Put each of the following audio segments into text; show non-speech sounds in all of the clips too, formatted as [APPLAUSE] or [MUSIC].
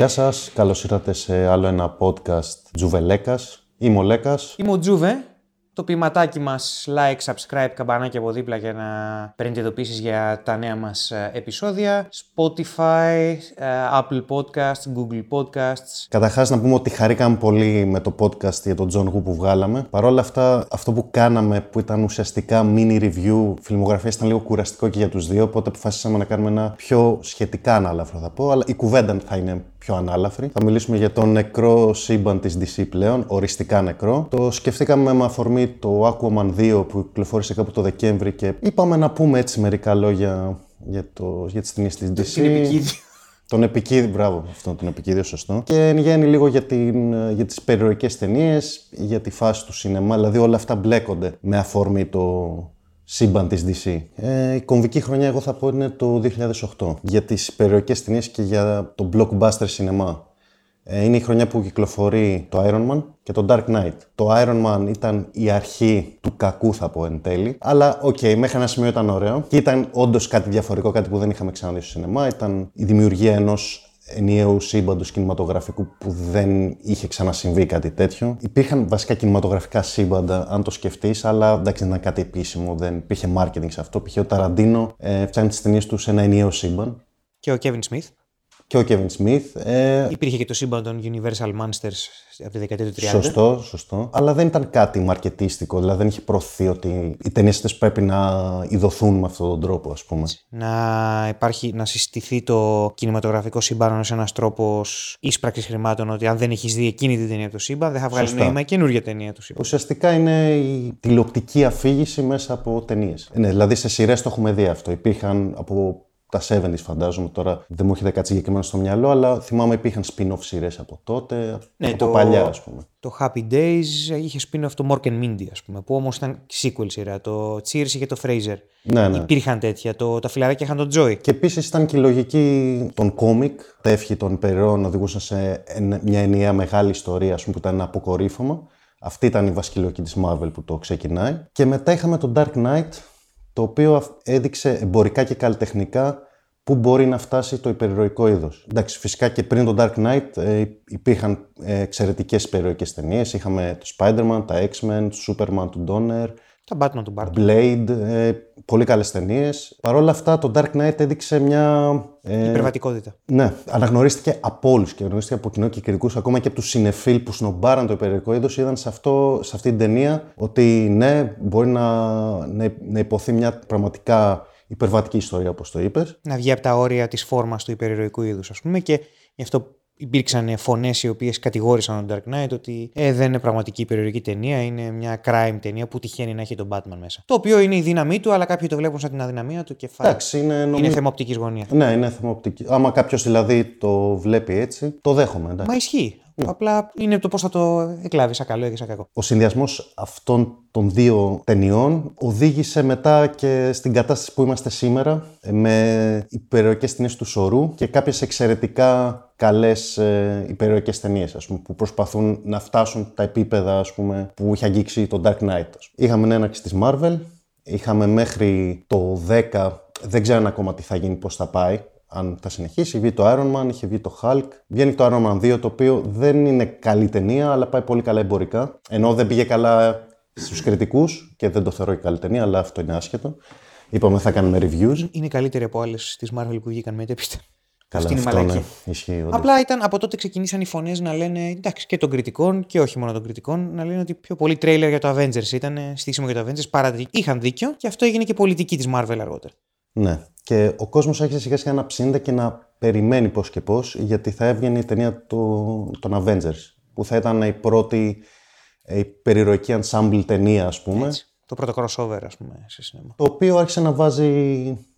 Γεια σας, καλώς ήρθατε σε άλλο ένα podcast Τζουβελέκας. Είμαι ο Λέκας. Είμαι ο Τζούβε. Το ποιηματάκι μας, like, subscribe, καμπανάκι από δίπλα για να παίρνετε ειδοποιήσεις για τα νέα μας ε, επεισόδια. Spotify, ε, Apple Podcasts, Google Podcasts. Καταρχάς να πούμε ότι χαρήκαμε πολύ με το podcast για τον John Woo που βγάλαμε. Παρ' όλα αυτά, αυτό που κάναμε που ήταν ουσιαστικά mini review φιλμογραφία ήταν λίγο κουραστικό και για τους δύο, οπότε αποφασίσαμε να κάνουμε ένα πιο σχετικά ανάλαφρο θα πω, αλλά η κουβέντα θα είναι πιο ανάλαφρη. Θα μιλήσουμε για το νεκρό σύμπαν της DC πλέον, οριστικά νεκρό. Το σκεφτήκαμε με αφορμή το Aquaman 2 που κυκλοφόρησε κάπου το Δεκέμβρη και είπαμε να πούμε έτσι μερικά λόγια για, το, για τις ταινίες της DC. Τον επικήδειο. Τον επικήδειο, μπράβο, αυτό τον επικήδειο, σωστό. Και εν γένει λίγο για, την, για τις υπερηρωικές ταινίες, για τη φάση του σινεμά, δηλαδή όλα αυτά μπλέκονται με αφορμή το, σύμπαν της DC. Ε, η κομβική χρονιά εγώ θα πω είναι το 2008 για τις υπερηρωικές ταινίες και για το blockbuster σινεμά. Ε, είναι η χρονιά που κυκλοφορεί το Iron Man και το Dark Knight. Το Iron Man ήταν η αρχή του κακού θα πω εν τέλει, αλλά OK, okay, μέχρι ένα σημείο ήταν ωραίο και ήταν όντως κάτι διαφορετικό, κάτι που δεν είχαμε ξαναδεί στο σινεμά. Ήταν η δημιουργία ενός ενιαίου σύμπαντος κινηματογραφικού που δεν είχε ξανασυμβεί κάτι τέτοιο. Υπήρχαν βασικά κινηματογραφικά σύμπαντα, αν το σκεφτείς, αλλά εντάξει, δεν ήταν κάτι επίσημο, δεν υπήρχε marketing σε αυτό. Π.χ. ο Ταραντίνο ε, φτιάχνει τις ταινίες του σε ένα ενιαίο σύμπαν. Και ο Kevin Smith. Και ο Kevin Smith. Ε... Υπήρχε και το σύμπαν των Universal Monsters από τη δεκαετία του 30. Σωστό, σωστό. Αλλά δεν ήταν κάτι μαρκετίστικο. Δηλαδή δεν είχε προωθεί ότι οι ταινίε πρέπει να ειδωθούν με αυτόν τον τρόπο, ας πούμε. Να υπάρχει, να συστηθεί το κινηματογραφικό σύμπαν ως ένας τρόπος ίσπραξης χρημάτων. Ότι αν δεν έχεις δει εκείνη την ταινία του σύμπαν, δεν θα βγάλεις Σωστά. νόημα καινούργια ταινία του σύμπαν. Ουσιαστικά είναι η τηλεοπτική αφήγηση μέσα από ταινίες. Ναι, δηλαδή σε σειρές το έχουμε δει αυτό. Υπήρχαν από τα 70s φαντάζομαι τώρα δεν μου έχετε κάτι συγκεκριμένο στο μυαλό, αλλά θυμάμαι υπήρχαν spin-off σειρές από τότε, Ναι, από το- παλιά ας πούμε. Το Happy Days είχε spin-off το Mork and Mindy, ας πούμε, που όμως ήταν sequel σειρά. Το Cheers είχε το Fraser. Ναι, ναι. Υπήρχαν τέτοια. Το, τα φιλαράκια είχαν τον Joy. Και επίσης ήταν και η λογική των κόμικ, τα εύχη των περιών οδηγούσαν σε εν- μια ενιαία μεγάλη ιστορία, ας πούμε, που ήταν ένα αποκορύφωμα. Αυτή ήταν η βασική λογική της Marvel που το ξεκινάει. Και μετά είχαμε το Dark Knight, το οποίο αυ- έδειξε εμπορικά και καλλιτεχνικά πού μπορεί να φτάσει το υπερηρωικό είδος. Εντάξει, φυσικά και πριν το Dark Knight ε, υπήρχαν ε, εξαιρετικές υπερηρωικές ταινίες. Είχαμε το Spider-Man, τα X-Men, το Superman του Donner, Τα Batman του Barton. Blade, ε, πολύ καλές ταινίες. Παρ' όλα αυτά, το Dark Knight έδειξε μια... ε, Υπερβατικότητα. ναι, αναγνωρίστηκε από όλους και αναγνωρίστηκε από κοινό και κριτικού, ακόμα και από τους συνεφίλ που σνομπάραν το υπερηρωτικό είδος, είδαν σε, αυτό, σε αυτή την ταινία ότι ναι, μπορεί να, να, να υποθεί μια πραγματικά υπερβατική ιστορία, όπως το είπες. Να βγει από τα όρια της φόρμας του υπερηρωικού είδους, ας πούμε. Και γι' αυτό υπήρξαν φωνές οι οποίες κατηγόρησαν τον Dark Knight ότι ε, δεν είναι πραγματική υπερηρωική ταινία, είναι μια crime ταινία που τυχαίνει να έχει τον Batman μέσα. Το οποίο είναι η δύναμή του, αλλά κάποιοι το βλέπουν σαν την αδυναμία του και φάει. Εντάξει, είναι νομίζω. Είναι θέμα οπτικής γωνίας. Ναι, είναι θέμα οπτική. Άμα κάποιος δηλαδή το βλέπει έτσι, το δέχομαι. Εντάξει. Μα ισχύει. Απλά είναι το πώς θα το εκλάβεις, σαν καλό ή σαν κακό. Ο συνδυασμός αυτών των δύο ταινιών οδήγησε μετά και στην κατάσταση που είμαστε σήμερα ε, με υπερηρωικές ταινίες του Σορού και κάποιες εξαιρετικά καλές ε, υπερηρωικές ταινίες ας πούμε, που προσπαθούν να φτάσουν τα επίπεδα ας πούμε, που είχε αγγίξει το Dark Knight. ας πούμε. Είχαμε την έναρξη της Marvel, είχαμε μέχρι το 10, δεν ξέρω ακόμα τι θα γίνει, πώς θα πάει, αν θα συνεχίσει. Βγει το Iron Man, είχε βγει το Hulk. Βγαίνει το Iron Man 2, το οποίο δεν είναι καλή ταινία, αλλά πάει πολύ καλά εμπορικά. Ενώ δεν πήγε καλά στους κριτικούς και δεν το θεωρώ και καλή ταινία, αλλά αυτό είναι άσχετο. Είπαμε θα κάνουμε reviews. Είναι καλύτερη από άλλες της Marvel που βγήκαν μετέπειτα. Καλά, Αυτή είναι η αυτό μαλακία. ναι, ισχύει. όντως. Απλά ήταν από τότε ξεκινήσαν οι φωνές να λένε εντάξει και των κριτικών και όχι μόνο των κριτικών να λένε ότι πιο πολύ τρέιλερ για το Avengers ήταν στήσιμο για το Avengers παρά ότι είχαν δίκιο και αυτό έγινε και πολιτική της Marvel αργότερα. Ναι. Και ο κόσμος άρχισε σιγά σιγά να ψήνεται και να περιμένει πώς και πώς, γιατί θα έβγαινε η ταινία το- των Avengers. Που θα ήταν η πρώτη ε, η περιηρωική ensemble ταινία, ας πούμε. Έτσι. Το πρώτο crossover, ας πούμε, σε σινέμα. Το οποίο άρχισε να βάζει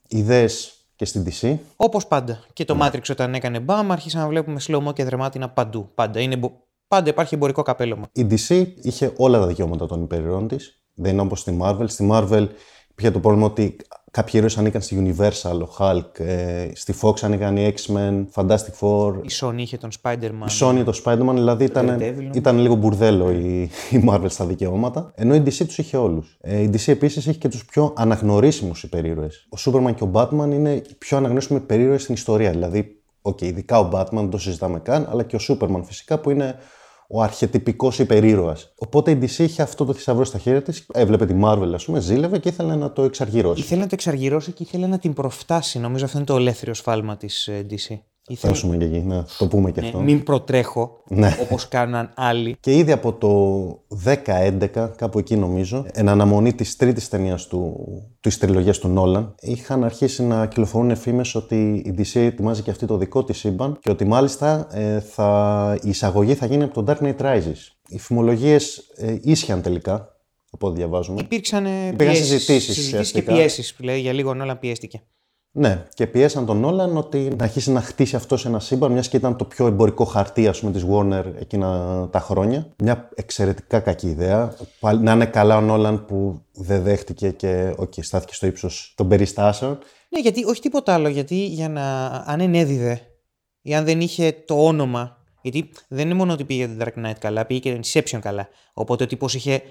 ιδέες και στην DC. Όπως πάντα. Και το Matrix όταν έκανε μπαμ, άρχισαν να βλέπουμε slow mo και δερμάτινα παντού. Πάντα, είναι, μπο- πάντα υπάρχει εμπορικό καπέλωμα. Η DC είχε όλα τα δικαιώματα των υπερηρώων της. Δεν είναι όπως στη Marvel. Στη Marvel υπήρχε το πρόβλημα ότι Κάποιοι ήρωες ανήκαν στη Universal, ο Hulk, ε, στη Fox ανήκαν οι X-Men, Fantastic Four, Η Sony είχε τον Spider-Man. η Sony, το Spider-Man, δηλαδή ήταν, Daredevil. ήταν λίγο μπουρδέλο η, η Marvel στα δικαιώματα. Ενώ η DC τους είχε όλους. Ε, η DC επίσης έχει και τους πιο αναγνωρίσιμους υπερήρωες. Ο Superman και ο Batman είναι οι πιο αναγνωρίσιμοι υπερήρωες στην ιστορία. Δηλαδή Οκ, ειδικά ο Batman, δεν το συζητάμε καν, αλλά και ο Superman φυσικά που είναι ο αρχετυπικός υπερήρωας. Οπότε η DC είχε αυτό το θησαυρό στα χέρια της. Έβλεπε τη Marvel, ας πούμε, ζήλευε και ήθελε να το εξαργυρώσει. Ήθελε να το εξαργυρώσει και ήθελε να την προφτάσει. Νομίζω αυτό είναι το ελεύθερο σφάλμα της DC. Ήθελα... Φτάσουμε και εκεί, να το πούμε και ναι, αυτό. Μην προτρέχω, ναι. όπως κάναν άλλοι. Και ήδη από το 10-11, κάπου εκεί νομίζω, εν αναμονή της τρίτης ταινίας του, της τριλογίας του Νόλαν, είχαν αρχίσει να κυκλοφορούν εφήμες ότι η DC ετοιμάζει και αυτή το δικό της σύμπαν και ότι μάλιστα ε, θα, η εισαγωγή θα γίνει από το Dark Knight Rises. Οι φημολογίες ε, ίσχυαν τελικά, από ό,τι διαβάζουμε. Υπήρξαν πιέσεις, συζητήσεις, και πιέσεις. για λίγο Νόλαν πιέστηκε. Ναι, και πιέσαν τον Νόλαν ότι να αρχίσει να χτίσει αυτό σε ένα σύμπαν, μιας και ήταν το πιο εμπορικό χαρτί ας πούμε, της Warner εκείνα τα χρόνια. Μια εξαιρετικά κακή ιδέα. Να είναι καλά ο Νόλαν που δεν δέχτηκε και okay, στάθηκε στο ύψος των περιστάσεων. Ναι, γιατί όχι τίποτα άλλο. Γιατί για να, αν ενέδιδε ή αν δεν είχε το όνομα. Γιατί δεν είναι μόνο ότι πήγε το Dark Knight καλά, πήγε και το Inception καλά. Οπότε ο τύπος είχε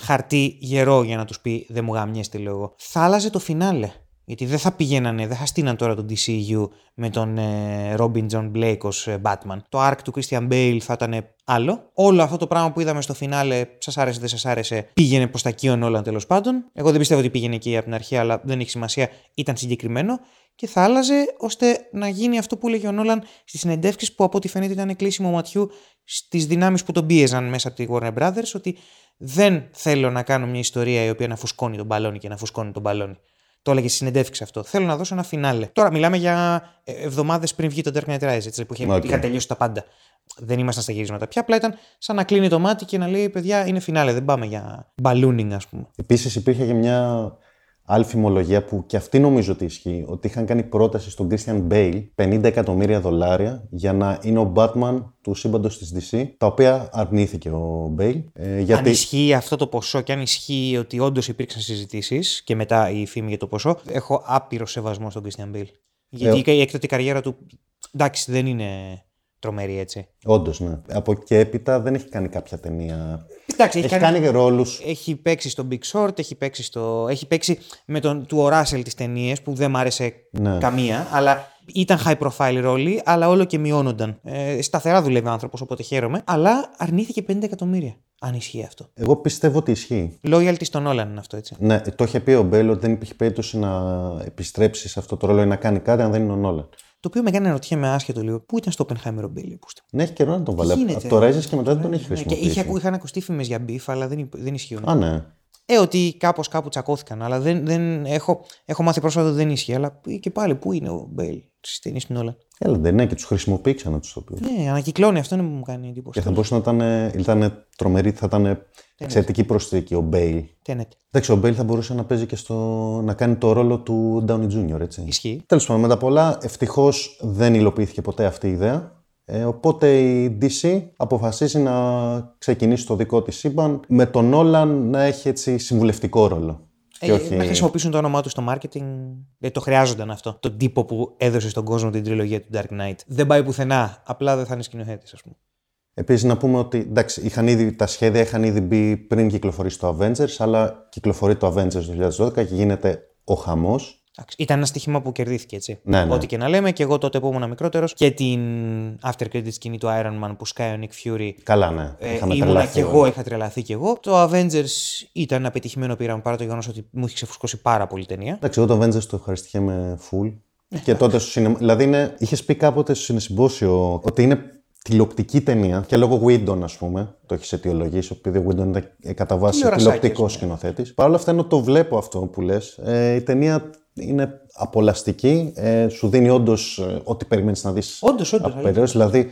χαρτί γερό για να τους πει Δεν μου γαμιέστε, λέω εγώ. Θα άλλαζε το φινάλε. Γιατί δεν θα πηγαίνανε, δεν θα στείναν τώρα τον DCU με τον ε, Robin John Blake ως ε, Batman. Το arc του Christian Bale θα ήταν άλλο. Όλο αυτό το πράγμα που είδαμε στο φινάλε, σας άρεσε, δεν σας άρεσε, πήγαινε προς τα κύον όλα τέλος πάντων. Εγώ δεν πιστεύω ότι πήγαινε εκεί από την αρχή, αλλά δεν έχει σημασία, ήταν συγκεκριμένο. Και θα άλλαζε ώστε να γίνει αυτό που έλεγε ο Νόλαν στις συνεντεύξεις που από ό,τι φαίνεται ήταν κλείσιμο ματιού στις δυνάμεις που τον πίεζαν μέσα από τη Warner Brothers, ότι δεν θέλω να κάνω μια ιστορία η οποία να φουσκώνει τον μπαλόνι και να φουσκώνει τον μπαλόνι. Το έλεγε στη συνεντεύξη αυτό. Θέλω να δώσω ένα φινάλε. Τώρα μιλάμε για ε, εβδομάδες πριν βγει το Dark Knight Rises, έτσι, που είχε, okay. είχα τελειώσει τα πάντα. Δεν ήμασταν στα γυρίσματα πια. Απλά ήταν σαν να κλείνει το μάτι και να λέει: Παιδιά, είναι φινάλε. Δεν πάμε για ballooning, ας πούμε. Επίσης υπήρχε και μια άλλη φημολογία που και αυτή νομίζω ότι ισχύει, ότι είχαν κάνει πρόταση στον Christian Bale 50 εκατομμύρια δολάρια για να είναι ο Batman του σύμπαντος της DC, τα οποία αρνήθηκε ο Bale. Ε, γιατί... Αν ισχύει αυτό το ποσό και αν ισχύει ότι όντως υπήρξαν συζητήσεις και μετά η φήμη για το ποσό, έχω άπειρο σεβασμό στον Christian Bale. Γιατί ε, η έκτοτε καριέρα του, εντάξει, δεν είναι τρομερή έτσι. Όντως, ναι. Από εκεί έπειτα δεν έχει κάνει κάποια ταινία. Εντάξει, έχει, έχει κάνει, κάνει ρόλους. Έχει παίξει στο Big Short, έχει παίξει, στο... έχει παίξει με τον του Οράσελ τις ταινίες που δεν μ' άρεσε ναι. καμία, αλλά ήταν high profile ρόλοι, αλλά όλο και μειώνονταν. Ε, σταθερά δουλεύει ο άνθρωπος, οπότε χαίρομαι. Αλλά αρνήθηκε 50 εκατομμύρια. Αν ισχύει αυτό. Εγώ πιστεύω ότι ισχύει. Loyalty στον Νόλαν είναι αυτό, έτσι. Ναι, το είχε πει ο Μπέιλ ότι δεν υπήρχε περίπτωση να επιστρέψει σε αυτό το ρόλο ή να κάνει κάτι αν δεν είναι ο Νόλαν. Το οποίο με κάνει να αναρωτιέμαι άσχετο λίγο. Πού ήταν στο Oppenheimer ο Μπέιλ, Ναι, έχει καιρό να τον βάλει. Από το Rises και μετά δεν τον έχει χρησιμοποιήσει. Και είχε, είχαν ακουστεί φήμες για beef, αλλά δεν, δεν ισχύουν. Α, ναι. Ε, ότι κάπως κάπου τσακώθηκαν. Αλλά δεν, δεν, έχω, έχω μάθει πρόσφατα ότι δεν ισχύει. Αλλά και πάλι, πού είναι ο Μπέιλ στις ταινίες του Νόλαν. Έλα, δεν είναι και τους χρησιμοποιεί ξανά τους ηθοποιούς. Ναι, ανακυκλώνει, αυτό είναι που μου κάνει εντύπωση. Και θα μπορούσε να ήταν, ήταν τρομερή, θα ήταν εξαιρετική προσθήκη ο Μπέιλ. Εντάξει, ο Μπέιλ θα μπορούσε να παίζει και στο. να κάνει το ρόλο του Downey Jr. Έτσι. Ισχύει. Τέλος πάντων, με τα πολλά, ευτυχώς δεν υλοποιήθηκε ποτέ αυτή η ιδέα. Ε, οπότε η DC αποφασίζει να ξεκινήσει το δικό της σύμπαν με τον Νόλαν να έχει έτσι συμβουλευτικό ρόλο. Ε, όχι... Να χρησιμοποιήσουν το όνομά τους στο marketing. Δεν το χρειάζονταν αυτό. Τον τύπο που έδωσε στον κόσμο την τριλογία του Dark Knight. Δεν πάει πουθενά. Απλά δεν θα είναι σκηνοθέτης, ας πούμε. Επίσης, να πούμε ότι εντάξει, είχαν ήδη, τα σχέδια είχαν ήδη μπει πριν κυκλοφορήσει το Avengers, αλλά κυκλοφορεί το Avengers 2012 και γίνεται ο χαμός. Ήταν ένα στοίχημα που κερδίθηκε έτσι. Ναι, ναι. Ό,τι και να λέμε, και εγώ τότε που ήμουν μικρότερος και την after credit σκηνή του Iron Man που σκάει ο Nick Fury. Καλά, ναι. Ε, ήμουνα και εγώ, είχα τρελαθεί και εγώ. Το Avengers ήταν ένα πετυχημένο πείραμα παρά το γεγονός ότι μου είχε ξεφουσκώσει πάρα πολύ ταινία. Εντάξει, εγώ το Avengers το ευχαριστήκαμε full. και τότε στο σινεμά. Δηλαδή, είχες πει κάποτε στο συνεσυμπόσιο ότι είναι τηλεοπτική ταινία και λόγω Windon, ας πούμε, το έχεις αιτιολογήσει, επειδή ο Windon ήταν κατά βάση τηλεοπτικός σκηνοθέτης. Παρ' όλα αυτά, ενώ το βλέπω αυτό που λες, ε, η ταινία είναι απολαστική, ε, σου δίνει όντως ε, ό,τι περιμένεις να δεις. Όντως, όντως. Δηλαδή,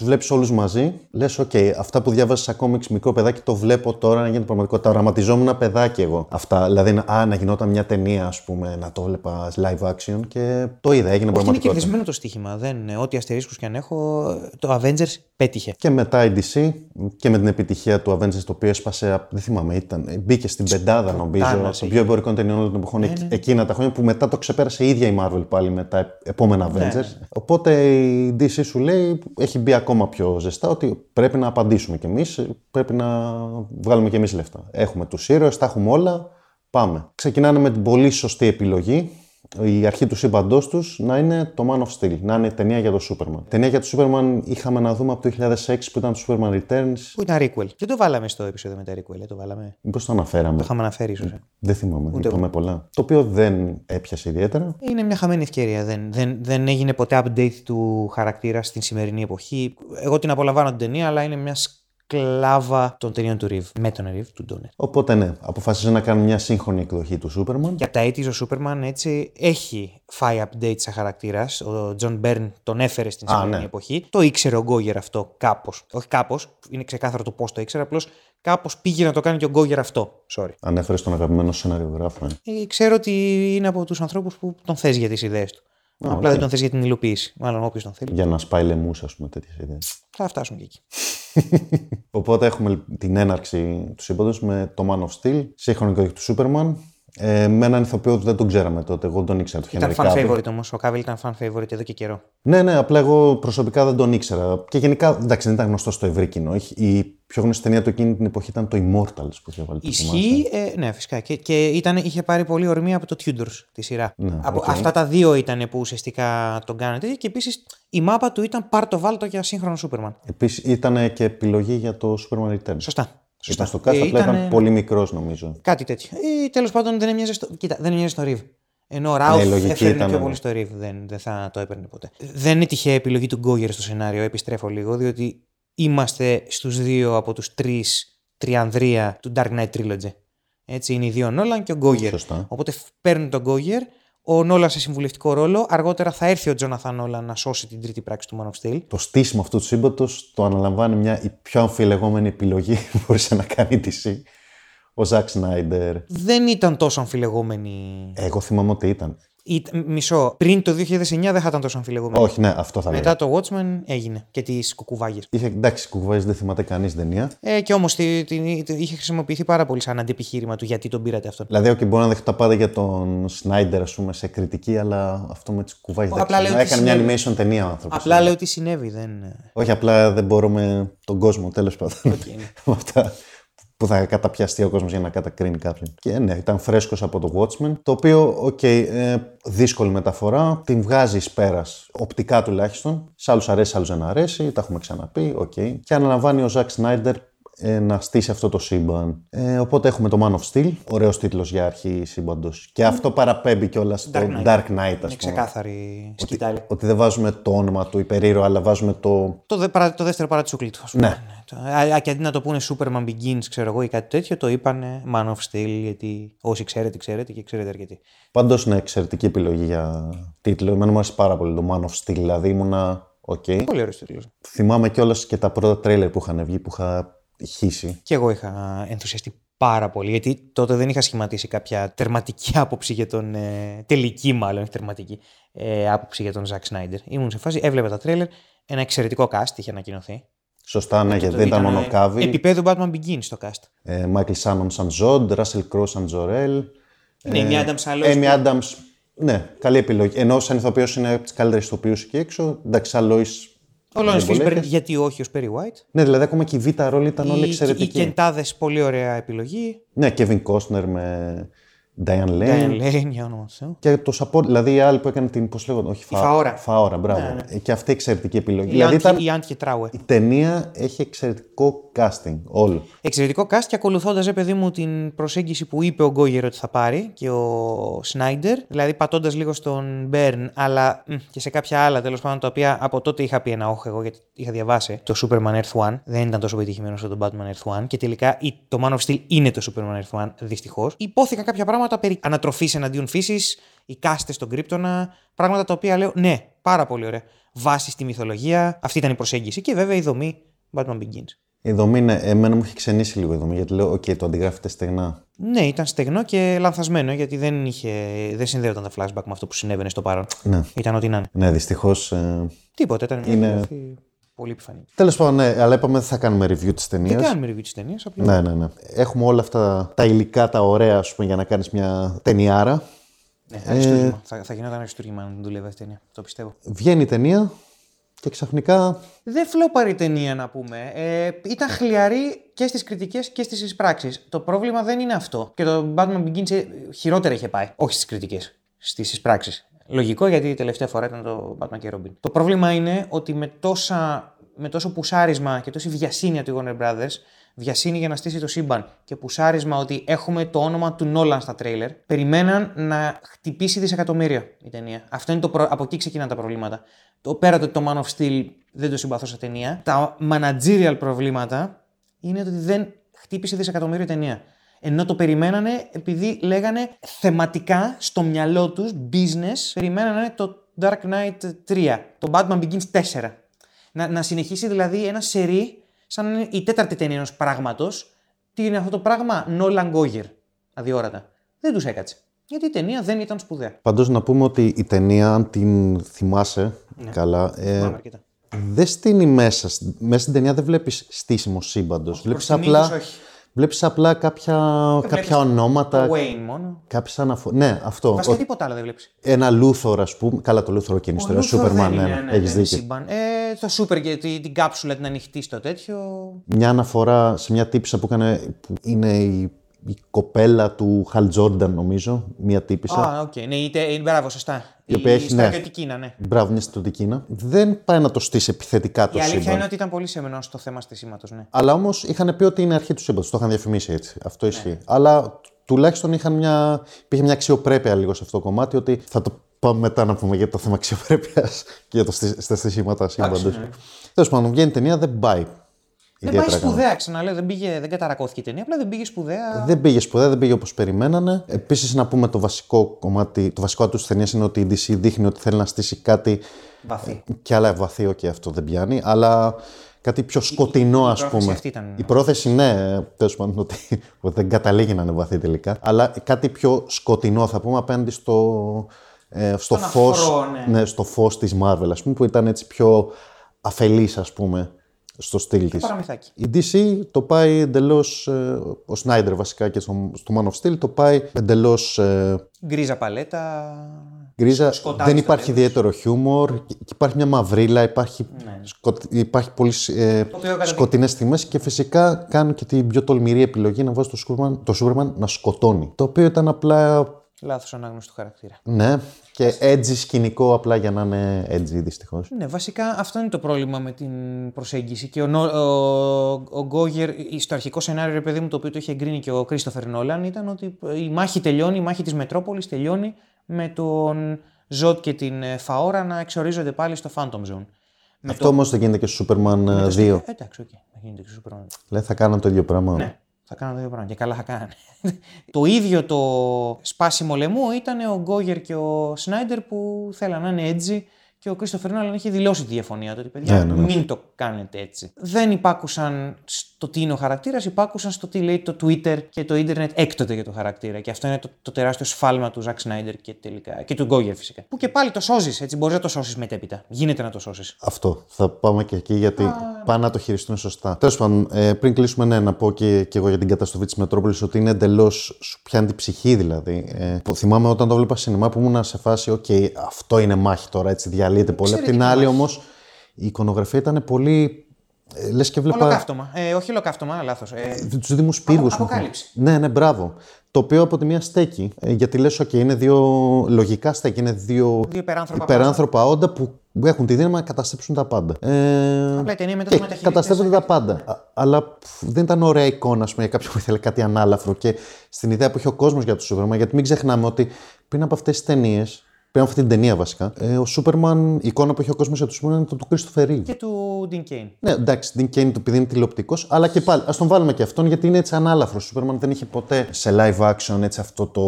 τους βλέπεις όλους μαζί, λες: OK, αυτά που διάβαζε σαν κόμιξ μικρό παιδάκι το βλέπω τώρα να γίνει πραγματικότητα. Οραματιζόμουν ένα παιδάκι εγώ. Αυτά, δηλαδή, α, να γινόταν μια ταινία, ας πούμε, να το έβλεπα live action και το είδα, έγινε πραγματικότητα. Είναι κερδισμένο το στοίχημα. Δεν, ό,τι αστερίσκους και αν έχω, το Avengers πέτυχε. Και μετά η DC και με την επιτυχία του Avengers το οποίο έσπασε, δεν θυμάμαι, ήταν, μπήκε στην πεντάδα νομίζω, των πιο εμπορικών ταινιών όλων των εποχών ναι, ναι. εκείνα τα χρόνια που μετά το ξεπέρασε η ίδια η Marvel πάλι με τα επόμενα ναι, Avengers. Ναι. Οπότε η DC σου λέει, έχει μπει ακόμα πιο ζεστά ότι πρέπει να απαντήσουμε κι εμείς, πρέπει να βγάλουμε κι εμείς λεφτά. Έχουμε τους ήρωες, τα έχουμε όλα, πάμε. Ξεκινάνε με την πολύ σωστή επιλογή η αρχή του σύμπαντός τους να είναι το Man of Steel, να είναι ταινία για το Superman. Ταινία για το Superman είχαμε να δούμε από το 2006 που ήταν το Superman Returns. Που ήταν requel. Δεν το βάλαμε στο επεισόδιο με τα requel, ε, το βάλαμε. Μήπως το αναφέραμε; Το είχαμε αναφέρει ίσως. Δεν θυμάμαι, Ούτε είπαμε πολλά. Το οποίο δεν έπιασε ιδιαίτερα. Είναι μια χαμένη ευκαιρία. Δεν, δεν, δεν έγινε ποτέ update του χαρακτήρα στην σημερινή εποχή. Εγώ την απολαμβάνω την ταινία, αλλά είναι μια σκλάβα των ταινιών του Ριβ. Με τον Ριβ, του Ντόνερ. Οπότε ναι, αποφάσισε να κάνει μια σύγχρονη εκδοχή του Σούπερμαν. Και από τα 80's ο Σούπερμαν έτσι έχει φάει update σαν χαρακτήρας. Ο Τζον Μπερν τον έφερε στην σημερινή ναι. εποχή. Το ήξερε ο Γκόγερ αυτό κάπως. Όχι κάπως, είναι ξεκάθαρο το πώς το ήξερε. Απλώς κάπως πήγε να το κάνει και ο Γκόγερ αυτό. Sorry. Ανέφερε τον αγαπημένο σεναριογράφο. Ε. Ε, ξέρω ότι είναι από τους ανθρώπους που τον θες για τις ιδέες του. Ah, Απλά okay. δεν τον θες για την υλοποίηση. Μάλλον όποιος τον θέλει. Για να σπάει λαιμού, ας πούμε, τέτοιες ιδέες. Θα φτάσουμε και εκεί. [LAUGHS] Οπότε έχουμε την έναρξη τους σύμπαντο με το Man of Steel, σύγχρονη εκδοχή του Superman, ε, με έναν ηθοποιό που δεν τον ξέραμε τότε. Εγώ δεν τον ήξερα. Το ήταν fan favorite όμως. Ο Κάβιλ ήταν fan favorite εδώ και καιρό. Ναι, ναι, απλά εγώ προσωπικά δεν τον ήξερα. Και γενικά εντάξει, δεν ήταν γνωστό στο ευρύ κοινό. Η πιο γνωστή ταινία του εκείνη την εποχή ήταν το Immortals που είχε βάλει. Ισχύει, ε, ναι, φυσικά. Και, και ήταν, είχε πάρει πολύ ορμή από το Tudors τη σειρά. Ναι, από, okay. Αυτά τα δύο ήταν που ουσιαστικά τον κάνατε. Και επίσης η μάπα του ήταν πάρτο βάλτο για σύγχρονο Superman. Επίσης ήταν και επιλογή για το Superman Returns. Σωστά. Σωστά. Ήταν στο cast, απλά ήταν πολύ μικρός νομίζω. Κάτι τέτοιο. Ή τέλος πάντων δεν έμοιαζε στο. Κοίτα, δεν έμοιαζε στο Ριβ. Ενώ ο Ράουφ ναι, έφερνε ήταν... πιο πολύ στο Ριβ. Δεν, δεν θα το έπαιρνε ποτέ. Δεν είναι τυχαία επιλογή του Γκόγερ στο σενάριο. Επιστρέφω λίγο, διότι είμαστε στους δύο από τους τρεις τριανδρία του Dark Knight Trilogy. Έτσι είναι οι δύο Νόλαν και ο Γκόγερ. Οπότε παίρνουν τον Γκόγερ ο Νόλας σε συμβουλευτικό ρόλο. Αργότερα θα έρθει ο Τζόναθαν Νόλα να σώσει την τρίτη πράξη του Man of Steel. Το στήσιμο αυτού του σύμπαντος το αναλαμβάνει μια η πιο αμφιλεγόμενη επιλογή που μπορούσε να κάνεις η DC. Ο Ζακ Σνάιντερ. Δεν ήταν τόσο αμφιλεγόμενη. Εγώ θυμάμαι ότι ήταν. Μισό. Πριν το 2009 δεν θα ήταν τόσο αμφιλεγόμενο. Όχι, ναι, αυτό θα Μετά το Watchmen έκανε και τις κουκουβάγες. Είχε, εντάξει, κουκουβάγες δεν θυμάται κανείς ταινία. Ε, και όμως είχε χρησιμοποιηθεί πάρα πολύ σαν αντιπιχείρημα του γιατί τον πήρατε αυτό. Δηλαδή, okay, μπορώ να δεχτώ πάντα για τον Σνάιντερ, ας πούμε, σε κριτική, αλλά αυτό με τις κουκουβάγες δεν ξέρω. Έκανε μια animation ταινία ο άνθρωπος. Απλά λέω ότι συνέβη. Δεν... Όχι, απλά δεν μπορούμε τον κόσμο, τέλος πάντων. Okay. [LAUGHS] αυτά που θα καταπιαστεί ο κόσμος για να κατακρίνει κάποιον. Και ναι, ήταν φρέσκος από το Watchmen, το οποίο, OK, okay, ε, δύσκολη μεταφορά, την βγάζει πέρας, οπτικά τουλάχιστον. Σε άλλους αρέσει, σε άλλους δεν αρέσει, τα έχουμε ξαναπεί, οκ. Okay. Και αναλαμβάνει ο Ζακ Σνάιντερ ε, να στήσει αυτό το σύμπαν. Ε, οπότε έχουμε το Man of Steel, ωραίος τίτλος για αρχή σύμπαντος. Και αυτό παραπέμπει κιόλας στο Dark Knight, Dark Knight Είναι ξεκάθαρη σκυτάλη. Ότι, ότι, δεν βάζουμε το όνομα του υπερήρωα, αλλά βάζουμε το. Το, δε, παρα, το δεύτερο παρατσούκλι του, ναι. ναι. Α, και αντί να το πούνε Superman Begins, ξέρω εγώ, ή κάτι τέτοιο, το είπανε Man of Steel, γιατί όσοι ξέρετε, ξέρετε και ξέρετε αρκετοί. Πάντως, είναι εξαιρετική επιλογή για τίτλο. Εμένα μου άρεσε πάρα πολύ το Man of Steel, δηλαδή ήμουνα. Okay. Πολύ ωραίος τίτλος. Θυμάμαι κιόλας και τα πρώτα τρέλερ που είχαν βγει που είχα χύσει. Και εγώ είχα ενθουσιαστεί πάρα πολύ, γιατί τότε δεν είχα σχηματίσει κάποια τερματική άποψη για τον. Ε, τελική, μάλλον, τερματική ε, άποψη για τον Ζακ Σνάιντερ. Ήμουν σε φάση, έβλεπα τα τρέλερ, ένα εξαιρετικό cast είχε ανακοινωθεί. Σωστά, ναι, γιατί δεν ήταν μόνο Κάβι. Επίπεδο Batman Begins στο cast. Ε, Μάικλ Σάνον σαν Ζοντ, Ράσελ Κρόου σαν Τζορ-Ελ. Ναι, η Άνταμς άλλο. Έιμι Άνταμς. Ναι, καλή επιλογή. Ενώ σαν ηθοποιός είναι από τις καλύτερες ηθοποιούς εκεί έξω. Εντάξει, σαν ο Λόρενς Φίσμπερν, γιατί όχι ως Perry White. Ναι, δηλαδή ακόμα και η Β' ρόλοι ήταν όλοι εξαιρετικοί. Οι Κεντάδες, πολύ ωραία επιλογή. Ναι, Kevin Costner με Diane Lane. Diane Lane, για όνομα του Και το support, δηλαδή η άλλη που έκανε την. Πώς λέγονται, όχι, φα... Φαόρα. Φαόρα, μπράβο. Ναι, ναι. Και αυτή εξαιρετική επιλογή. Η δηλαδή ήταν... η Άντια Τράουε. Η ταινία έχει εξαιρετικό casting. Όλο. Εξαιρετικό cast και ακολουθώντας, ρε παιδί μου, την προσέγγιση που είπε ο Γκόγερ ότι θα πάρει και ο Σνάιντερ. Δηλαδή πατώντας λίγο στον Μπέρν, αλλά και σε κάποια άλλα τέλος πάντων τα οποία από τότε είχα πει ένα όχο εγώ γιατί είχα διαβάσει το Superman Earth One. Δεν ήταν τόσο πετυχημένος όσο το Batman Earth One και τελικά το Man of Steel είναι το Superman Earth One, δυστυχώς. Υπόθηκαν κάποια πράγματα πράγματα περί ανατροφής εναντίον φύσης, οι κάστες στον κρύπτονα, πράγματα τα οποία λέω ναι, πάρα πολύ ωραία. Βάση στη μυθολογία, αυτή ήταν η προσέγγιση και βέβαια η δομή Batman Begins. Η δομή, ναι, εμένα μου έχει ξενήσει λίγο η δομή, γιατί λέω, OK, το αντιγράφεται στεγνά. Ναι, ήταν στεγνό και λανθασμένο, γιατί δεν, είχε, δεν συνδέονταν τα flashback με αυτό που συνέβαινε στο παρόν. Ναι. Ήταν ό,τι να είναι. Ναι, δυστυχώς. Ε... Τίποτα, ήταν μια είναι πολύ επιφανή. Τέλος πάντων, ναι, αλλά είπαμε ότι θα κάνουμε review της ταινίας. Δεν κάνουμε review της ταινίας, απλά. Ναι, ναι, ναι. Έχουμε όλα αυτά τα υλικά, τα ωραία, ας πούμε, για να κάνεις μια ταινιάρα. Ναι, ε... θα, θα γινόταν αριστούργημα αν δουλεύει αυτή η ταινία. Το πιστεύω. Βγαίνει η ταινία και ξαφνικά. Δεν φλόπαρη ταινία να πούμε. Ε, ήταν χλιαρή και στις κριτικές και στις εισπράξεις. Το πρόβλημα δεν είναι αυτό. Και το Batman Begins ε, χειρότερα είχε πάει. Όχι στις κριτικές. στις πράξει. Λογικό γιατί η τελευταία φορά ήταν το Batman και Robin. Το πρόβλημα είναι ότι με, τόσα, με τόσο πουσάρισμα και τόση βιασύνη από τη Warner Brothers, βιασύνη για να στήσει το σύμπαν και πουσάρισμα ότι έχουμε το όνομα του Νόλαν στα τρέιλερ, περιμέναν να χτυπήσει δισεκατομμύρια η ταινία. Αυτό είναι το προ... Από εκεί ξεκινάνε τα προβλήματα. Το πέρα το το Man of Steel δεν το συμπαθώ σε ταινία. Τα managerial προβλήματα είναι ότι δεν χτύπησε δισεκατομμύριο ταινία. Ενώ το περιμένανε επειδή λέγανε θεματικά στο μυαλό τους, business, περιμένανε το Dark Knight 3, το Batman Begins 4. Να, να συνεχίσει δηλαδή ένα σερί σαν η τέταρτη ταινία ενός πράγματος. Τι είναι αυτό το πράγμα, Nolan Goyer, αδιόρατα. Δεν τους έκατσε. Γιατί η ταινία δεν ήταν σπουδαία. Πάντως να πούμε ότι η ταινία, αν την θυμάσαι Ναι. καλά, ε, Θυμάμαι αρκετά. δεν στείνει μέσα. Μέσα στην ταινία δεν βλέπεις στήσιμο σύμπαντος. Βλέπεις προς τιμή απλά, τους όχι. Βλέπεις απλά κάποια, κάποια βλέπεις ονόματα, Το Wayne μόνο. κάποιες αναφο... Ναι, αυτό. Βασικά Ο- τίποτα άλλο δεν βλέπεις. Ένα λούθορο, ας πούμε. Καλά, το λούθορο και είναι ιστορία. Σούπερμαν, ναι, ναι, έχεις δίκιο. Σύμπαν. Ε, το Super και την, την κάψουλα την ανοιχτή στο τέτοιο. Μια αναφορά σε μια τύπησα που, έκανε, που είναι η, η κοπέλα του Χαλ Τζόρνταν, νομίζω. Μια τύπισσα. Α, οκ. Ναι, είτε, ε, μπράβο, σωστά. Η οποία έχει, ναι. στρατιωτική να, ναι. Μπράβο, μια στρατιωτική είναι. Δεν πάει να το στήσει επιθετικά το Η αλήθεια σύμπαν. είναι ότι ήταν πολύ σεμνό στο θέμα στησίματος, ναι. Αλλά όμως είχαν πει ότι είναι αρχή του σύμπαντος. Το είχαν διαφημίσει έτσι. Αυτό ισχύει. Ναι. Αλλά τουλάχιστον είχαν μια, υπήρχε μια αξιοπρέπεια λίγο σε αυτό το κομμάτι ότι θα το πάμε μετά να πούμε για το θέμα αξιοπρέπειας και για το στι- στα στοιχήματα σύμπαντος. ναι. Τέλος πάντων, βγαίνει η ταινία, δεν πάει. Δεν πάει ιδιαίτερα καλά. σπουδαία, ξαναλέω. Δεν, πήγε, δεν καταρακώθηκε η ταινία, απλά δεν πήγε σπουδαία. Δεν πήγε σπουδαία, δεν πήγε όπως περιμένανε. Επίσης, να πούμε το βασικό κομμάτι, το βασικό του της ταινίας είναι ότι η DC δείχνει ότι θέλει να στήσει κάτι Βαθύ. και άλλα βαθύ, και αυτό δεν πιάνει, αλλά κάτι πιο σκοτεινό, ας πρόθεση πούμε. αυτή ήταν- Η πρόθεση, ναι, τέλος πάντων, ότι, ότι [LAUGHS] δεν καταλήγει να είναι βαθύ τελικά. Αλλά κάτι πιο σκοτεινό, θα πούμε, απέναντι στο, ε, στο Στον φως αφρό, ναι. ναι, στο φως της Marvel, ας πούμε, που ήταν έτσι πιο αφελής, ας πούμε, στο στυλ της. Παραμυθάκι. Η DC το πάει εντελώς. ο Σνάιντερ βασικά και στο, στο Man of Steel το πάει εντελώς Γκρίζα παλέτα. γκρίζα. σκοτάδι Δεν στο υπάρχει τέλος. ιδιαίτερο χιούμορ. και Υπάρχει μια μαυρίλα, υπάρχει, Ναι. σκοτ, υπάρχει πολύ ε, οποίο κατά- σκοτεινές τιμέ και φυσικά κάνουν και την πιο τολμηρή επιλογή να βάζει το Superman, το Superman να σκοτώνει. Το οποίο ήταν απλά. Λάθος ανάγνωση του χαρακτήρα. Ναι, και edgy σκηνικό απλά για να είναι edgy δυστυχώς. Ναι, βασικά αυτό είναι το πρόβλημα με την προσέγγιση. Και ο, Νο- ο, ο Γκόγερ, στο αρχικό σενάριο, ρε παιδί μου, το οποίο το είχε εγκρίνει και ο Κρίστοφερ Νόλαν, ήταν ότι η μάχη τελειώνει, η μάχη της Μετρόπολης τελειώνει με τον Ζοντ και την ε, Φαόρα να εξορίζονται πάλι στο Phantom Zone. Με Αυτό όμως δεν γίνεται και στο Superman ε, 2. Ε, εντάξει, οκ. Θα γίνεται και στο Superman. Λέει θα κάναν το ίδιο πράγμα. Ναι, θα κάνουν το ίδιο πράγμα. Και καλά θα κάνανε. [LAUGHS] το ίδιο το σπάσιμο λαιμού ήταν ο Γκόγερ και ο Σνάιντερ που θέλαν να είναι edgy και ο Κρίστοφερ Νόλαν είχε δηλώσει τη διαφωνία του. Ότι παιδιά, Ναι, ναι, ναι. μην το κάνετε έτσι. Δεν υπάκουσαν στο τι είναι ο χαρακτήρας, υπάκουσαν στο τι λέει το Twitter και το ίντερνετ έκτοτε για το χαρακτήρα. Και αυτό είναι το, το τεράστιο σφάλμα του Ζακ Σνάιντερ και, τελικά, και του Γκόγερ φυσικά. Που και πάλι το σώζει, έτσι. Μπορείς να το σώσεις μετέπειτα. Γίνεται να το σώσεις. Αυτό. Θα πάμε και εκεί γιατί πάνε να το χειριστούν σωστά. Τέλος πάντων, ε, πριν κλείσουμε, ναι, να πω και, και εγώ για την καταστροφή της Μετρόπολης ότι είναι εντελώς. σου πιάνει την ψυχή δηλαδή. Ε, που θυμάμαι όταν το βλέπα σινεμά που ήμουν σε φάση, οκ, αυτό είναι μάχη τώρα, έτσι διαλύεται πολύ. Απ' την Εξαιρετική άλλη όμως η εικονογραφία ήταν πολύ. Ε, Λες και βλέπα. Ολοκαύτωμα. Ε, όχι ολοκαύτωμα, λάθος. Ε, Τους Δήμους Πύργους. Απο- αποκάλυψη. Ναι, ναι, μπράβο. Το οποίο από τη μία στέκει. ε, γιατί λες, OK, είναι δύο. Λογικά στέκει. Είναι δύο, Δύο υπεράνθρωπα υπεράνθρωπα όντα που έχουν τη δύναμη να καταστρέψουν τα πάντα. Ε, Απλά η ταινία μετά και το μεταχειρίζεται καταστρέφονται σαν τα πάντα. Α- Αλλά πφ, δεν ήταν ωραία εικόνα ας πούμε, για κάποιον που ήθελε κάτι ανάλαφρο. Και στην ιδέα που είχε ο κόσμος για το Σούπερμαν, γιατί μην ξεχνάμε ότι πριν από αυτές τις ταινίες, πριν από αυτή την ταινία βασικά, ε, ο Σούπερμαν, η εικόνα που είχε ο κόσμος για το Σούπερμαν ήταν το του Κρίστοφερ Reeve. και του Dean Kane. Ναι, εντάξει, την Kane του επειδή είναι τηλεοπτικός, αλλά και πάλι ας τον βάλουμε και αυτόν γιατί είναι έτσι ανάλαφρος. Ο Σούπερμαν δεν είχε ποτέ σε live action έτσι αυτό το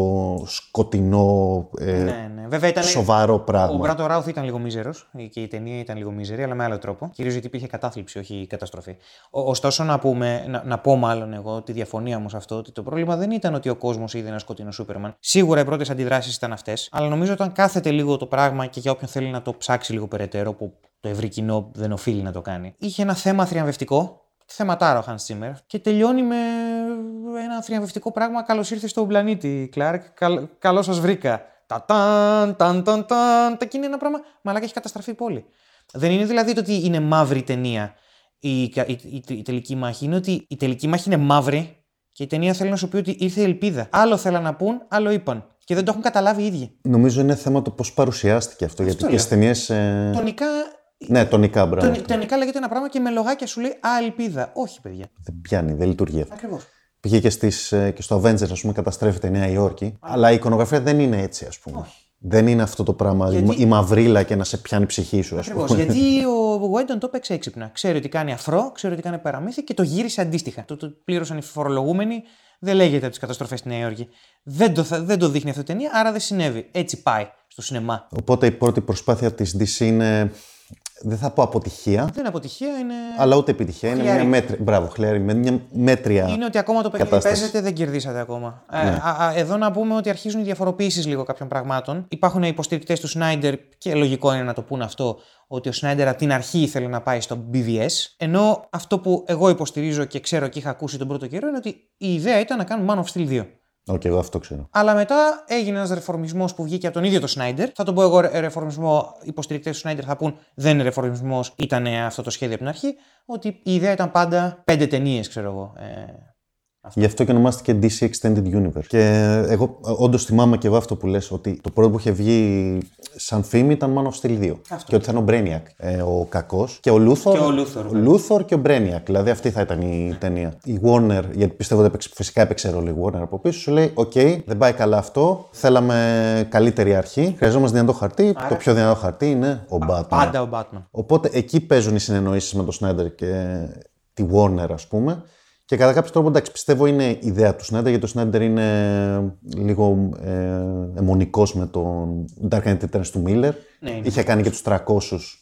σκοτεινό, ε, Ναι, ναι. Βέβαια ήταν. σοβαρό Ο πράγμα. Μπράτο Ράουθ ήταν λίγο μίζερος και η ταινία ήταν λίγο μίζερη, αλλά με άλλο τρόπο. Κυρίω γιατί υπήρχε κατάθλιψη, όχι καταστροφή. Ο, ωστόσο, να, πούμε, να, να πω μάλλον εγώ τη διαφωνία μου σε αυτό, ότι το πρόβλημα δεν ήταν ότι ο κόσμος είδε ένα σκοτεινό Σούπερμαν. Σίγουρα οι πρώτες αντιδράσεις ήταν αυτές, αλλά νομίζω όταν κάθεται λίγο το πράγμα και για όποιον θέλει να το ψάξει λίγο περαιτέρω, που το ευρύ κοινό δεν οφείλει να το κάνει, είχε ένα θέμα θριαμβευτικό. Θεματάρα ο Hans Zimmer και τελειώνει με ένα θριαμβευτικό πράγμα. Καλώς ήρθες στον πλανήτη, Κλάρκ. Καλ, Καλώς σας βρήκα. Τα ταν, ταν, ταν, ταν. Τα είναι ένα πράγμα. Μαλάκα έχει καταστραφεί η πόλη. Δεν είναι δηλαδή το ότι είναι μαύρη ταινία η, η, η, η τελική μάχη. Είναι ότι η τελική μάχη είναι μαύρη και η ταινία θέλει να σου πει ότι ήρθε η ελπίδα. Άλλο θέλαν να πούν, άλλο είπαν. Και δεν το έχουν καταλάβει οι ίδιοι. Νομίζω είναι θέμα το πώς παρουσιάστηκε αυτό. γιατί και στι ταινίε. Ε... Τονικά. Ναι, τονικά μπράβο. Τον, τονικά λέγεται ένα πράγμα και με λογάκια σου λέει Α, ελπίδα. Όχι, παιδιά. Δεν πιάνει, δεν λειτουργεί αυτό. Ακριβώς. Πήγε και, στις, ε, και στο Avengers, ας πούμε, καταστρέφεται η Νέα Υόρκη. Αλλά η εικονογραφία δεν είναι έτσι, ας πούμε. Όχι. Δεν είναι αυτό το πράγμα, Γιατί- η μαυρίλα και να σε πιάνει η ψυχή σου, ας Ακριβώς. πούμε. Γιατί [LAUGHS] ο Βουέντον το έπαιξε έξυπνα. Ξέρει ότι κάνει αφρό, ξέρει ότι κάνει παραμύθι και το γύρισε αντίστοιχα. Το, το πλήρωσαν οι φορολογούμενοι. Δεν λέγεται από τις καταστροφές στη Νέα Υόρκη. Δεν το, θα- δεν το δείχνει αυτή η ταινία, άρα δεν συνέβη. Έτσι πάει στο σινεμά. Οπότε η πρώτη προσπάθεια της DC είναι. Δεν θα πω αποτυχία, Δεν είναι αποτυχία, είναι. αλλά ούτε επιτυχία. Είναι Χλιαρή. μια μέτρια. Μπράβο, χλιαρή. Με μια μέτρια. Είναι ότι ακόμα το παιχνίδι που κατάσταση. παίζετε δεν κερδίσατε ακόμα. Ε, Ναι. α, α, εδώ να πούμε ότι αρχίζουν οι διαφοροποιήσεις λίγο κάποιων πραγμάτων. Υπάρχουν υποστηρικτές του Σνάιντερ και λογικό είναι να το πούν αυτό, ότι ο Σνάιντερ από την αρχή ήθελε να πάει στο BVS. Ενώ αυτό που εγώ υποστηρίζω και ξέρω και είχα ακούσει τον πρώτο καιρό είναι ότι η ιδέα ήταν να κάνουν Man of Steel 2. Όχι, εγώ αυτό ξέρω. Αλλά μετά έγινε ένας ρεφορμισμός που βγήκε από τον ίδιο τον Σνάιντερ. Θα τον πω εγώ ρε- ρεφορμισμό, οι υποστηρικτές του Σνάιντερ θα πούν δεν είναι ρεφορμισμός, ήταν αυτό το σχέδιο από την αρχή. Ότι η ιδέα ήταν πάντα πέντε ταινίες, ξέρω εγώ. Ε, Γι' αυτό και ονομάστηκε DC Extended Universe. Και εγώ όντως θυμάμαι και εγώ αυτό που λες, ότι το πρώτο που είχε βγει σαν φήμη ήταν Man of Steel 2. Αυτό. Και ότι θα είναι ο Brainiac, ε, ο κακός. Και ο Luthor. Και ο Luthor, ο Luthor και ο Brainiac. Δηλαδή αυτή θα ήταν η ταινία. Η Warner, γιατί πιστεύω ότι έπαιξε- φυσικά έπαιξε ρόλο η Warner από πίσω, σου λέει: Οκ, δεν πάει καλά αυτό. Θέλαμε καλύτερη αρχή. Χρειαζόμαστε δυνατό χαρτί. Το πιο δυνατό χαρτί είναι ο Batman. πάντα ο Batman. Οπότε εκεί παίζουν οι συνεννοήσεις με τον Σνάιντερ και τη Warner, ας πούμε. Και κατά κάποιο τρόπο, εντάξει, πιστεύω είναι η ιδέα του Σνάιντερ, γιατί ο Σνάιντερ είναι λίγο ε, αιμονικός με τον Dark Knight Returns του Miller. Ναι, είναι. Είχε κάνει και τους 300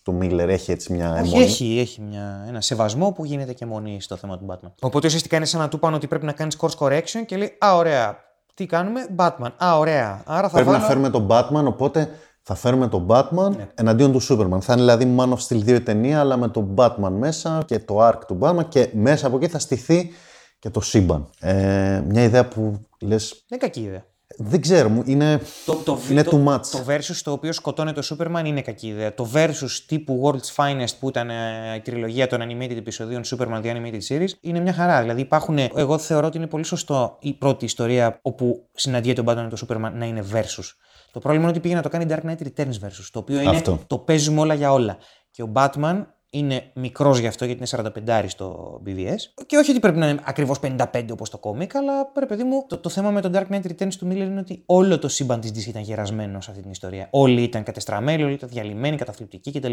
του Miller, έχει έτσι μια Όχι, αιμονή. έχει, έχει μια, ένα σεβασμό που γίνεται και μονή στο θέμα του Batman. Οπότε ουσιαστικά είναι σαν να του πάνε ότι πρέπει να κάνεις course correction και λέει Α, ωραία. Τι κάνουμε, Batman. Α, ωραία. Άρα θα Πρέπει βάλω... να φέρουμε τον Batman, οπότε θα φέρουμε τον Batman Ναι. εναντίον του Superman. Θα είναι δηλαδή Man of Steel 2 η ταινία, αλλά με τον Batman μέσα και το arc του Batman και μέσα από εκεί θα στηθεί και το σύμπαν. Ε, μια ιδέα που λες, Δεν είναι κακή ιδέα. δεν ξέρω, μου είναι, Το, το, είναι το, too much. Το versus το οποίο σκοτώνει το Superman είναι κακή ιδέα. Το versus τύπου World's Finest που ήταν ε, η τριλογία των animated επεισοδίων Superman The Animated Series είναι μια χαρά. Δηλαδή υπάρχουν, εγώ θεωρώ ότι είναι πολύ σωστό η πρώτη ιστορία όπου συναντιέται ο Batman με το Superman να είναι versus. Το πρόβλημα είναι ότι πήγε να το κάνει Dark Knight Returns versus, το οποίο είναι Αυτό. το παίζουμε όλα για όλα. Και ο Batman είναι μικρός γι' αυτό, γιατί είναι 45 στο BVS. Και όχι ότι πρέπει να είναι ακριβώς 55 όπως το κόμικ, αλλά ρε παιδί μου, το, το θέμα με τον Dark Knight Returns του Miller είναι ότι όλο το σύμπαν της DC ήταν γερασμένο σε αυτή την ιστορία. Όλοι ήταν κατεστραμμένοι, όλοι ήταν διαλυμένοι, καταθλιπτικοί κτλ.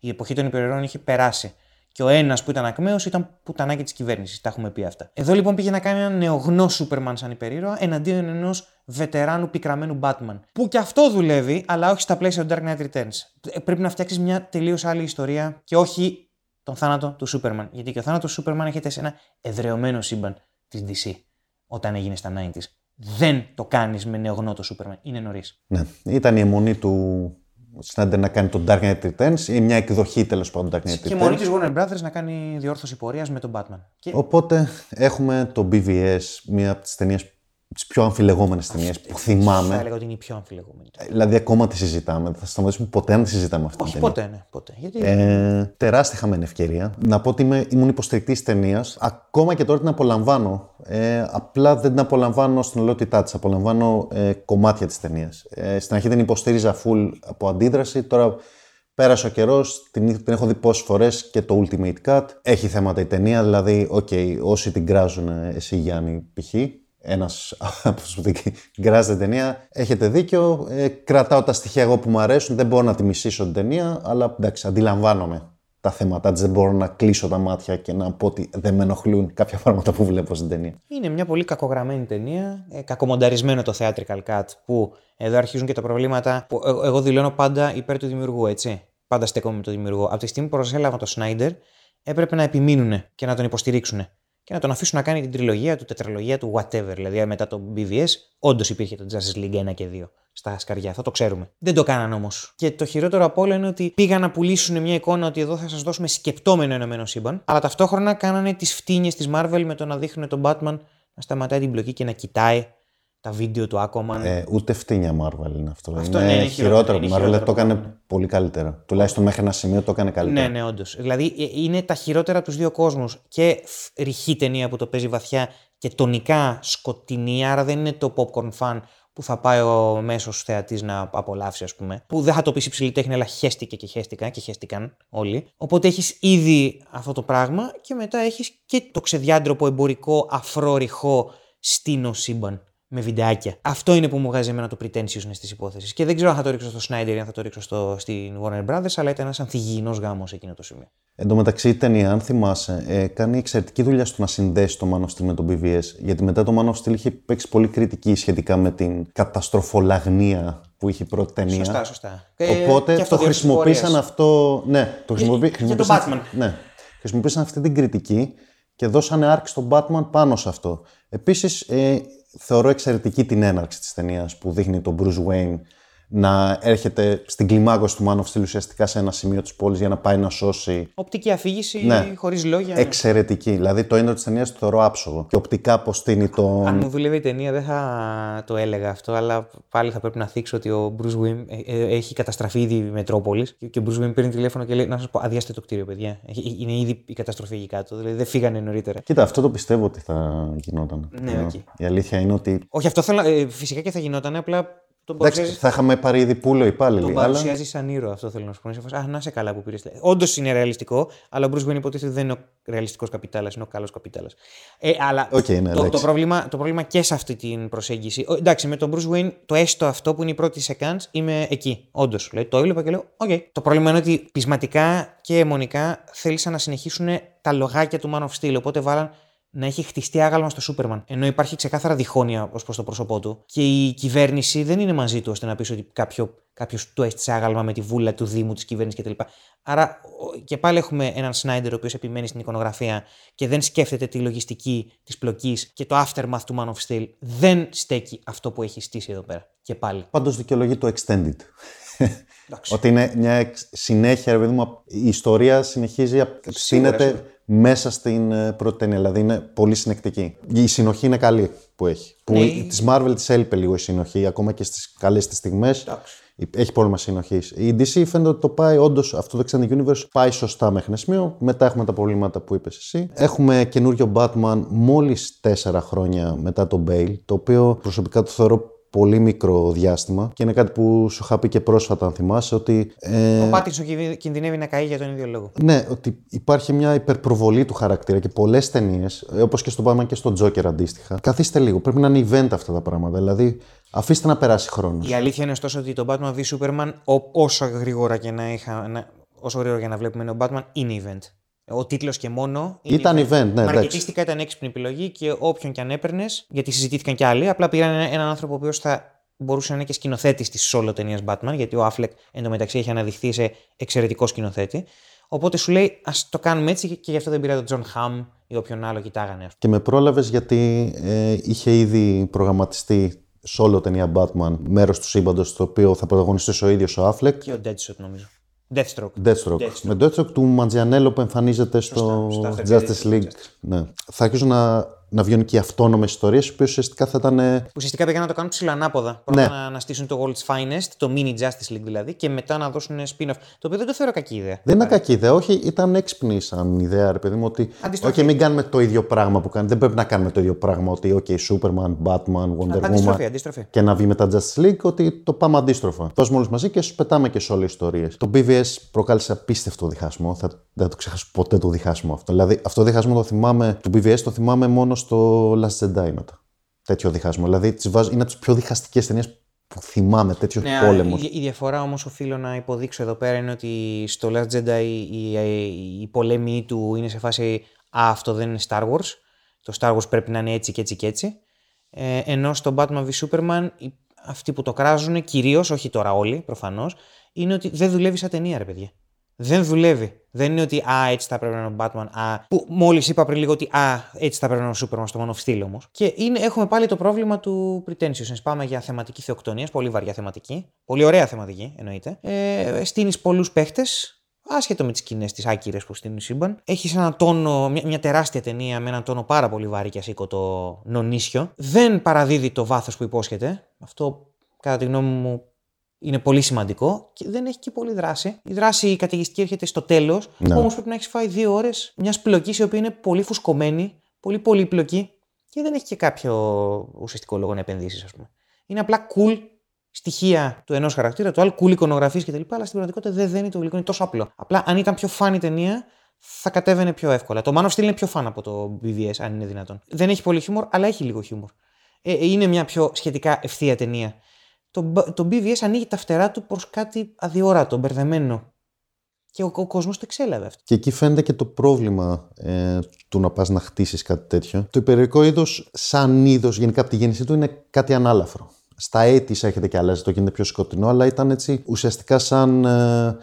Η εποχή των υπερηρώων είχε περάσει. Και ο ένας που ήταν ακμαίος ήταν πουτανάκι της κυβέρνησης. Τα έχουμε πει αυτά. Εδώ λοιπόν πήγε να κάνει ένα νεογνώ Σούπερμαν σαν υπερήρωα εναντίον ενός βετεράνου πικραμένου Batman. Που και αυτό δουλεύει, αλλά όχι στα πλαίσια του Dark Knight Returns. Ε, Πρέπει να φτιάξεις μια τελείως άλλη ιστορία και όχι τον θάνατο του Σούπερμαν. Γιατί και ο θάνατος του Σούπερμαν έρχεται σε ένα εδρεωμένο σύμπαν της DC όταν έγινε στα 90s. Δεν το κάνεις με νεογνώ το Σούπερμαν. Είναι νωρίς. Ναι, ήταν η αιμονή του Σνάιντερ να κάνει τον Dark Knight Returns ή μια εκδοχή τέλος πάντων του Dark Knight Και Returns. μόνη της Warner Brothers να κάνει διόρθωση πορείας με τον Batman. Και Οπότε έχουμε το BVS, μία από τις ταινίες, τις πιο αμφιλεγόμενες ταινίες που θα θυμάμαι. έλεγα ότι είναι η πιο αμφιλεγόμενη. Δηλαδή, ακόμα τη συζητάμε. Δεν θα σταματήσουμε ποτέ να τη συζητάμε αυτή Όχι την ταινία. ποτέ, ναι, ποτέ. Γιατί Ε, τεράστια χαμένη ευκαιρία. Να πω ότι είμαι, ήμουν υποστηρικτής τη ταινίας. Ακόμα και τώρα την απολαμβάνω. Ε, απλά δεν την απολαμβάνω στην ολότητά της. Απολαμβάνω ε, κομμάτια της ταινίας. Ε, στην αρχή την υποστήριζα full από αντίδραση. Τώρα πέρασε ο καιρός, την, την έχω δει πόσες φορές και το Ultimate Cut. Έχει θέματα η ταινία, δηλαδή, οκ, όσοι την κράζουν, ε, εσύ Γιάννη π.χ. Ένας [LAUGHS] από του που την γκράζετε την ταινία, έχετε δίκιο. Ε, κρατάω τα στοιχεία εγώ που μου αρέσουν. Δεν μπορώ να τη μισήσω την ταινία, αλλά εντάξει, αντιλαμβάνομαι τα θέματα της. Δεν μπορώ να κλείσω τα μάτια και να πω ότι δεν με ενοχλούν κάποια [LAUGHS] πράγματα που βλέπω στην ταινία. είναι μια πολύ κακογραμμένη ταινία, ε, κακομονταρισμένο το theatrical cut, που εδώ αρχίζουν και τα προβλήματα που ε- εγώ δηλώνω πάντα υπέρ του δημιουργού, έτσι. Πάντα στέκομαι με τον δημιουργό. Από τη στιγμή που προσέλαβαν τον Σνάιντερ, έπρεπε να επιμείνουν και να τον υποστηρίξουν. Και να τον αφήσουν να κάνει την τριλογία του, τετραλογία του, whatever. Δηλαδή μετά το BVS, όντως υπήρχε το Justice League 1 και 2 στα σκαριά. Αυτό το ξέρουμε. Δεν το κάναν όμως. Και το χειρότερο από όλα είναι ότι πήγαν να πουλήσουν μια εικόνα ότι εδώ θα σας δώσουμε σκεπτόμενο ενωμένο σύμπαν, αλλά ταυτόχρονα κάνανε τις φτύνιες της Marvel με το να δείχνουν τον Batman να σταματάει την μπλοκή και να κοιτάει τα βίντεο του Aquaman. Ε, ούτε φτύνια Marvel είναι αυτό. Αυτό είναι, ναι, είναι χειρότερο. χειρότερο, Η είναι Marvel χειρότερο το έκανε από πολύ καλύτερα. Τουλάχιστον μέχρι ένα σημείο το έκανε καλύτερα. Ναι, ναι, όντως. Δηλαδή ε, είναι τα χειρότερα από τους δύο κόσμους. Και φ- ρηχή ταινία που το παίζει βαθιά και τονικά σκοτεινή, άρα δεν είναι το popcorn fan που θα πάει ο μέσος θεατής να απολαύσει, ας πούμε. Που δεν θα το πει υψηλή τέχνη, αλλά χέστηκε και χέστηκα και χέστηκαν όλοι. Οπότε έχεις ήδη αυτό το πράγμα και μετά έχεις και το ξεδιάντροπο εμπορικό αφρό ρηχό στήνο σύμπαν με βιντεάκια. Αυτό είναι που μου βγάζει εμένα το pretentiousness της υπόθεσης. Και δεν ξέρω αν θα το ρίξω στο Snyder ή αν θα το ρίξω στο, στην Warner Brothers, αλλά ήταν ένας ανθυγιεινός γάμος εκείνο το σημείο. Εν τω μεταξύ η ταινία, αν θυμάσαι, ε, κάνει εξαιρετική δουλειά στο να συνδέσει το Man of Steel με τον BVS. Γιατί μετά το Man of Steel είχε παίξει πολύ κριτική σχετικά με την καταστροφολαγνία που είχε η πρώτη ταινία. Σωστά, σωστά. Οπότε και αυτό το δύο χρησιμοποίησαν συμφορίες. αυτό. Ναι, το χρησιμοποίη- για τον χρησιμοποίησαν- Batman. Ναι. Χρησιμοποίησαν αυτή την κριτική και δώσανε άρξη στον Batman πάνω σε αυτό. Επίσης, ε, θεωρώ εξαιρετική την έναρξη της ταινίας που δείχνει τον Bruce Wayne να έρχεται στην κλιμάκωση του Man of Steel ουσιαστικά σε ένα σημείο της πόλης για να πάει να σώσει Οπτική αφήγηση Ναι. χωρίς λόγια. Εξαιρετική. Δηλαδή το intro της ταινίας το θεωρώ άψογο. Και οπτικά αποστήνει τον. Αν μου δούλευε η ταινία δεν θα το έλεγα αυτό, αλλά πάλι θα πρέπει να θίξω ότι ο Bruce Wayne ε, ε, έχει καταστραφεί ήδη η Μετρόπολης και ο Bruce Wayne παίρνει τηλέφωνο και λέει: Να σας πω, αδειάστε το κτίριο, παιδιά. Έχει- Είναι ήδη η καταστροφή εκεί κάτω. Δηλαδή δεν φύγανε νωρίτερα. Κοίτα, αυτό το πιστεύω ότι θα γινόταν. Ναι, Ε, οκ. Η αλήθεια είναι ότι. Όχι, αυτό θέλω, ε, φυσικά και θα γινόταν, απλά τον Εντάξει, παρουσιάζει, θα είχαμε πάρει ήδη πούλο υπάλληλοι. τον αλλά... παρουσιάζεις σαν ήρωα, αυτό θέλω να σου πω. Είναι σε φάση, Α, να 'σαι καλά που πήρες. Όντως είναι ρεαλιστικό, αλλά ο Bruce Wayne υποτίθεται δεν είναι ο ρεαλιστικός καπιτάλας, είναι ο καλός καπιτάλας. Ε, αλλά Οκ, ναι, το, το, εντάξει. πρόβλημα, το πρόβλημα και σε αυτή την προσέγγιση. Ο, εντάξει, με τον Bruce Wayne, το έστω αυτό που είναι η πρώτη σεκάνς, είμαι εκεί. Όντως. Δηλαδή, το έβλεπα και λέω: Οκ. Το πρόβλημα είναι ότι πεισματικά και εμμονικά θέλησαν να συνεχίσουν τα λογάκια του Man of Steel. Οπότε βάλαν να έχει χτιστεί άγαλμα στο Σούπερμαν. Ενώ υπάρχει ξεκάθαρα διχόνοια ως προς το πρόσωπό του. Και η κυβέρνηση δεν είναι μαζί του ώστε να πεις ότι κάποιο κάποιος του έστησε άγαλμα με τη βούλα του Δήμου, της κυβέρνησης κτλ. Άρα ο- και πάλι έχουμε έναν Σνάιντερ ο οποίος επιμένει στην εικονογραφία και δεν σκέφτεται τη λογιστική της πλοκής και το aftermath του Man of Steel. Δεν στέκει αυτό που έχει στήσει εδώ πέρα. Και πάλι. Πάντως δικαιολογεί το extended. Ότι είναι μια εξ- συνέχεια, ρε παιδί μου, η ιστορία συνεχίζει, στείνεται σίγουρα. Μέσα στην ε, πρώτη ταινία. Δηλαδή είναι πολύ συνεκτική. Η συνοχή είναι καλή που έχει. Που Ναι. η- της Marvel της έλειπε λίγο η συνοχή, ακόμα και στις καλές της στιγμές. Εντάξει. Έχει πρόβλημα συνοχής. Η DC φαίνεται ότι το πάει όντως αυτό το Extended Universe πάει σωστά μέχρι ένα σημείο. Μετά έχουμε τα προβλήματα που είπες εσύ. Έχουμε καινούριο Batman μόλις τέσσερα χρόνια μετά τον Bale, το οποίο προσωπικά το θεωρώ πολύ μικρό διάστημα και είναι κάτι που σου είχα πει και πρόσφατα, αν θυμάσαι, ότι. ε, Ο Πάτινσον κινδυ- κινδυνεύει να καεί για τον ίδιο λόγο. ναι, ότι υπάρχει μια υπερπροβολή του χαρακτήρα και πολλές ταινίες, όπως και στον Batman και στον Joker αντίστοιχα. Καθίστε λίγο. Πρέπει να είναι event αυτά τα πράγματα. Δηλαδή, αφήστε να περάσει χρόνος. Η αλήθεια είναι ωστόσο ότι το Batman v Superman, ο- όσο γρήγορα και να είχα. Να, όσο γρήγορα και να βλέπουμε είναι ο Batman, είναι event. Ο τίτλος και μόνο. είναι Ήταν event, ναι, εντάξει. Μαρκετίστικα ήταν έξυπνη επιλογή και όποιον και αν έπαιρνες, γιατί συζητήθηκαν κι άλλοι, απλά πήραν ένα- έναν άνθρωπο ο οποίος θα μπορούσε να είναι και σκηνοθέτης της solo ταινίας Batman, γιατί ο Affleck εντωμεταξύ έχει αναδειχθεί σε εξαιρετικό σκηνοθέτη. Οπότε σου λέει, ας το κάνουμε έτσι και γι' αυτό δεν πήρα τον Τζον Χαμ ή όποιον άλλο κοιτάγανε. ας Και με πρόλαβες γιατί ε, είχε ήδη προγραμματιστεί σε όλο ταινία Batman μέρος του σύμπαντος το οποίο θα πρωταγωνιστήσει ο ίδιος ο Affleck. Και ο Deadshot νομίζω. Deathstroke. Deathstroke. Deathstroke. Με Deathstroke του Μαντζιανέλο που εμφανίζεται στο στο After Justice Credits League. Ναι. Θα αρχίσουν να, να βγαίνουν και αυτόνομες ιστορίες, οι οποίες ουσιαστικά θα ήταν. ε, Ουσιαστικά πήγαν να το κάνουν ψηλοανάποδα. Πρώτα Ναι. να αναστήσουν το World's Finest, το mini Justice League δηλαδή, και μετά να δώσουν spin-off. Το οποίο δεν το θεωρώ κακή ιδέα. Δεν είναι κακή ιδέα, όχι, ήταν έξυπνη σαν ιδέα, ρε παιδί μου, ότι. Αντιστροφή. Όχι, μην κάνουμε το ίδιο πράγμα που κάνει. Δεν πρέπει να κάνουμε το ίδιο πράγμα. Ότι, OK, Superman, Batman, Wonder Αντιστροφή, Woman. αντιστροφή. και να βγει μετά Justice League ότι το πάμε αντίστροφα. Βάζουμε όλους μαζί και σου πετάμε και σε όλες τι ιστορίες. Το BVS προκάλεσε απίστευτο διχασμό. Θα, δεν θα το ξεχάσω ποτέ το διχασμό αυτό. Δηλαδή, αυτό το διχασμό το θυμάμαι, του BVS το θυμάμαι μόνο στο Last Jedi μετά. Τέτοιο διχασμό. Δηλαδή, τις βάζω, είναι από τις πιο διχαστικές ταινίες που θυμάμαι. Τέτοιος Ναι, πόλεμος. η, η διαφορά όμως οφείλω να υποδείξω εδώ πέρα είναι ότι στο Last Jedi η, η, η πολέμη του είναι σε φάση Α, αυτό δεν είναι Star Wars. Το Star Wars πρέπει να είναι έτσι και έτσι και έτσι. Ε, ενώ στο Batman v Superman οι- αυτοί που το κράζουν κυρίως, όχι τώρα όλοι προφανώς, είναι ότι δεν δουλεύει σαν ταινία, ρε παιδιά. Δεν δουλεύει. Δεν είναι ότι Α, έτσι θα πρέπει να είναι ο Batman. Α, που μόλις είπα πριν λίγο ότι Α, έτσι θα πρέπει να είναι ο Superman στο Man of Steel όμως. Και είναι, έχουμε πάλι το πρόβλημα του pretentiousness. Πάμε για θεματική θεοκτονίας, πολύ βαριά θεματική. Πολύ ωραία θεματική εννοείται. Ε, Στείνεις πολλούς παίχτες, άσχετο με τις σκηνές τη άκυρες που στείνει η σύμπαν. Έχεις έναν τόνο, μια, μια τεράστια ταινία με έναν τόνο πάρα πολύ βαρύ και ασήκωτο νονίσιο. Δεν παραδίδει το βάθος που υπόσχεται. Αυτό, κατά τη γνώμη μου, είναι πολύ σημαντικό και δεν έχει και πολύ δράση. Η δράση η καταιγιστική έρχεται στο τέλος, Ναι. όμως πρέπει να έχεις φάει δύο ώρες μιας πλοκής η οποία είναι πολύ φουσκωμένη, πολύ πολύπλοκη και δεν έχει και κάποιο ουσιαστικό λόγο να επενδύσεις, ας πούμε. Είναι απλά cool στοιχεία του ενός χαρακτήρα, του άλλου cool εικονογραφής κτλ. Αλλά στην πραγματικότητα δεν δένει το γλυκό, είναι τόσο απλό. Απλά αν ήταν πιο φάνη ταινία, θα κατέβαινε πιο εύκολα. Το Man of Steel είναι πιο φαν από το BVS, αν είναι δυνατόν. Δεν έχει πολύ χιούμορ, αλλά έχει λίγο χιούμορ. Ε, είναι μια πιο σχετικά ευθεία ταινία. Το, το BVS ανοίγει τα φτερά του προς κάτι αδιόρατο, μπερδεμένο. Και ο, ο κόσμος το εξέλαβε αυτό. Και εκεί φαίνεται και το πρόβλημα ε, του να πας να χτίσεις κάτι τέτοιο. Το υπερηρωτικό είδος, σαν είδος, γενικά από τη γέννησή του, είναι κάτι ανάλαφρο. Στα 80s έρχεται και αλλάζει, το γίνεται πιο σκοτεινό, αλλά ήταν έτσι ουσιαστικά σαν ε,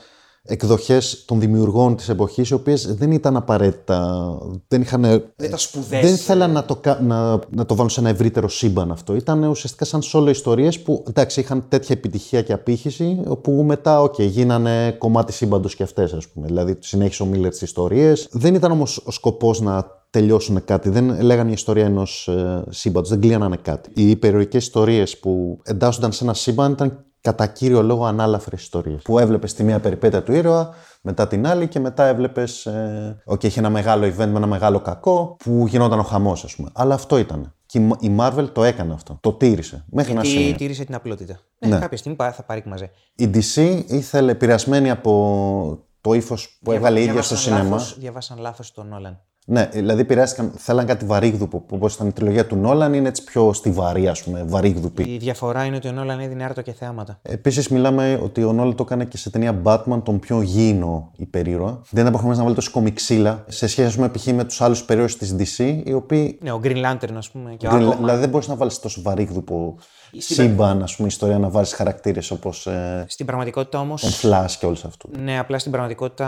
εκδοχές των δημιουργών της εποχής, οι οποίες δεν ήταν απαραίτητα. Δεν είχαν. Δεν τα σπουδές. Δεν θέλαν να το, να, να το βάλουν σε ένα ευρύτερο σύμπαν αυτό. Ήταν ουσιαστικά σαν solo ιστορίες που εντάξει, είχαν τέτοια επιτυχία και απήχηση, όπου μετά, οκ, okay, γίνανε κομμάτι σύμπαντος και αυτές, ας πούμε. Δηλαδή, συνέχισε ο Μίλλερ τις ιστορίες. Δεν ήταν όμως ο σκοπός να τελειώσουν κάτι. Δεν λέγανε η ιστορία ενός ε, σύμπαντος, δεν κλείνανε κάτι. Οι περισσότερες ιστορίες που εντάσσονταν σε ένα σύμπαν ήταν κατά κύριο λόγο ανάλαφρες ιστορίες. Που έβλεπες τη μία περιπέτεια του ήρωα, μετά την άλλη και μετά έβλεπες. Ε, okay, είχε ένα μεγάλο event με ένα μεγάλο κακό που γινόταν ο χαμός, ας πούμε. Αλλά αυτό ήταν. Και η Marvel το έκανε αυτό. Το τήρησε. Μέχρι Γιατί να σημείο. τήρησε την απλότητα. Ναι, ναι. κάποια στιγμή θα πάρει μαζί. Η DC ήθελε επηρεασμένη από το ύφος που έβγαλε η ίδια στο σινεμά. Διαβάσαν λάθος τον Νόλαν. Ναι, δηλαδή επηρεάστηκαν, θέλαν κάτι βαρύγδουπο. Όπως ήταν η τριλογία του Νόλαν, είναι έτσι πιο στιβαρή, ας πούμε, βαρύγδουπη. Η διαφορά είναι ότι ο Νόλαν έδινε άρτο και θεάματα. Επίσης, μιλάμε ότι ο Νόλαν το έκανε και σε ταινία Batman, τον πιο γήινο υπερήρωα. Δεν ήταν υποχρεωμένο να βάλει τόσο κομιξίλα σε σχέση, ας πούμε, π.χ. με τους άλλους υπερήρωες της DC, οι οποίοι. Ναι, ο Green Lantern, ας πούμε. Και Green... ο δηλαδή δεν μπορείς να βάλεις τόσο βαρύγδουπο σύμπαν, ας πούμε, ιστορία να βάζει χαρακτήρες όπως. Ε... Στην πραγματικότητα όμω. Τον Flash και όλους αυτούς. Ναι, απλά στην πραγματικότητα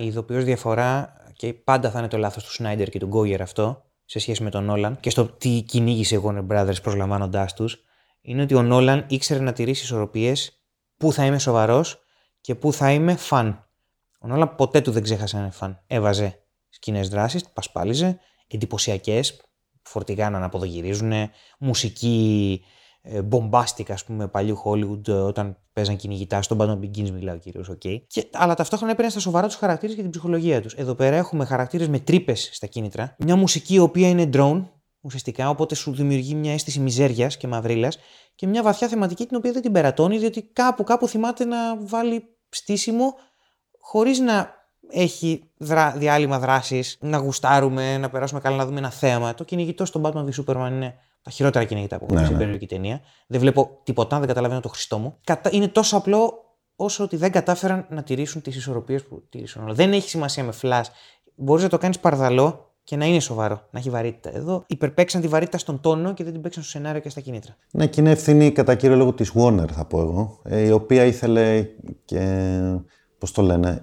η ειδοποιώς διαφορά και πάντα θα είναι το λάθος του Σνάιντερ και του Γκόγερ αυτό σε σχέση με τον Νόλαν και στο τι κυνήγησε ο Warner Brothers προσλαμβάνοντάς τους, είναι ότι ο Νόλαν ήξερε να τηρήσει ισορροπίες πού θα είμαι σοβαρός και πού θα είμαι φαν. Ο Νόλαν ποτέ του δεν ξέχασε να είναι φαν. Έβαζε σκηνές δράσης, πασπάλιζε, εντυπωσιακές, φορτηγά να αποδογυρίζουν, μουσική ε, bombastic, ας πούμε, παλιού Hollywood ε, όταν παίζαν κυνηγητά. Στον Batman Begins μιλάω κυρίως, okay. Και, αλλά ταυτόχρονα έπαιρναν στα σοβαρά τους χαρακτήρες και την ψυχολογία τους. Εδώ πέρα έχουμε χαρακτήρες με τρύπες στα κίνητρα. Μια μουσική η οποία είναι drone, ουσιαστικά, οπότε σου δημιουργεί μια αίσθηση μιζέριας και μαυρίλας και μια βαθιά θεματική την οποία δεν την περατώνει, διότι κάπου κάπου θυμάται να βάλει στήσιμο χωρίς να έχει δρα... διάλειμμα δράσης, να γουστάρουμε, να περάσουμε καλά, να δούμε ένα θέαμα. Το κυνηγητό στον Batman v Superman είναι τα χειρότερα κυνηγητά που έχω ναι, σε ναι. ταινία. Δεν βλέπω τίποτα, δεν καταλαβαίνω το Χριστό μου. Είναι τόσο απλό όσο ότι δεν κατάφεραν να τηρήσουν τις ισορροπίες που τήρησαν όλα. Δεν έχει σημασία με flash. Μπορείς να το κάνεις παρδαλό και να είναι σοβαρό, να έχει βαρύτητα. Εδώ υπερπαίξαν τη βαρύτητα στον τόνο και δεν την παίξαν στο σενάριο και στα κίνητρα. Ναι, και είναι ευθύνη κατά κύριο λόγο της Warner, θα πω εγώ, ε, η οποία ήθελε και. Πώς το λένε,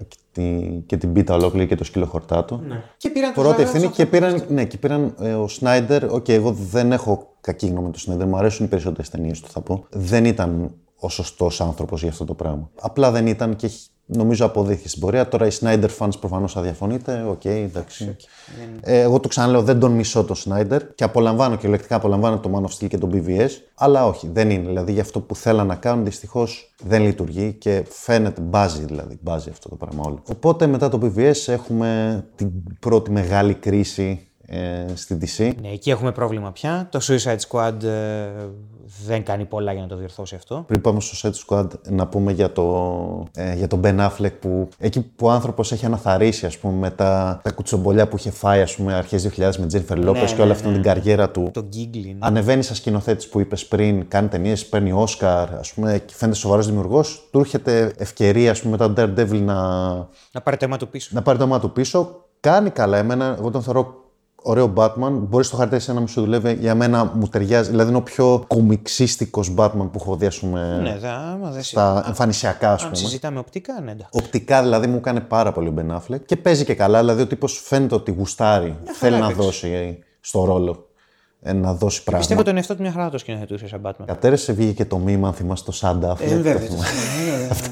και την πίτα ολόκληρη και το σκύλο χορτάτο. Ναι. Και πήραν Πρώτη ευθύνη και πήραν, ναι, και πήραν ε, ο Σνάιντερ. OK, okay, εγώ δεν έχω κακή γνώμη του Σνάιντερ, μου αρέσουν οι περισσότερες ταινίες του, θα πω. Δεν ήταν ο σωστός άνθρωπος για αυτό το πράγμα. Απλά δεν ήταν και νομίζω αποδείχθηκε στην πορεία. Τώρα οι Snyder fans προφανώς θα διαφωνείτε. OK, okay, εντάξει. Okay. Ε, εγώ το ξαναλέω, δεν τον μισώ το Snyder και απολαμβάνω και λεκτικά απολαμβάνω το Man of Steel και το BVS. Αλλά όχι, δεν είναι. Δηλαδή για αυτό που θέλαν να κάνουν δυστυχώς δεν λειτουργεί και φαίνεται, μπάζει δηλαδή, μπάζει αυτό το πράγμα όλο. Οπότε μετά το BVS έχουμε την πρώτη μεγάλη κρίση ε, στην DC. Ναι, εκεί έχουμε πρόβλημα πια. Το Suicide Squad ε, δεν κάνει πολλά για να το διορθώσει αυτό. Πριν πάμε στο Suicide Squad, να πούμε για, το, ε, για τον Ben Affleck που εκεί που ο άνθρωπος έχει αναθαρίσει ας πούμε, με τα, τα κουτσομπολιά που είχε φάει ας πούμε, αρχές 2000 με Jennifer Lopez ναι, και όλη ναι, αυτή ναι. την καριέρα του. Το giggling. Ανεβαίνει σαν σκηνοθέτης που είπες πριν, κάνει ταινίες, παίρνει Όσκαρ, ας πούμε, και φαίνεται σοβαρός δημιουργός. Του έρχεται ευκαιρία ας πούμε, μετά τον Daredevil να. Να πάρει το αίμα του πίσω. Να πάρει το αίμα του πίσω. Κάνει καλά. Εμένα, εγώ τον θεωρώ ωραίο Batman. Μπορείς το χαρτί να μην σου δουλεύει. Για μένα μου ταιριάζει. Δηλαδή είναι ο πιο κομιξίστικος Batman που έχω δει πούμε, ναι, δε, δε στα εμφανισιακά, ας πούμε. Αν συζητάμε οπτικά, ναι. Εντάξει. Οπτικά δηλαδή μου κάνει πάρα πολύ ο Ben Affleck. Και παίζει και καλά. Δηλαδή ο τύπος φαίνεται ότι γουστάρει. θέλει να δώσει στο ρόλο. Ε, να δώσει πράγματα. Πιστεύω τον εαυτό του μια χαρά το σκηνοθετούσε σαν Batman. Κατέρεσε βγήκε και το μήμα, αν θυμάσαι το Σάντα. Ε, βέβαια.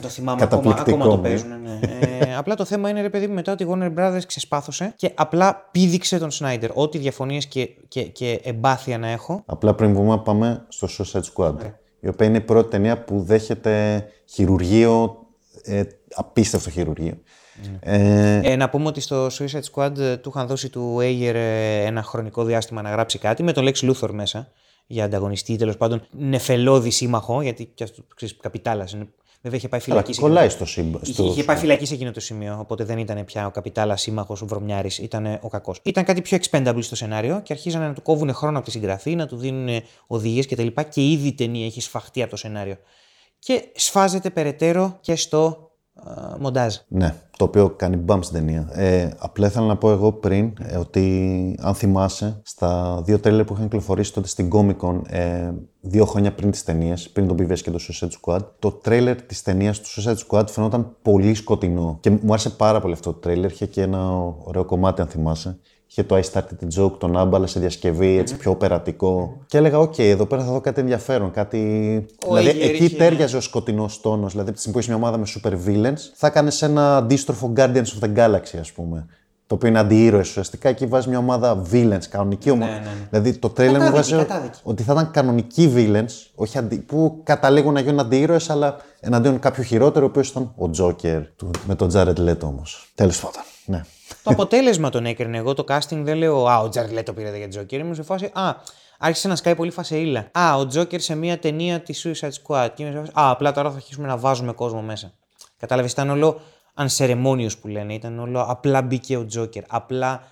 Το θυμάμαι ακόμα, ακόμα το παίζουν. Ναι. ε, απλά το θέμα είναι, ρε παιδί, μετά ότι η Warner Brothers ξεσπάθωσε και απλά πήδηξε τον Σνάιντερ. Ό,τι διαφωνίες και, και, και εμπάθεια να έχω. Απλά πριν βγούμε, πάμε στο Suicide Squad. Η οποία είναι η πρώτη ταινία που δέχεται χειρουργείο, ε, απίστευτο χειρουργείο. Ε... Ε, να πούμε ότι στο Suicide Squad ε, του είχαν δώσει του Ayer ε, ένα χρονικό διάστημα να γράψει κάτι με τον Lex Luthor μέσα. για ανταγωνιστή, τέλος πάντων νεφελώδη σύμμαχο, γιατί και αυτό ξέρεις, καπιτάλας είναι. Βέβαια είχε πάει φυλακή. Αλλά κολλάει στο σύμπαν. Είχε, είχε πάει φυλακή σε εκείνο το σημείο, οπότε δεν ήταν πια ο καπιτάλας σύμμαχος, ο βρωμιάρης, ήταν ο κακός. Ήταν κάτι πιο expendable στο σενάριο και αρχίζανε να του κόβουν χρόνο από τη συγγραφή, να του δίνουν οδηγίες κτλ. Και, και ήδη η ταινία έχει σφαχτεί από το σενάριο. Και σφάζεται περαιτέρω και στο μοντάζ. Ναι, το οποίο κάνει μπαμς στην ταινία. Ε, απλά ήθελα να πω εγώ πριν ε, ότι αν θυμάσαι, στα δύο τρέλερ που είχαν κυκλοφορήσει τότε στην Comic Con ε, δύο χρόνια πριν τις ταινίες, πριν τον BVS και το Suicide Squad, το τρέλερ της ταινίας του Suicide Squad φαινόταν πολύ σκοτεινό. Και μου άρεσε πάρα πολύ αυτό το τρέλερ. Είχε και ένα ωραίο κομμάτι, αν θυμάσαι. Είχε το I started the joke, τον άμπαλα σε διασκευή, έτσι πιο οπερατικό. Και έλεγα, οκ, εδώ πέρα θα δω κάτι ενδιαφέρον. Κάτι... δηλαδή, εκεί είχε... ταίριαζε ο σκοτεινός τόνος. Δηλαδή, από τη στιγμή που είσαι μια ομάδα με super villains, θα έκανες ένα αντίστροφο Guardians of the Galaxy, ας πούμε. Το οποίο είναι αντιήρωες ουσιαστικά. Εκεί βάζεις μια ομάδα villains, κανονική ναι, ομάδα. Ναι, ναι. Δηλαδή το τρέλερ μου βάζει ότι θα ήταν κανονικοί villains, όχι αντι... που καταλήγουν να γίνουν αντιήρωες, αλλά εναντίον κάποιου χειρότερο, ο οποίος ήταν ο Joker με τον Jared Leto όμως. Τέλος πάντων. Ναι. Το αποτέλεσμα τον έκρινε. Εγώ το casting δεν λέω Α, ο Τζαρλέτ το πήρε για Τζόκερ. Είμαι σε φάση Α, άρχισε να σκάει πολύ φασείλα. Α, ο Τζόκερ σε μια ταινία της Suicide Squad. Και είμαι σε φάση Α, απλά τώρα θα αρχίσουμε να βάζουμε κόσμο μέσα. Κατάλαβες, ήταν όλο unceremonious που λένε. Ήταν όλο απλά μπήκε ο Τζόκερ. Απλά.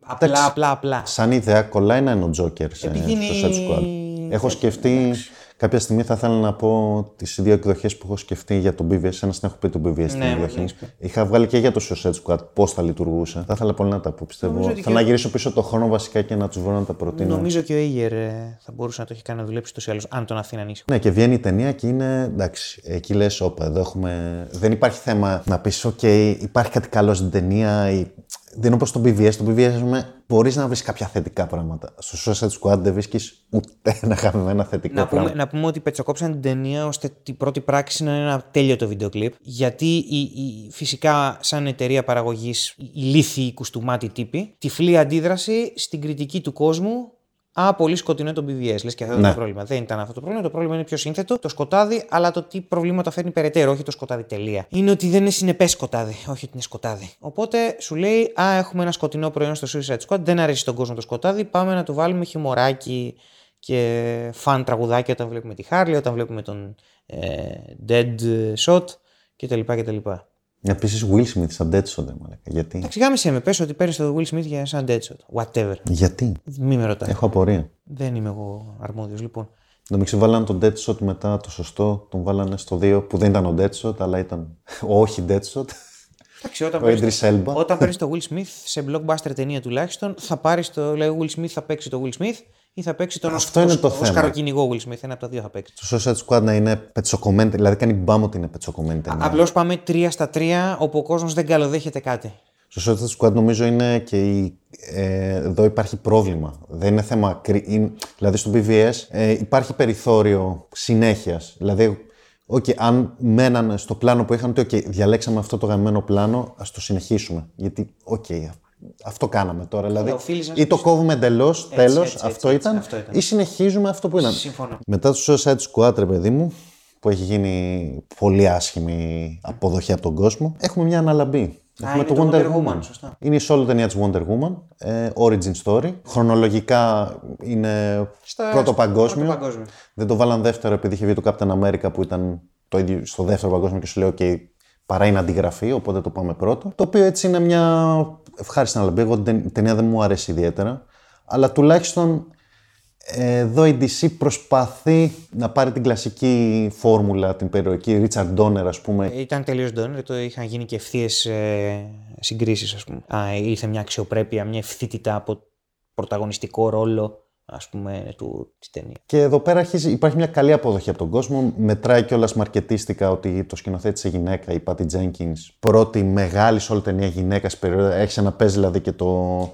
Απλά, απλά, απλά. Σαν ιδέα κολλάει να είναι ο Τζόκερ σε Suicide Squad. Έχω σκεφτεί. Κάποια στιγμή θα ήθελα να πω τις δύο εκδοχές που έχω σκεφτεί για το BVS. Ένας την έχω πει το BVS στην ναι, εκδοχή. Είχα βγάλει και για το Suicide Squad πώς θα λειτουργούσε. Θα ήθελα πολύ να τα πω. Πιστεύω. Θα να γυρίσω πίσω το χρόνο βασικά και να τους βρω να τα προτείνω. Νομίζω και ο Ήγερ ε, θα μπορούσε να το έχει κάνει να δουλέψει τόσο άλλο, αν τον αφήνει ανήσυχο. Ναι, και βγαίνει η ταινία και είναι εντάξει. Εκεί λες, όπα, εδώ έχουμε. Δεν υπάρχει θέμα να πεις, OK, υπάρχει κάτι καλό στην ταινία. Ή... Δεν είναι όπω το BVS. Το BVS, ας πούμε, μπορείς να βρεις κάποια θετικά πράγματα. Στο Suicide Squad δεν βρίσκεις ούτε ένα χαμένα θετικό να πράγμα. Πούμε, να πούμε ότι πετσοκόψαν την ταινία ώστε την πρώτη πράξη να είναι ένα τέλειο το βίντεο κλιπ. Γιατί η, η, φυσικά, σαν εταιρεία παραγωγής, ηλίθιοι κουστούμάτι τύποι, τυφλή αντίδραση στην κριτική του κόσμου Α, πολύ σκοτεινό το BVS. Λες και αυτό ναι. το πρόβλημα. Δεν ήταν αυτό το πρόβλημα. Το πρόβλημα είναι πιο σύνθετο. Το σκοτάδι, αλλά το τι προβλήματα φέρνει περαιτέρω. Όχι το σκοτάδι τελεία. Είναι ότι δεν είναι συνεπές σκοτάδι. Όχι ότι είναι σκοτάδι. Οπότε σου λέει, Α, έχουμε ένα σκοτεινό προϊόν στο Suicide Squad. Δεν αρέσει τον κόσμο το σκοτάδι. Πάμε να του βάλουμε χιμωράκι και φαν τραγουδάκι όταν βλέπουμε τη Χάρλι, όταν βλέπουμε τον ε, Dead Shot κτλ. κτλ. Επίσης, Will Smith σαν Deadshot, δεν μου Γιατί; Εντάξει, με, πες ότι παίρνεις το Will Smith για σαν Deadshot. Whatever. Γιατί; Μη με ρωτάει. Έχω απορία. Δεν είμαι εγώ αρμόδιος, λοιπόν. Νομίζω βάλανε τον Deadshot μετά το σωστό, τον βάλανε στο 2 που δεν ήταν ο Deadshot, αλλά ήταν ο [LAUGHS] όχι Deadshot. Εντάξει, όταν παίρνεις το, όταν παίρνεις το Will Smith σε blockbuster ταινία τουλάχιστον, θα πάρεις το. Λέει Will Smith θα παίξεις το Will Smith ή θα παίξει τον Αυτό είναι το θέμα. σκαροκυνηγό Will Smith. Ένα από τα δύο θα παίξει. Το Suicide Squad να είναι πετσοκομμένη, δηλαδή κάνει μπάμ ότι είναι πετσοκομμένη ταινία. Απλώς πάμε τρία στα τρία όπου ο κόσμος δεν καλοδέχεται κάτι. Στο Suicide Squad νομίζω είναι και η, ε, εδώ υπάρχει πρόβλημα. Δεν είναι θέμα. Είναι, δηλαδή στο BVS ε, υπάρχει περιθώριο συνέχειας. Δηλαδή, okay, αν μέναν στο πλάνο που είχαν, ότι okay, διαλέξαμε αυτό το γαμημένο πλάνο, ας το συνεχίσουμε. Γιατί, OK, okay, αυτό κάναμε τώρα. Δηλαδή, ή το κόβουμε εντελώς, τέλος, αυτό, ήταν, ή συνεχίζουμε αυτό που ήταν. Συμφωνώ. Μετά το Suicide Squad, ρε παιδί μου, που έχει γίνει πολύ άσχημη αποδοχή από τον κόσμο, έχουμε μια αναλαμπή. Έχουμε το, το Wonder, Woman. Σωστά. Είναι η solo ταινία της Wonder Woman. Ε, origin story. Χρονολογικά είναι Στα... πρώτο, παγκόσμιο. πρώτο παγκόσμιο. Δεν το βάλαν δεύτερο επειδή είχε βγει το Captain America που ήταν το ίδιο στο δεύτερο παγκόσμιο και σου λέω: OK, παρά είναι αντιγραφή, οπότε το πάμε πρώτο. Το οποίο έτσι είναι μια ευχάριστη αναλαμπή. Εγώ την ταινία δεν μου αρέσει ιδιαίτερα. Αλλά τουλάχιστον εδώ η DC προσπαθεί να πάρει την κλασική φόρμουλα, την περιοχή Richard Donner, ας πούμε. Ήταν τελείως Donner, το είχαν γίνει και ευθείες ε, συγκρίσεις, ας πούμε. Α, ήρθε μια αξιοπρέπεια, μια ευθύτητα από πρωταγωνιστικό ρόλο ας πούμε, του, της ταινία. Και εδώ πέρα αρχίζει, υπάρχει μια καλή αποδοχή από τον κόσμο. Μετράει κιόλας μαρκετίστικα ότι το σκηνοθέτησε γυναίκα, η Patty Jenkins. Πρώτη μεγάλη σε όλη ταινία γυναίκα στην περίοδο. Έχει ένα παίζει δηλαδή και το.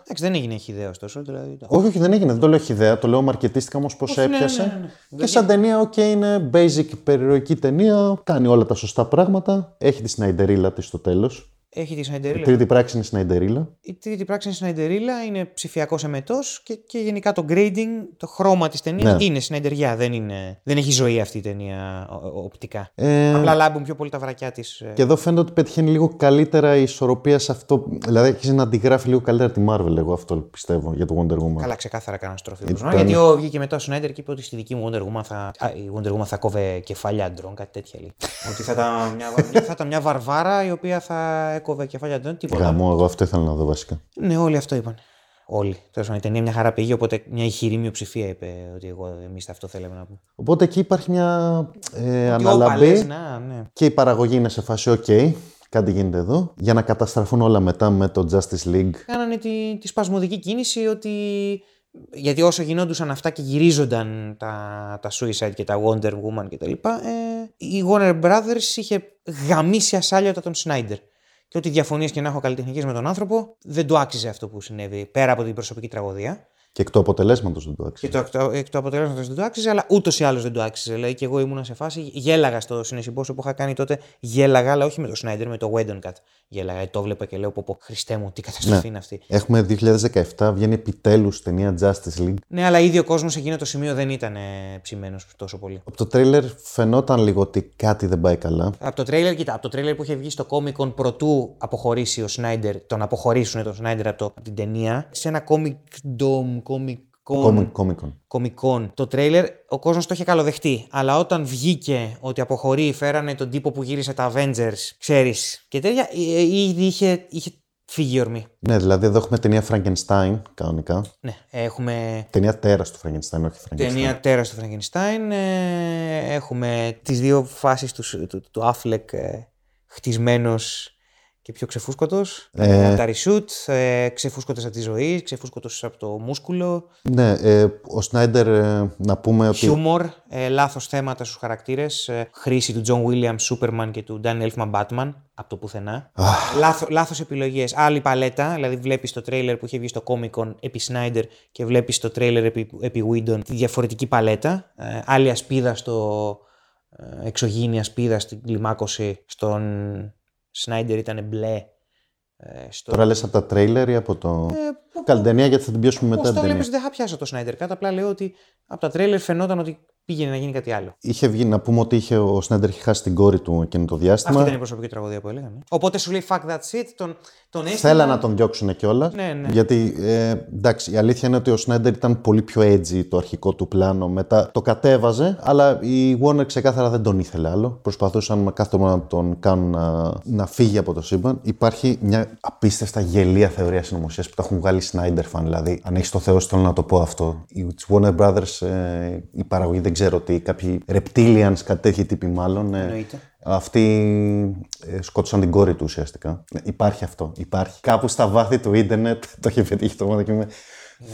Εντάξει, δεν έγινε χυδαία ωστόσο. Δηλαδή... Όχι, όχι, δεν έγινε. Δεν το λέω χυδαία. Το λέω μαρκετίστικα όμως πώς ναι, έπιασε. Ναι, ναι, ναι, Και σαν ταινία, OK, okay, είναι basic υπερηρωική ταινία. Κάνει όλα τα σωστά πράγματα. Έχει τη Σναϊντερίλα της στο τέλος. Έχει τη Η Σναϊντερίλα. τρίτη πράξη είναι Σναϊντερίλα. Η τρίτη πράξη είναι Σναϊντερίλα, είναι ψηφιακός εμετός και, και γενικά το grading, το χρώμα της ταινίας Ναι. είναι Σναϊντεριά. Δεν, είναι, δεν έχει ζωή αυτή η ταινία ο- ο- οπτικά. Ε, Απλά λάμπουν πιο πολύ τα βρακιά της. Και εδώ φαίνεται ότι πετυχαίνει λίγο καλύτερα η ισορροπία σε αυτό. Δηλαδή έχει να αντιγράφει λίγο καλύτερα τη Marvel, εγώ αυτό πιστεύω για το Wonder Woman. Καλά, ξεκάθαρα κάναν στροφή. Ήταν- Ήταν... Γιατί ο, βγήκε μετά ο Σνάιντερ και είπε ότι στη δική μου Wonder Woman θα, α, η Wonder Woman θα κόβε κεφάλια αντρών, κάτι τέτοια λέει. ότι θα ήταν, μια, [LAUGHS] θα ήταν μια βαρβάρα η οποία θα έκοβε κεφάλια αντρών. Τίποτα. Γαμό, εγώ αυτό ήθελα να δω βασικά. Ναι, όλοι αυτό είπαν. Όλοι. Τέλος πάντων, η ταινία μια χαρά πήγε, οπότε μια ηχηρή μειοψηφία είπε ότι εγώ εμείς αυτό θέλαμε να πούμε. Οπότε εκεί υπάρχει μια ε, Ότι, όπα, αναλαμπή λες, να, ναι. και η παραγωγή είναι σε φάση OK. Κάτι γίνεται εδώ. Για να καταστραφούν όλα μετά με το Justice League. Κάνανε τη, τη σπασμωδική κίνηση ότι. Γιατί όσο γινόντουσαν αυτά και γυρίζονταν τα, τα Suicide και τα Wonder Woman κτλ. Ε, η Warner Brothers είχε γαμίσει ασάλιωτα τον Snyder. Και ό,τι διαφωνίες και να έχω καλλιτεχνικές με τον άνθρωπο, δεν του άξιζε αυτό που συνέβη πέρα από την προσωπική τραγωδία. Και εκ του αποτελέσματος δεν το άξιζε. Και το, εκ το, εκ του αποτελέσματος δεν το άξιζε, αλλά ούτως ή άλλως δεν το άξιζε. Δηλαδή και εγώ ήμουν σε φάση, γέλαγα στο συνεσυμπόσιο που είχα κάνει τότε, γέλαγα, αλλά όχι με το Snyder, με το Whedon Cut. Γέλαγα, ε, το βλέπα και λέω, πω, πω Χριστέ μου, τι καταστροφή Ναι. είναι αυτή. Έχουμε 2017, βγαίνει επιτέλους ταινία Justice League. Ναι, αλλά ήδη ο κόσμος σε εκείνο το σημείο δεν ήταν ψημένος τόσο πολύ. Από το τρέιλερ φαινόταν λίγο ότι κάτι δεν πάει καλά. Από το τρέιλερ, κοίτα, από το τρέιλερ που είχε βγει στο Comic Con πρωτού αποχωρήσει ο Σνάιντερ, τον αποχωρήσουν τον Σνάιντερ από, το, από την ταινία, σε ένα Comic Dome, Comic Con. Comic Comic-Con. Comic-Con το τρέιλερ, ο κόσμος το είχε καλοδεχτεί. Αλλά όταν βγήκε ότι αποχωρεί, φέρανε τον τύπο που γύρισε τα Avengers, ξέρεις, και τέτοια, ε, ε, ήδη είχε, είχε φύγει η ορμή. Ναι, δηλαδή εδώ έχουμε ταινία Frankenstein κανονικά. Ναι, έχουμε Ταινία τέρας του Frankenstein, όχι Frankenstein. ταινία τέρας του Frankenstein, ε, έχουμε τις δύο φάσεις τους, του, του Affleck ε, χτισμένος και πιο ξεφούσκωτος, Ε. από τα reshoot, ε, ξεφούσκωτος από τη ζωή, ξεφούσκωτος από το μούσκουλο, Ναι, ε, ο Σνάιντερ ε, να πούμε ότι. Χιούμορ, ε, λάθος θέματα στους χαρακτήρες, ε, χρήση του John Williams Superman και του Dan Elfman Batman, από το πουθενά. Λάθο, λάθος επιλογές. Άλλη παλέτα, δηλαδή βλέπεις το τρέιλερ που είχε βγει στο Comic Con επί Snyder και βλέπεις το τρέιλερ επί, επί Whedon τη διαφορετική παλέτα. Ε, άλλη ασπίδα στο ε, εξωγήινη ασπίδα στην κλιμάκωση. Στον Snyder ήταν μπλε. Ε, στο... Τώρα λες από τα τρέιλερ ή από το. Καλή ταινία γιατί θα την πιάσουμε μετά Πώς την το ταινία. βλέπεις δεν θα πιάσω το Snyder Cut, απλά λέω ότι από τα τρέιλερ φαινόταν ότι πήγαινε να γίνει κάτι άλλο. Είχε βγει να πούμε ότι είχε, ο Σνάιντερ είχε χάσει την κόρη του εκείνο το διάστημα. Αυτή ήταν η προσωπική τραγωδία που έλεγαμε. Οπότε σου λέει fuck that shit, τον, τον έστειλα. Θέλα να τον διώξουν κιόλας. Ναι, ναι. Γιατί ε, εντάξει, η αλήθεια είναι ότι ο Σνάιντερ ήταν πολύ πιο edgy το αρχικό του πλάνο. Μετά το κατέβαζε, αλλά η Warner ξεκάθαρα δεν τον ήθελε άλλο. Προσπαθούσαν με κάθε τρόπο να τον κάνουν να, να φύγει από το σύμπαν. Υπάρχει μια απίστευτα γελία θεωρία συνωμοσίας που τα έχουν βγάλει οι Snyder fan. Δηλαδή, αν έχεις το Θεό, σου, θέλω να το πω αυτό. Οι της Warner Brothers, ε, η παραγωγή δεν ξέρω τι, κάποιοι reptilians, κάτι τέτοιοι τύποι μάλλον. ε, Εννοείται. αυτοί ε, σκότωσαν την κόρη του ουσιαστικά. Ναι, υπάρχει αυτό. Υπάρχει. Κάπου στα βάθη του ίντερνετ [LAUGHS] το έχει πετύχει το μόνο και είμαι.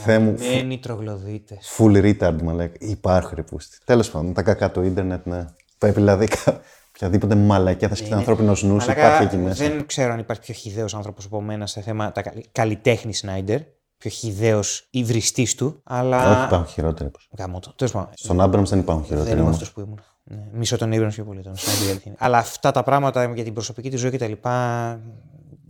Θεέ μου, Μένει τρογλωδίτες. full retard μου λέει. Υπάρχει ρε πούστη. Τέλος πάντων, τα κακά του ίντερνετ, ναι. Πρέπει δηλαδή κα- οποιαδήποτε μαλακιά θα σκεφτεί ανθρώπινο νους, υπάρχει εκεί μέσα. Δεν ξέρω αν υπάρχει πιο χιδαίο άνθρωπος από μένα σε θέματα καλλιτέχνη Σνάιντερ. Πιο χιδαίο υβριστή του. Όχι, Αλλά. υπάρχουν χειρότεροι. Γάμο το. Τέλος πάντων. Στον Άμπραμς δεν υπάρχουν Δεν χειρότεροι. είμαι όμως. αυτός που ήμουν. Ναι. Μισό τον Abrams πιο πολύ τον Σνάιντερ. η αλήθεια είναι. Αλλά αυτά τα πράγματα για την προσωπική του ζωή κτλ.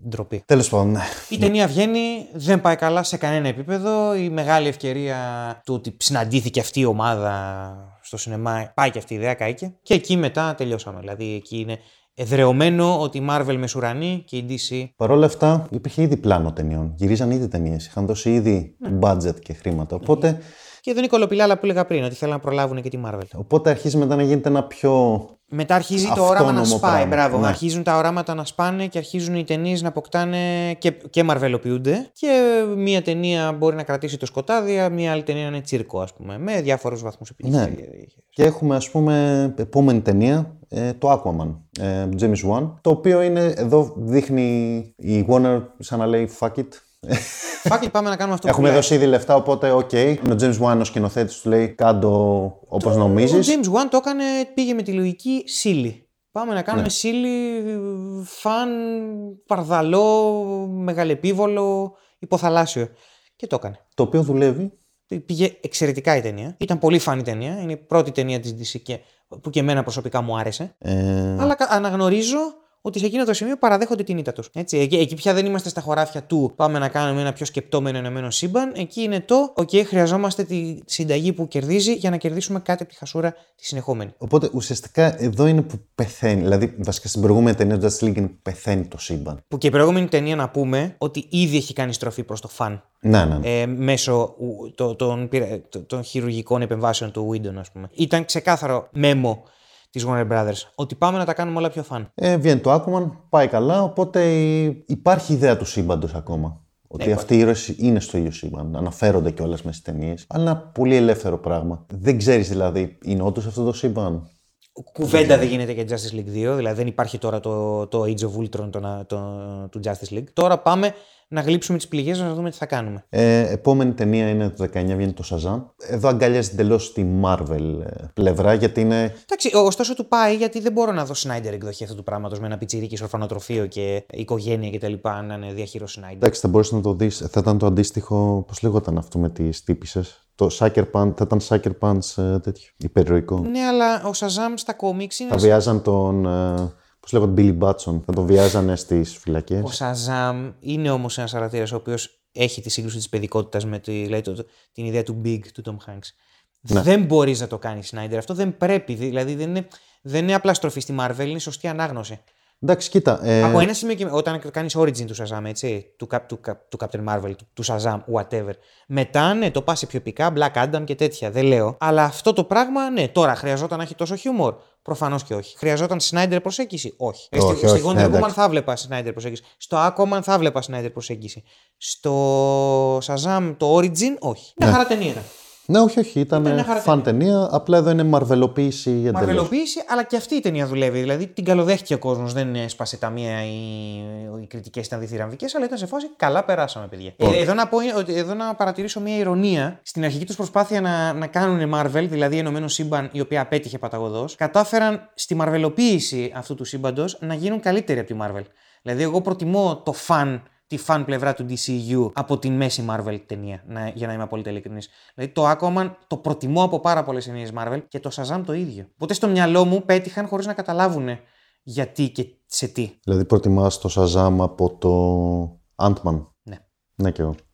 Ντροπή. Τέλος πάντων, ναι. Η ταινία βγαίνει, δεν πάει καλά σε κανένα επίπεδο. Η μεγάλη ευκαιρία του ότι συναντήθηκε αυτή η ομάδα στο σινεμά, πάει και αυτή η ιδέα, κάηκε. Και εκεί μετά τελειώσαμε. Δηλαδή εκεί είναι εδρεωμένο ότι η Marvel μεσουρανεί και η DC. Παρ' όλα αυτά, υπήρχε ήδη πλάνο ταινιών. Γυρίζαν ήδη ταινίες. Είχαν δώσει ήδη Ναι. budget και χρήματα. Οπότε, Και εδώ είναι η κολοπηλάλα που έλεγα πριν, ότι θέλουν να προλάβουν και τη Marvel. οπότε αρχίζει μετά να γίνεται ένα πιο. Μετά αρχίζει το όραμα να Αυτόνομο σπάει. πράγμα. Μπράβο. Ναι. Αρχίζουν τα οράματα να σπάνε και αρχίζουν οι ταινίες να αποκτάνε και, και μαρβελοποιούνται. Και μία ταινία μπορεί να κρατήσει το σκοτάδι, μία άλλη ταινία να είναι τσίρκο, ας πούμε. Με διάφορους βαθμούς επιτυχίας. Ναι. Και έχουμε, ας πούμε, επόμενη ταινία, ε, το Aquaman, ε, James Wan, το οποίο είναι, εδώ δείχνει η Warner σαν να λέει fuck it. [LAUGHS] Fuck it, πάμε να κάνουμε αυτό Έχουμε που λέει. δώσει ήδη λεφτά, οπότε οκ. Είναι Ο James Wan, ο σκηνοθέτης, του λέει κάντο όπως Ο νομίζεις. James Wan το έκανε, πήγε με τη λογική silly. Πάμε να κάνουμε silly, fun, παρδαλό, μεγαλεπήβολο, υποθαλάσσιο. Και το έκανε. Το οποίο δουλεύει. Πήγε εξαιρετικά η ταινία. Ήταν πολύ φαν η ταινία. Είναι η πρώτη ταινία της DC και, που και εμένα προσωπικά μου άρεσε. Ε, Αλλά κα- αναγνωρίζω ότι σε εκείνο το σημείο παραδέχονται την ήττα τους. Εκεί, εκεί πια δεν είμαστε στα χωράφια του πάμε να κάνουμε ένα πιο σκεπτόμενο ενωμένο σύμπαν. Εκεί είναι το, OK, χρειαζόμαστε τη συνταγή που κερδίζει για να κερδίσουμε κάτι από τη χασούρα τη συνεχόμενη. Οπότε ουσιαστικά εδώ είναι που πεθαίνει. Δηλαδή, βασικά στην προηγούμενη ταινία του Justice League είναι που πεθαίνει το σύμπαν. Που και η προηγούμενη ταινία να πούμε ότι ήδη έχει κάνει στροφή προς το φαν. Ναι, ναι. Ε, μέσω των, των, των χειρουργικών επεμβάσεων του Windon, ας πούμε. Ήταν ξεκάθαρο μέμο της Warner Brothers. Ότι πάμε να τα κάνουμε όλα πιο φαν. Ε, βγαίνει το Aquaman, πάει καλά, οπότε υπάρχει ιδέα του σύμπαντος ακόμα. Ότι ναι, αυτοί οι ήρωες είναι στο ίδιο σύμπαν. Αναφέρονται κιόλας με στις ταινίες. Αλλά ένα πολύ ελεύθερο πράγμα. Δεν ξέρεις δηλαδή, είναι όντως αυτό το σύμπαν; Κουβέντα δεν γίνεται για Justice League 2, δηλαδή δεν υπάρχει τώρα το, το Age of Ultron το, το, του Justice League. Τώρα πάμε να γλύψουμε τις πληγές να δούμε τι θα κάνουμε. Ε, επόμενη ταινία είναι το 19, βγαίνει το Shazam. Εδώ αγκαλιάζει εντελώς τη Marvel ε, πλευρά, γιατί είναι. Εντάξει, ωστόσο του πάει, γιατί δεν μπορώ να δω Snyder εκδοχή αυτού του πράγματος με ένα πιτσιρίκι σε ορφανοτροφείο και οικογένεια κτλ. Να είναι διαχείρο Snyder. Εντάξει, θα μπορούσες να το δεις. Θα ήταν το αντίστοιχο. Πώς λέγονταν αυτό με τις τύπησες; Το Sucker Punch, θα ήταν Sucker Punch ε, τέτοιο. Υπερηρωικό. Ναι, αλλά ο Shazam στα κόμιξ είναι. Θα βιάζαν τον. Ε, Πώς λέγονται, Billy Batson. Θα τον βιάζανε στις φυλακές. Ο Σαζάμ είναι όμως ένας χαρακτήρα ο οποίος έχει τη σύγκρουση της παιδικότητας με τη, δηλαδή, το, την ιδέα του Big του Tom Hanks. Ναι. Δεν μπορείς να το κάνεις Σνάιντερ. Αυτό δεν πρέπει. Δηλαδή δεν είναι, δεν είναι απλά στροφή στη Marvel, είναι σωστή ανάγνωση. Εντάξει, κοίτα. Ε... Από ένα σημείο και όταν κάνεις origin του Shazam, έτσι, του, του, του Captain Marvel, του, του Shazam, whatever. Μετά, ναι, το πας επικά, Black Adam και τέτοια. Δεν λέω. Αλλά αυτό το πράγμα, ναι, τώρα χρειαζόταν να έχει τόσο χιούμορ; Προφανώς και όχι. Χρειαζόταν Snyder προσέγγιση; Όχι. όχι, στη, όχι, στη Wonder ναι, Woman θα βλέπα Snyder προσέγγιση. Στο Aquaman θα βλέπα Snyder προσέγγιση. Στο Shazam το Origin, όχι. Μια ναι. χαρά ταινία ήταν. Ναι, όχι, όχι. Ήταν φαν ταινία. Απλά εδώ είναι μαρβελοποίηση εντελώς. Μαρβελοποίηση, αλλά και αυτή η ταινία δουλεύει. Δηλαδή την καλοδέχτηκε ο κόσμος. Δεν έσπασε τα μία ή οι κριτικές ήταν διθυραμβικές, αλλά ήταν σε φάση καλά περάσαμε, παιδιά. Ε, εδώ, να πω, εδώ να παρατηρήσω μία ηρωνία. Στην αρχική τους προσπάθεια να, να κάνουν Marvel, δηλαδή ενωμένο σύμπαν, η οποία απέτυχε παταγωδός, κατάφεραν στη μαρβελοποίηση αυτού του σύμπαντος να γίνουν καλύτεροι από τη Marvel. Δηλαδή, εγώ προτιμώ το φαν τη φαν πλευρά του DCU από την μέση Marvel ταινία, να, για να είμαι απόλυτα ειλικρινής. Δηλαδή το Aquaman το προτιμώ από πάρα πολλές ταινίες Marvel και το Shazam το ίδιο. Οπότε στο μυαλό μου πέτυχαν χωρίς να καταλάβουν γιατί και σε τι. Δηλαδή προτιμάς το Shazam από το Ant-Man. Ναι. Ναι και εγώ. [LAUGHS]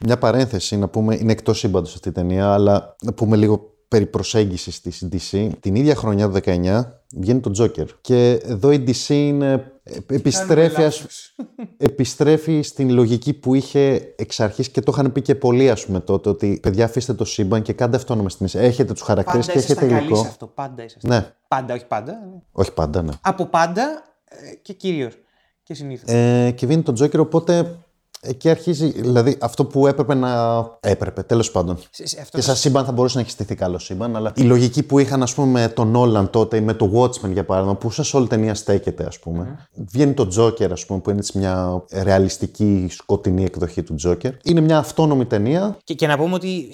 Μια παρένθεση να πούμε, είναι εκτός σύμπαντος αυτή η ταινία, αλλά να πούμε λίγο περί προσέγγισης της DC. Την ίδια χρονιά του 19 βγαίνει το Joker. Και εδώ η DC είναι, επιστρέφει, επιστρέφει στην λογική που είχε εξ αρχής και το είχαν πει και πολλοί ας πούμε τότε ότι παιδιά αφήστε το σύμπαν και κάντε αυτόνομα στην DC. Έχετε τους χαρακτήρες και έχετε υλικό. Πάντα αυτό, πάντα είσαστε. Ναι. Πάντα, όχι πάντα. Όχι πάντα, ναι. Από πάντα ε, και κυρίως. Και συνήθως. Ε, και βγαίνει το Joker, οπότε Εκεί αρχίζει, δηλαδή αυτό που έπρεπε να. Έπρεπε, τέλος πάντων. και σαν σύμπαν θα μπορούσε να έχει στηθεί καλό σύμπαν, αλλά η λογική που είχαν, ας πούμε, με τον Νόλαν τότε ή με το Watchmen για παράδειγμα, που σε όλη ταινία στέκεται, ας πούμε. Βγαίνει το Joker, ας πούμε, που είναι μια ρεαλιστική σκοτεινή εκδοχή του Joker. Είναι μια αυτόνομη ταινία. Και, και να πούμε ότι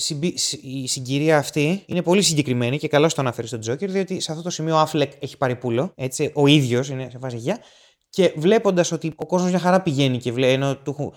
η συγκυρία αυτή είναι πολύ συγκεκριμένη και καλώς το αναφέρεις στο Joker, διότι σε αυτό το σημείο ο Affleck έχει πάρει πούλο. Έτσι, ο ίδιος είναι σε φάση γεια. Και βλέποντας ότι ο κόσμος μια χαρά πηγαίνει και βλέπει, ενώ του, ε,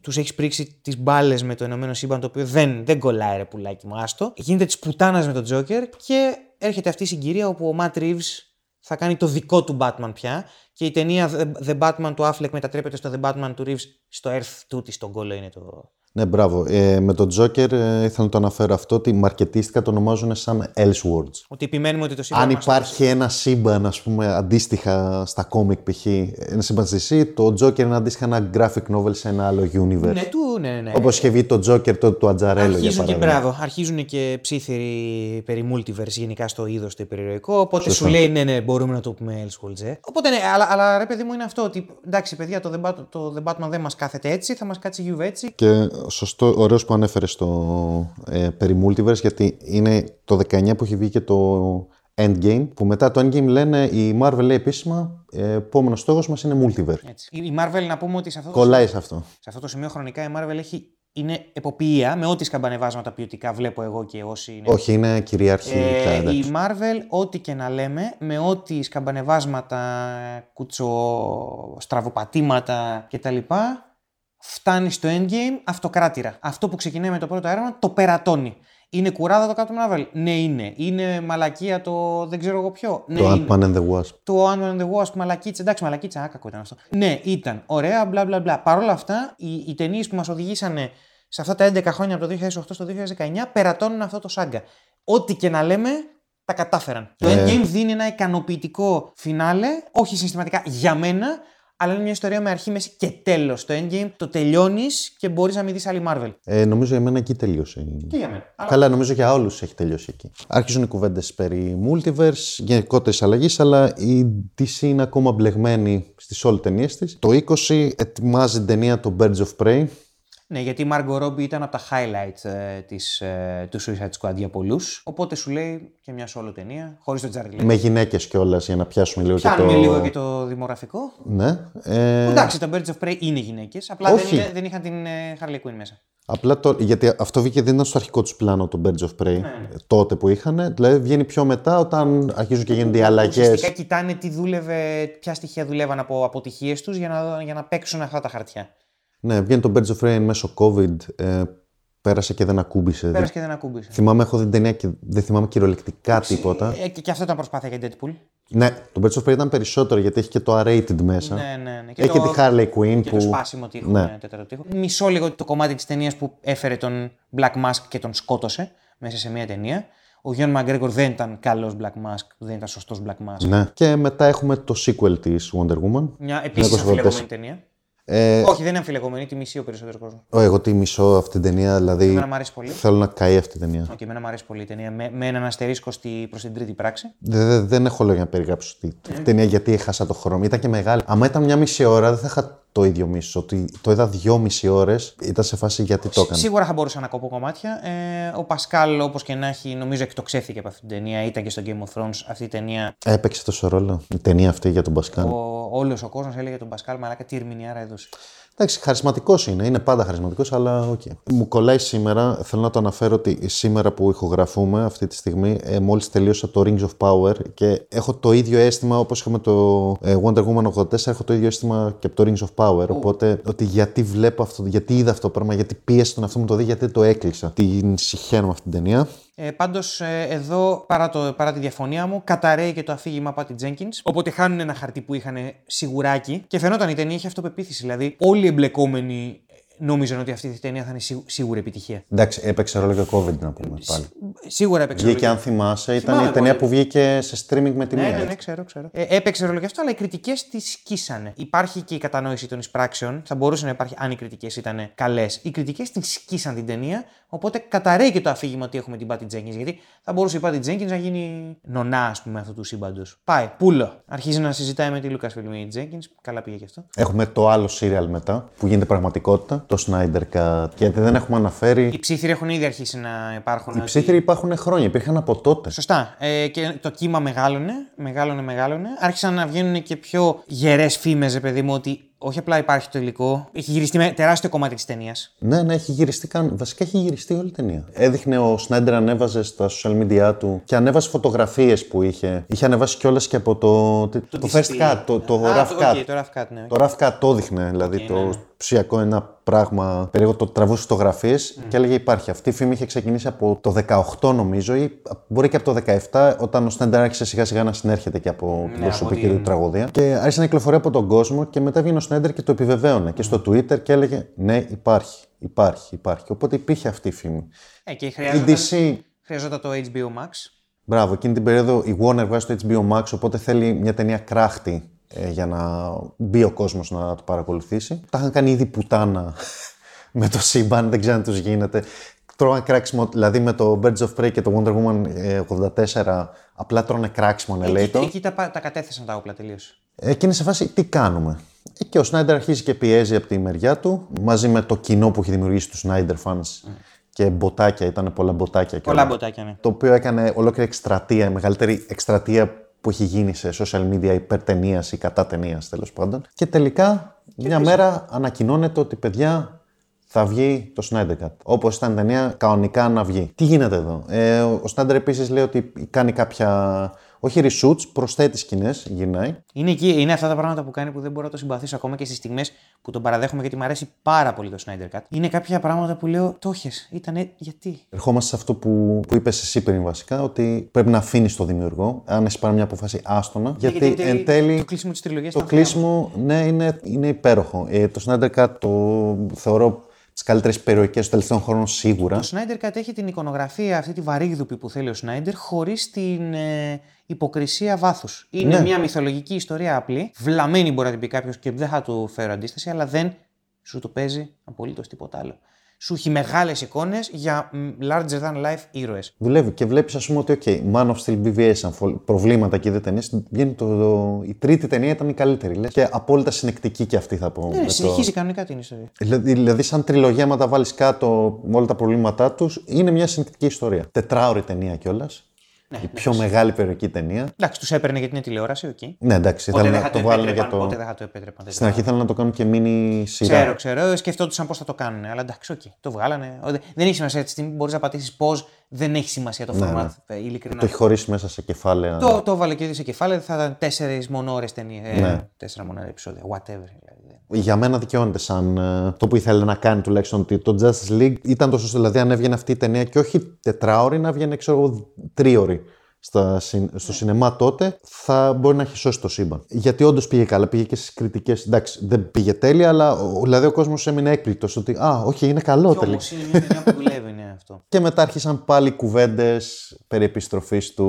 τους έχεις πρίξει τις μπάλες με το Ηνωμένο Σύμπαν, το οποίο δεν, δεν κολλάει ρε πουλάκι μου, άστο. Γίνεται της πουτάνας με τον Τζόκερ και έρχεται αυτή η συγκυρία όπου ο Ματ Reeves θα κάνει το δικό του Batman πια και η ταινία The Batman του Affleck μετατρέπεται στο The Batman του Reeves στο Earth 2 στον κόλλο είναι το, ναι, μπράβο. Ε, με τον Joker ε, ήθελα να το αναφέρω αυτό ότι μαρκετίστικα το ονομάζουν σαν Elseworlds. Ότι επιμένουμε ότι το σύμπαν. Αν υπάρχει ένα σύμπαν, ας πούμε, αντίστοιχα στα κόμικ π.χ. ένα σύμπαν στη DC, το Joker είναι αντίστοιχα ένα graphic novel σε ένα άλλο universe. Ναι, του, ναι, ναι. Όπως είχε βγει το Joker τότε του Ατζαρέλο για παράδειγμα. Και, μπράβο, αρχίζουν και ψήθυροι περί multiverse γενικά στο είδος το υπερηρωικό. Οπότε Σωστό. σου λέει, ναι, ναι, μπορούμε να το πούμε Elseworlds. Ε. Οπότε ναι, αλλά, αλλά ρε παιδί μου είναι αυτό ότι εντάξει, παιδιά, το The, Batman, το The Batman δεν μας κάθεται έτσι, θα μας κάτσει Juve έτσι. Και σωστό, ωραίος που ανέφερες στο ε, περί Multiverse, γιατί είναι το 19 που έχει βγει και το Endgame, που μετά το Endgame λένε η Marvel λέει επίσημα, ε, επόμενος στόχος μας είναι Multiverse. Έτσι. Η Marvel να πούμε ότι σε αυτό, Κολλάει το, σε αυτό. σε αυτό το σημείο χρονικά η Marvel έχει είναι εποποιία με ό,τι σκαμπανεβάσματα ποιοτικά βλέπω εγώ και όσοι είναι. Όχι, είναι κυρίαρχη. Ε, η Marvel, ό,τι και να λέμε, με ό,τι σκαμπανεβάσματα, κουτσοστραβοπατήματα κτλ φτάνει στο endgame αυτοκράτηρα. Αυτό που ξεκινάει με το πρώτο Iron το περατώνει. Είναι κουράδα το Captain Marvel; Ναι, είναι. Είναι μαλακία το δεν ξέρω εγώ ποιο; Ναι, το είναι. Ant-Man and the Wasp. Το Ant-Man and the Wasp, μαλακίτσα. Εντάξει, μαλακίτσα, άκακο ήταν αυτό. Ναι, ήταν. Ωραία, μπλα μπλα μπλα. Παρ' όλα αυτά, οι, οι ταινίες που μας οδηγήσανε σε αυτά τα 11 χρόνια από το 2008 στο 2019 περατώνουν αυτό το σάγκα. Ό,τι και να λέμε, τα κατάφεραν. Το Ε. Endgame δίνει ένα ικανοποιητικό φινάλε, όχι συστηματικά για μένα, αλλά είναι μια ιστορία με αρχή, μέση και τέλος. Το Endgame το τελειώνεις και μπορείς να μην δεις άλλη Marvel. Ε, νομίζω για μένα εκεί τελείωσε. Και για μένα. Αλλά Καλά, νομίζω για όλους έχει τελειώσει εκεί. Άρχιζουν οι κουβέντες περί multiverse, γενικότερης αλλαγής, αλλά η DC είναι ακόμα μπλεγμένη στις όλες ταινίες της. Το 20 ετοιμάζει την ταινία το Birds of Prey. Ναι, γιατί η Margot Robbie ήταν από τα highlights ε, της, ε, του Suicide Squad για πολλούς. Οπότε σου λέει και μια solo ταινία, χωρίς τον Jared Leto. Με γυναίκες κιόλας για να πιάσουμε λίγο Πιάνουμε και το. λίγο και το δημογραφικό. Ναι. Ε, Εντάξει, το Birds of Prey είναι γυναίκες, απλά δεν, Όχι. είναι- δεν είχαν την ε, Harley Quinn μέσα. Απλά το, γιατί αυτό βγήκε δεν ήταν στο αρχικό τους πλάνο το Birds of Prey τότε που είχαν. Δηλαδή βγαίνει πιο μετά όταν αρχίζουν και γίνονται οι αλλαγές. Ουσιαστικά κοιτάνε τι δούλευε, ποια στοιχεία δουλεύαν από αποτυχίες τους για να, για να παίξουν αυτά τα χαρτιά. Ναι, βγαίνει το Birds of Prey μέσω COVID. Ε, πέρασε και δεν ακούμπησε. Πέρασε και δεν ακούμπησε. Θυμάμαι, έχω δει την ταινία και δεν θυμάμαι κυριολεκτικά τίποτα. Ε, και, και αυτό ήταν προσπάθεια για Deadpool. Ναι, το Birds of Prey ήταν περισσότερο γιατί έχει και το R-rated μέσα. Ναι, ναι, ναι. Και Έχει το- τη Harley Quinn Και που. το σπάσιμο τείχο, Ναι. ναι. τέταρτο τείχο. Μισό λίγο το κομμάτι της ταινίας που έφερε τον Black Mask και τον σκότωσε μέσα σε μια ταινία. Ο Γιον Μαγκρέγκορ δεν ήταν καλός Black Mask, δεν ήταν σωστός Black Mask. Ναι. Και μετά έχουμε το sequel της Wonder Woman. Μια επίσης 1984. αμφιλεγόμενη ταινία. Ε, Όχι, δεν είναι αμφιλεγόμενη, τη μισεί ο περισσότερο κόσμο. ω, εγώ τη μισώ αυτή την ταινία, δηλαδή. Εμένα μου αρέσει πολύ. Θέλω να καεί αυτή την ταινία. Όχι, εμένα μου αρέσει πολύ η ταινία. Με, με έναν αστερίσκο στη, προς την τρίτη πράξη. Δε- δε- δεν έχω λόγια να περιγράψω τη Ε. τη ταινία γιατί έχασα το χρόνο. Ήταν και μεγάλη. Αν ήταν μια μισή ώρα, δεν θα είχα το ίδιο μίσος. Ότι το είδα δυόμιση ώρες, ήταν σε φάση γιατί το έκανε. Σίγουρα θα μπορούσα να κοπώ κομμάτια. Ε, ο Πασκάλ, όπως και να έχει, νομίζω εκτοξεύθηκε από αυτή την ταινία. Ήταν και στο Game of Thrones αυτή η ταινία. Έπαιξε τόσο ρόλο η ταινία αυτή για τον Πασκάλ. Ο, όλος ο κόσμος έλεγε τον Πασκάλ, μαλάκα τι ερμηνεία έδωσε. Εντάξει, χαρισματικός είναι, είναι πάντα χαρισματικός, αλλά οκ. Μου κολλάει σήμερα, θέλω να το αναφέρω ότι σήμερα που ηχογραφούμε αυτή τη στιγμή, ε, μόλις τελείωσα το Rings of Power και έχω το ίδιο αίσθημα όπως είχαμε το ε, Wonder Woman 84, έχω το ίδιο αίσθημα και από το Rings of Power. Οπότε, ότι γιατί βλέπω αυτό, γιατί είδα αυτό το πράγμα, γιατί πίεσε τον αυτό μου το δει, γιατί το έκλεισα. Την συχαίνω με αυτή την ταινία. Ε, Πάντως, ε, εδώ, παρά, το, παρά τη διαφωνία μου, καταραίει και το αφήγημα Πάτη Τζένκινς. Οπότε χάνουν ένα χαρτί που είχαν σιγουράκι και φαινόταν η ταινία είχε αυτοπεποίθηση. Δηλαδή, όλοι οι εμπλεκόμενοι νόμιζαν ότι αυτή η ταινία θα είναι σίγου- σίγουρη επιτυχία. Εντάξει, έπαιξε ρόλο και COVID να πούμε πάλι. Σίγουρα έπαιξε Βγήκε, ρόλο. αν θυμάσαι, ήταν Θυμάμαι η ταινία πολύ. που βγήκε σε streaming με τη Ναι, μία. ναι, ναι, έτσι. ξέρω, ξέρω. Ε, έπαιξε ρόλο και αυτό, αλλά οι κριτικές τη σκίσανε. Υπάρχει και η κατανόηση των εισπράξεων. Θα μπορούσε να υπάρχει αν οι κριτικές ήταν καλές. Οι κριτικές την σκίσαν την ταινία, οπότε καταραίει και το αφήγημα ότι έχουμε την Πάτη Τζέγκιν. Γιατί θα μπορούσε η Πάτη Τζέγκιν να γίνει νονά, ας πούμε, αυτού του σύμπαντος. Πάει, πούλο. Αρχίζει να συζητάει με τη Λούκα Φιλμή η Τζέγκιν. Καλά πήγε και αυτό. Έχουμε το άλλο serial μετά που γίνεται πραγματικότητα, το Snyder Cut. Γιατί δεν έχουμε αναφέρει. Οι ψίθυροι έχουν ήδη αρχίσει να υπάρχουν. Οι ψίθυροι υπάρχουν χρόνια, υπήρχαν από τότε. Σωστά. Ε, και το κύμα μεγάλωνε, μεγάλωνε, μεγάλωνε. Άρχισαν να βγαίνουν και πιο γερές φήμες, ρε παιδί μου, ότι όχι απλά υπάρχει το υλικό, έχει γυριστεί με τεράστιο κομμάτι της ταινίας. Ναι, ναι, έχει γυριστεί καν. Βασικά έχει γυριστεί όλη η ταινία. Έδειχνε ο Σνάιντερ ανέβαζε στα social media του και ανέβασε φωτογραφίες που είχε. Είχε ανεβάσει κιόλας και από το. Το, το first cut, το, το Α, rough cut. OK, το rough cut, ναι. Το rough cut το έδειχνε, δηλαδή το ψηφιακό ένα πράγμα περίεργο, το τραβούσε φωτογραφίες και έλεγε υπάρχει. Αυτή η φήμη είχε ξεκινήσει από το 18 νομίζω ή μπορεί και από το 17 όταν ο Στέντερ άρχισε σιγά σιγά να συνέρχεται και από την προσωπική από του τραγωδία. Και άρχισε να κυκλοφορεί από τον κόσμο και μετά βγήκε ο Στέντερ και το επιβεβαίωνε και στο Twitter και έλεγε ναι υπάρχει, υπάρχει, υπάρχει. Οπότε υπήρχε αυτή η φήμη. Ε, και Η χρειάζονταν, DC χρειαζόταν το HBO Max. Μπράβο, εκείνη την περίοδο η Warner βγάζει το HBO Max, οπότε θέλει μια ταινία κράχτη ε, για να μπει ο κόσμος να το παρακολουθήσει. Τα είχαν κάνει ήδη πουτάνα [LAUGHS] με το σύμπαν, δεν ξέρω αν τους γίνεται. Τρώγαν κράξιμο, δηλαδή με το Birds of Prey και το Wonder Woman ε, 84, απλά τρώνε κράξιμο, ναι, λέει Εκεί, το. εκεί τα, πα- τα κατέθεσαν τα όπλα τελείως. Ε, και είναι σε φάση τι κάνουμε; Ε, Και ο Σνάιντερ αρχίζει και πιέζει από τη μεριά του, μαζί με το κοινό που έχει δημιουργήσει τους Σνάιντερ fans και μποτάκια, ήταν πολλά μποτάκια. και Πολλά όλα. μποτάκια, ναι. Το οποίο έκανε ολόκληρη εκστρατεία, η μεγαλύτερη εκστρατεία που έχει γίνει σε social media υπέρ ταινία ή κατά ταινίας τέλος πάντων. Και τελικά μια μέρα ανακοινώνεται ότι παιδιά θα βγει το Snyder Cut. Όπως ήταν η ταινία κανονικά να βγει. Τι γίνεται εδώ; Ε, ο Snyder επίσης λέει ότι κάνει κάποια. Όχι reshoots, προσθέτει σκηνές, γυρνάει. Είναι, εκεί, είναι αυτά τα πράγματα που κάνει που δεν μπορώ να το συμπαθήσω ακόμα και στις στιγμές που τον παραδέχομαι γιατί μου αρέσει πάρα πολύ το Snyder Cut. Είναι κάποια πράγματα που λέω, το έχεις, Ήτανε γιατί; Ερχόμαστε σε αυτό που, που είπες εσύ πριν βασικά, ότι πρέπει να αφήνεις το δημιουργό. Αν έχεις πάρει μια απόφαση, άστονα. γιατί, γιατί εν εν τέλει. το κλείσιμο της τριλογίας Το ήταν κλείσιμο, ναι, είναι, είναι υπέροχο. Ε, το Snyder Cut το θεωρώ τις καλύτερες περιοχές των τελευταίων χρόνων σίγουρα. Το Σνάιντερ κατέχει την εικονογραφία, αυτή τη βαρύγδουπη που θέλει ο Σνάιντερ, χωρίς την ε, υποκρισία βάθους. Είναι Ναι. μια μυθολογική ιστορία απλή. Βλαμμένη μπορεί να την πει κάποιος και δεν θα του φέρω αντίσταση, αλλά δεν σου το παίζει απολύτως τίποτα άλλο. Σου έχει μεγάλες εικόνες για μ, larger than life ήρωες. Δουλεύει και βλέπεις, ας πούμε, ότι OK, Man of Steel BVS, αμφω- προβλήματα και είδε ταινίες. Βγαίνει το, το- η τρίτη ταινία ήταν η καλύτερη. Λες, και απόλυτα συνεκτική και αυτή θα πω. με Ναι, το- συνεχίζει κανονικά την ιστορία. Δηλαδή, δηλαδή, σαν τριλογία, άμα τα βάλεις κάτω με όλα τα προβλήματά τους, είναι μια συνεκτική ιστορία. Τετράωρη ταινία κιόλας. Ναι, η πιο μεγάλη υπερηρωική ταινία. Εντάξει, τους έπαιρνε γιατί είναι τηλεόραση, οκ. Ναι, εντάξει, Ποτέ ήθελαν δεν να θα το βάλουν για επέτρεπαν, το. Ποτέ δεν θα το επέτρεπαν. Στην αρχή ήθελαν να το κάνουν και μίνι σειρά. Ξέρω, ξέρω. Σκεφτόντουσαν πώς θα το κάνουν. Αλλά εντάξει, οκ. Το βγάλανε. Ο, δε- Δεν έχει σημασία. Τη στιγμή μπορείς να πατήσεις πώς. Δεν έχει σημασία το Ναι, format. ναι. ε, Ειλικρινά. Το έχει χωρίσει μέσα σε κεφάλαια. Το, το έβαλε και ήδη σε κεφάλαιο, θα ήταν τέσσερις μόνο ώρες ταινία. Ε, Ναι. Τέσσερα μόνο επεισόδια. Whatever. Δηλαδή. Για μένα δικαιώνεται σαν ε, το που ήθελε να κάνει τουλάχιστον ότι το Justice League ήταν το σωστό. Δηλαδή, αν έβγαινε αυτή η ταινία και όχι τετράωρη, να βγαίνει, ξέρω εγώ, τρίωρη στα, συν- στο σινεμά τότε, θα μπορεί να έχει σώσει το σύμπαν. Γιατί όντως πήγε καλά, πήγε και στις κριτικές. Εντάξει, δεν πήγε τέλεια, αλλά ο- δηλαδή ο κόσμος έμεινε έκπληκτος ότι Α, όχι, είναι καλό Όμως τελικά. είναι μια ταινία που δουλεύει, ναι, αυτό. Και μετά άρχισαν πάλι κουβέντες περί επιστροφής του.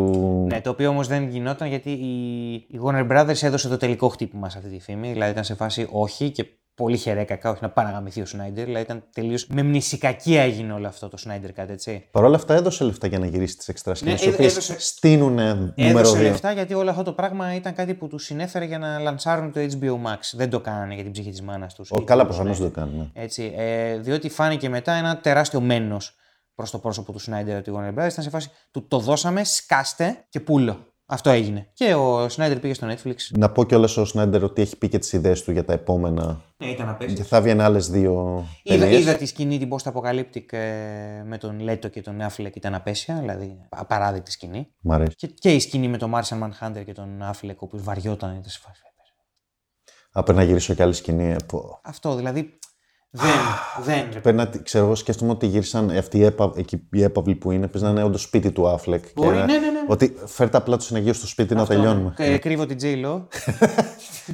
Ναι, το οποίο όμως δεν γινόταν γιατί η, η Warner Brothers έδωσε το τελικό χτύπημα σε αυτή τη φήμη. Δηλαδή ήταν σε φάση όχι και πολύ χερέκακα, όχι να παραγαμηθεί ο Σνάιντερ. Δηλαδή ήταν τελείω με μνησικακία έγινε όλο αυτό το Σνάιντερ κάτι έτσι. Παρ' όλα αυτά έδωσε λεφτά για να γυρίσει τις εξτρά σκηνέ, Ναι, οι οποίες έδωσε- στείνουν νούμερο Έδωσε 2. λεφτά γιατί όλο αυτό το πράγμα ήταν κάτι που τους συνέφερε για να λανσάρουν το HBO Max. Δεν το κάνανε για την ψυχή της μάνας τους. Καλά, προφανώς δεν το κάνουν. ναι. Έτσι, ε, διότι φάνηκε μετά ένα τεράστιο μένος προς το πρόσωπο του Σνάιντερ από τη Warner Brothers. Ήταν σε φάση του το δώσαμε, σκάστε και πούλο. Αυτό έγινε. Και ο Σνάιντερ πήγε στο Netflix. Να πω κιόλας ο Σνάιντερ ότι έχει πει και τις ιδέες του για τα επόμενα. Ναι, ήταν Και απέσιο. θα βγαίνει άλλες δύο Είδα, ταινίες. είδα τη σκηνή την Post Apocalyptic ε, με τον Λέτο και τον Affleck ήταν απέσια, δηλαδή απαράδεκτη σκηνή. Μ' αρέσει. Και, και η σκηνή με τον Martian Manhunter και τον Affleck, ο οποίος βαριόταν. Ήταν σε φάση. Α, πρέπει να γυρίσω κι άλλη σκηνή. ε, πω. Αυτό δηλαδή. Δεν. δεν. ρε Πρέπει να, ξέρω εγώ, σκέφτομαι ότι γύρισαν αυτοί οι, έπα, εκεί, οι έπαυλοι που είναι, παίζει να είναι όντω σπίτι του Άφλεκ. Μπορεί, και ναι, ναι, ναι. Ότι φέρτε απλά τους συνεγείου στο σπίτι να τελειώνουμε. Ε, κρύβω την J-Lo.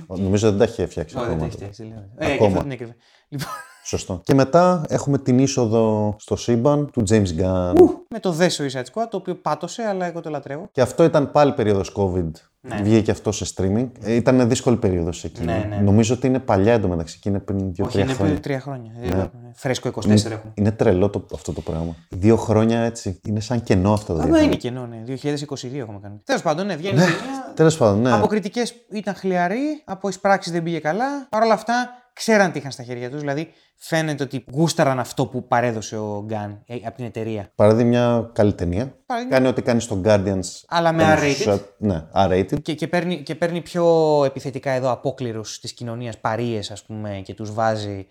[LAUGHS] Νομίζω δεν τα έχει φτιάξει Όχι, δεν ακόμα. τα έχει φτιάξει, λέω. Ε, και Ακόμα. αυτό την έκρυβε. Λοιπόν, Σωστό. Και μετά έχουμε την είσοδο στο σύμπαν του James Gunn. με το The Suicide Squad, το οποίο πάτωσε, αλλά εγώ το λατρεύω. Και αυτό ήταν πάλι περίοδος COVID. Ναι. Βγήκε αυτό σε streaming. Ε, ήταν δύσκολη περίοδος εκεί. Ναι, ναι. Νομίζω ότι είναι παλιά εντωμεταξύ και είναι πριν Όχι, δύο-τρία είναι χρόνια. πριν τρία χρόνια. Ε, Φρέσκο 24 έχουμε. Είναι τρελό το, αυτό το πράγμα. Δύο χρόνια έτσι. Είναι σαν κενό αυτό το Αλλά δύο είναι κενό, ναι. 2022 έχουμε κάνει. Τέλος πάντων, ναι, βγαίνει η ταινία. Τέλος πάντων, ναι. Από κριτικές ήταν χλιαροί, από εισπράξεις δεν πήγε καλά. Παρ' όλα αυτά, ξέραν τι είχαν στα χέρια τους. Δηλαδή, φαίνεται ότι γούσταραν αυτό που παρέδωσε ο Γκάν ε, από την εταιρεία. Παραδείγμα μια καλή ταινία. Παραδείγμα- Κάνει ό,τι κάνει στο Guardians. Αλλά με Κάνει R-rated. shot- Ναι, R-rated. Και, και, παίρνει, και παίρνει πιο επιθετικά εδώ απόκληρους της κοινωνίας, παρείες, ας πούμε, και τους βάζει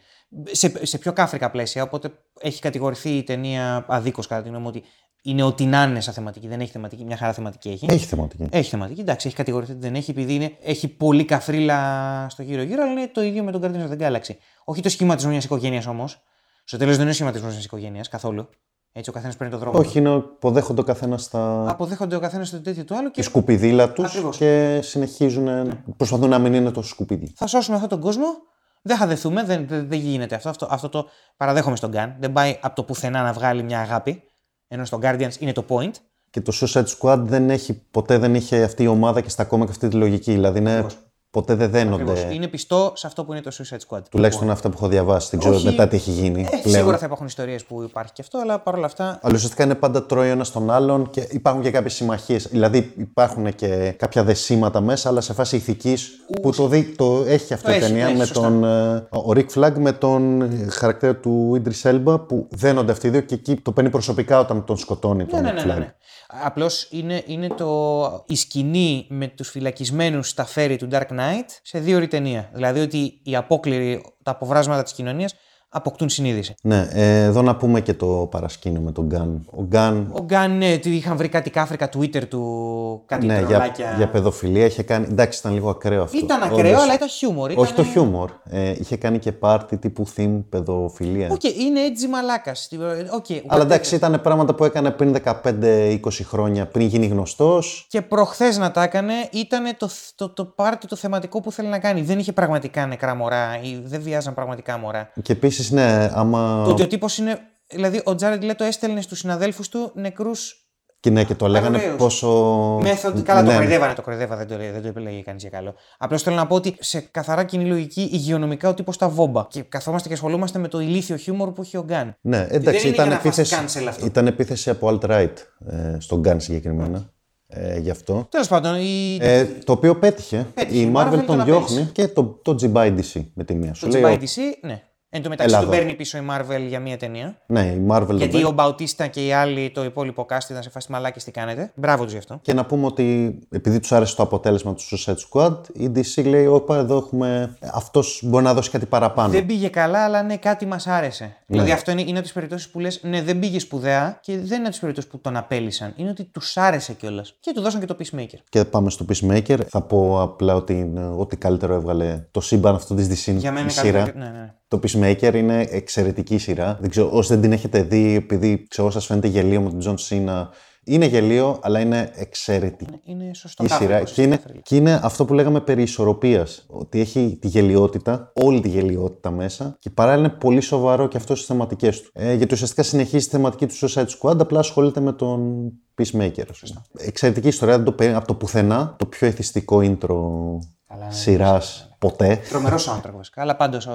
σε, σε πιο κάφρικα πλαίσια. Οπότε έχει κατηγορηθεί η ταινία αδίκως κατά τη γνώμη μου ότι είναι ό,τι να είναι σαν θεματική. Δεν έχει θεματική, μια χαρά θεματική έχει. Έχει θεματική. Έχει θεματική, εντάξει, έχει κατηγορηθεί ότι δεν έχει, επειδή είναι, έχει πολύ καφρίλα στο γύρω-γύρω, αλλά είναι το ίδιο με τον Guardians of the Galaxy. Όχι το σχηματισμό μιας οικογένειας όμως. Στο τέλος δεν είναι ο σχηματισμός μιας οικογένειας καθόλου. Έτσι ο καθένας παίρνει το δρόμο. του. Όχι, είναι αποδέχονται ο καθένας τα... Αποδέχονται ο καθένας το τέτοιο του άλλου τη και σκουπιδίλα τους Ακριβώς. και συνεχίζουν. Προσπαθούν να μην είναι το σκουπίδι. θα σώσουμε αυτόν τον κόσμο. Δεν θα δεθούμε, δεν, δεν, δεν γίνεται αυτό. αυτό. Αυτό το παραδέχομαι στον Gun. Δεν πάει από το πουθενά να βγάλει μια αγάπη. Ενώ στο Guardians είναι το point. Και το Suicide Squad δεν έχει, ποτέ δεν είχε αυτή η ομάδα και στα κόμμα και αυτή τη λογική. Δηλαδή είναι, ποτέ δεν δένονται. Ακριβώς. Είναι πιστό σε αυτό που είναι το Suicide Squad. Τουλάχιστον αυτά που έχω διαβάσει. Δεν ξέρω Όχι. μετά τι έχει γίνει. Ε, πλέον. σίγουρα θα υπάρχουν ιστορίες που υπάρχει και αυτό, αλλά παρόλα αυτά. Αλλά ουσιαστικά είναι πάντα τρώει ο ένας τον άλλον και υπάρχουν και κάποιες συμμαχίες. Δηλαδή υπάρχουν και κάποια δεσίματα μέσα, αλλά σε φάση ηθικής που το, δει, το έχει αυτή Το η έχει, ταινία το έχει, με σωστά. τον. ε, Ο Rick Flag με τον ε, χαρακτήρα του Idris Elba που δένονται αυτοί οι δύο και εκεί το παίρνει προσωπικά όταν τον σκοτώνει τον Ναι, ναι, Rick ναι. Flag. Ναι. Απλώς είναι, είναι το, η σκηνή με τους φυλακισμένους στα φέρη του Dark Knight σε δύο ώρη ταινία. Δηλαδή ότι οι απόκληροι, τα αποβράσματα της κοινωνίας αποκτούν συνείδηση. Ναι, ε, εδώ να πούμε και το παρασκήνιο με τον Γκάν. Ο Γκάν. Ο Γκάν, ναι, ότι είχαν βρει κάτι κάφρικα tweet του, κάτι Ναι, για, τρολάκια. για παιδοφιλία είχε κάνει. Εντάξει, ήταν λίγο ακραίο αυτό. Ήταν ακραίο, Όντως. αλλά ήταν χιούμορ. Όχι το ήταν- χιούμορ. Ε, είχε κάνει και πάρτι τύπου theme παιδοφιλία. Οκ, είναι έτσι μαλάκας. Οκ, Αλλά whatever. εντάξει, ήταν πράγματα που έκανε πριν 15-20 χρόνια, πριν γίνει γνωστός. Και προχθές να τα έκανε ήταν το, το, το πάρτι το θεματικό που θέλει να κάνει. Δεν είχε πραγματικά νεκρά μωρά ή δεν βιάζαν πραγματικά μωρά. Και επίσης, ναι, άμα. Το ότι ο τύπος είναι. Δηλαδή, ο Τζάρετ Λέτο έστελνε στους συναδέλφους του νεκρούς. Και ναι, και το λέγανε Ωραίος. πόσο. Μέθοδ. Καλά, ναι, το ναι. κοροϊδεύανε, το κοροϊδεύα, δεν το, δεν το επιλέγει κανείς για καλό. Απλώς θέλω να πω ότι σε καθαρά κοινή λογική, υγειονομικά ο τύπος τα βόμπα. Και καθόμαστε και ασχολούμαστε με το ηλίθιο χιούμορ που έχει ο Γκάν. Ναι, εντάξει, είναι ήταν για να φας επίθεση, cancel αυτό. ήταν επίθεση από alt-right ε, στον Gun συγκεκριμένα. Ε, γι' αυτό. Τέλος πάντων, η... Ε, το οποίο πέτυχε. Πέτυχε. Η Η Marvel, Marvel τον τον απέλησε. διώχνει και το, το G-By DC με τη μία. Σου το λέει, Τσιμπάι ο- DC, ναι. Εν τω μεταξύ Έλα τον εδώ. παίρνει πίσω η Marvel για μία ταινία. Ναι, η Marvel τον Γιατί παίρνει. ο Μπαουτίστα και οι άλλοι, το υπόλοιπο cast ήταν σε φάση μαλάκες τι κάνετε. Μπράβο τους γι' αυτό. Και να πούμε ότι επειδή τους άρεσε το αποτέλεσμα του Suicide Squad, η DC λέει: Όπα, εδώ έχουμε. Αυτός μπορεί να δώσει κάτι παραπάνω. Δεν πήγε καλά, αλλά ναι, κάτι μας άρεσε. Δηλαδή αυτό είναι, είναι από τις περιπτώσεις που λες: Ναι, δεν πήγε σπουδαία και δεν είναι από τις περιπτώσεις που τον απέλυσαν. Είναι ότι τους άρεσε κιόλας. Και του δώσαν και το Peacemaker. Και πάμε στο Peacemaker. Θα πω απλά ότι είναι ό,τι καλύτερο έβγαλε το σύμπαν αυτό της DC Για μένα η είναι σειρά. καλύτερο. Ναι, ναι. Το Peacemaker είναι εξαιρετική σειρά. Δεν ξέρω, όσοι δεν την έχετε δει, επειδή ξέρω, σας φαίνεται γελίο με τον Τζον Σίνα. Είναι γελίο, αλλά είναι εξαιρετική Είναι σωστό. η σειρά. κάφρικο, Και είναι, σωστό κάφρικο. και είναι αυτό που λέγαμε περί ισορροπίας. Ότι έχει τη γελιότητα, όλη τη γελιότητα μέσα και παράλληλα είναι πολύ σοβαρό και αυτό στις θεματικές του. Ε, γιατί ουσιαστικά συνεχίζει τη θεματική του Suicide Squad, απλά ασχολείται με τον Peacemaker. Σωστά. Εξαιρετική ιστορία, δεν το παίρνει από το πουθενά. Το πιο εθιστικό intro Καλά, ναι. σειράς ποτέ. Τρομερός soundtrack βασικά. Αλλά πάντως ο,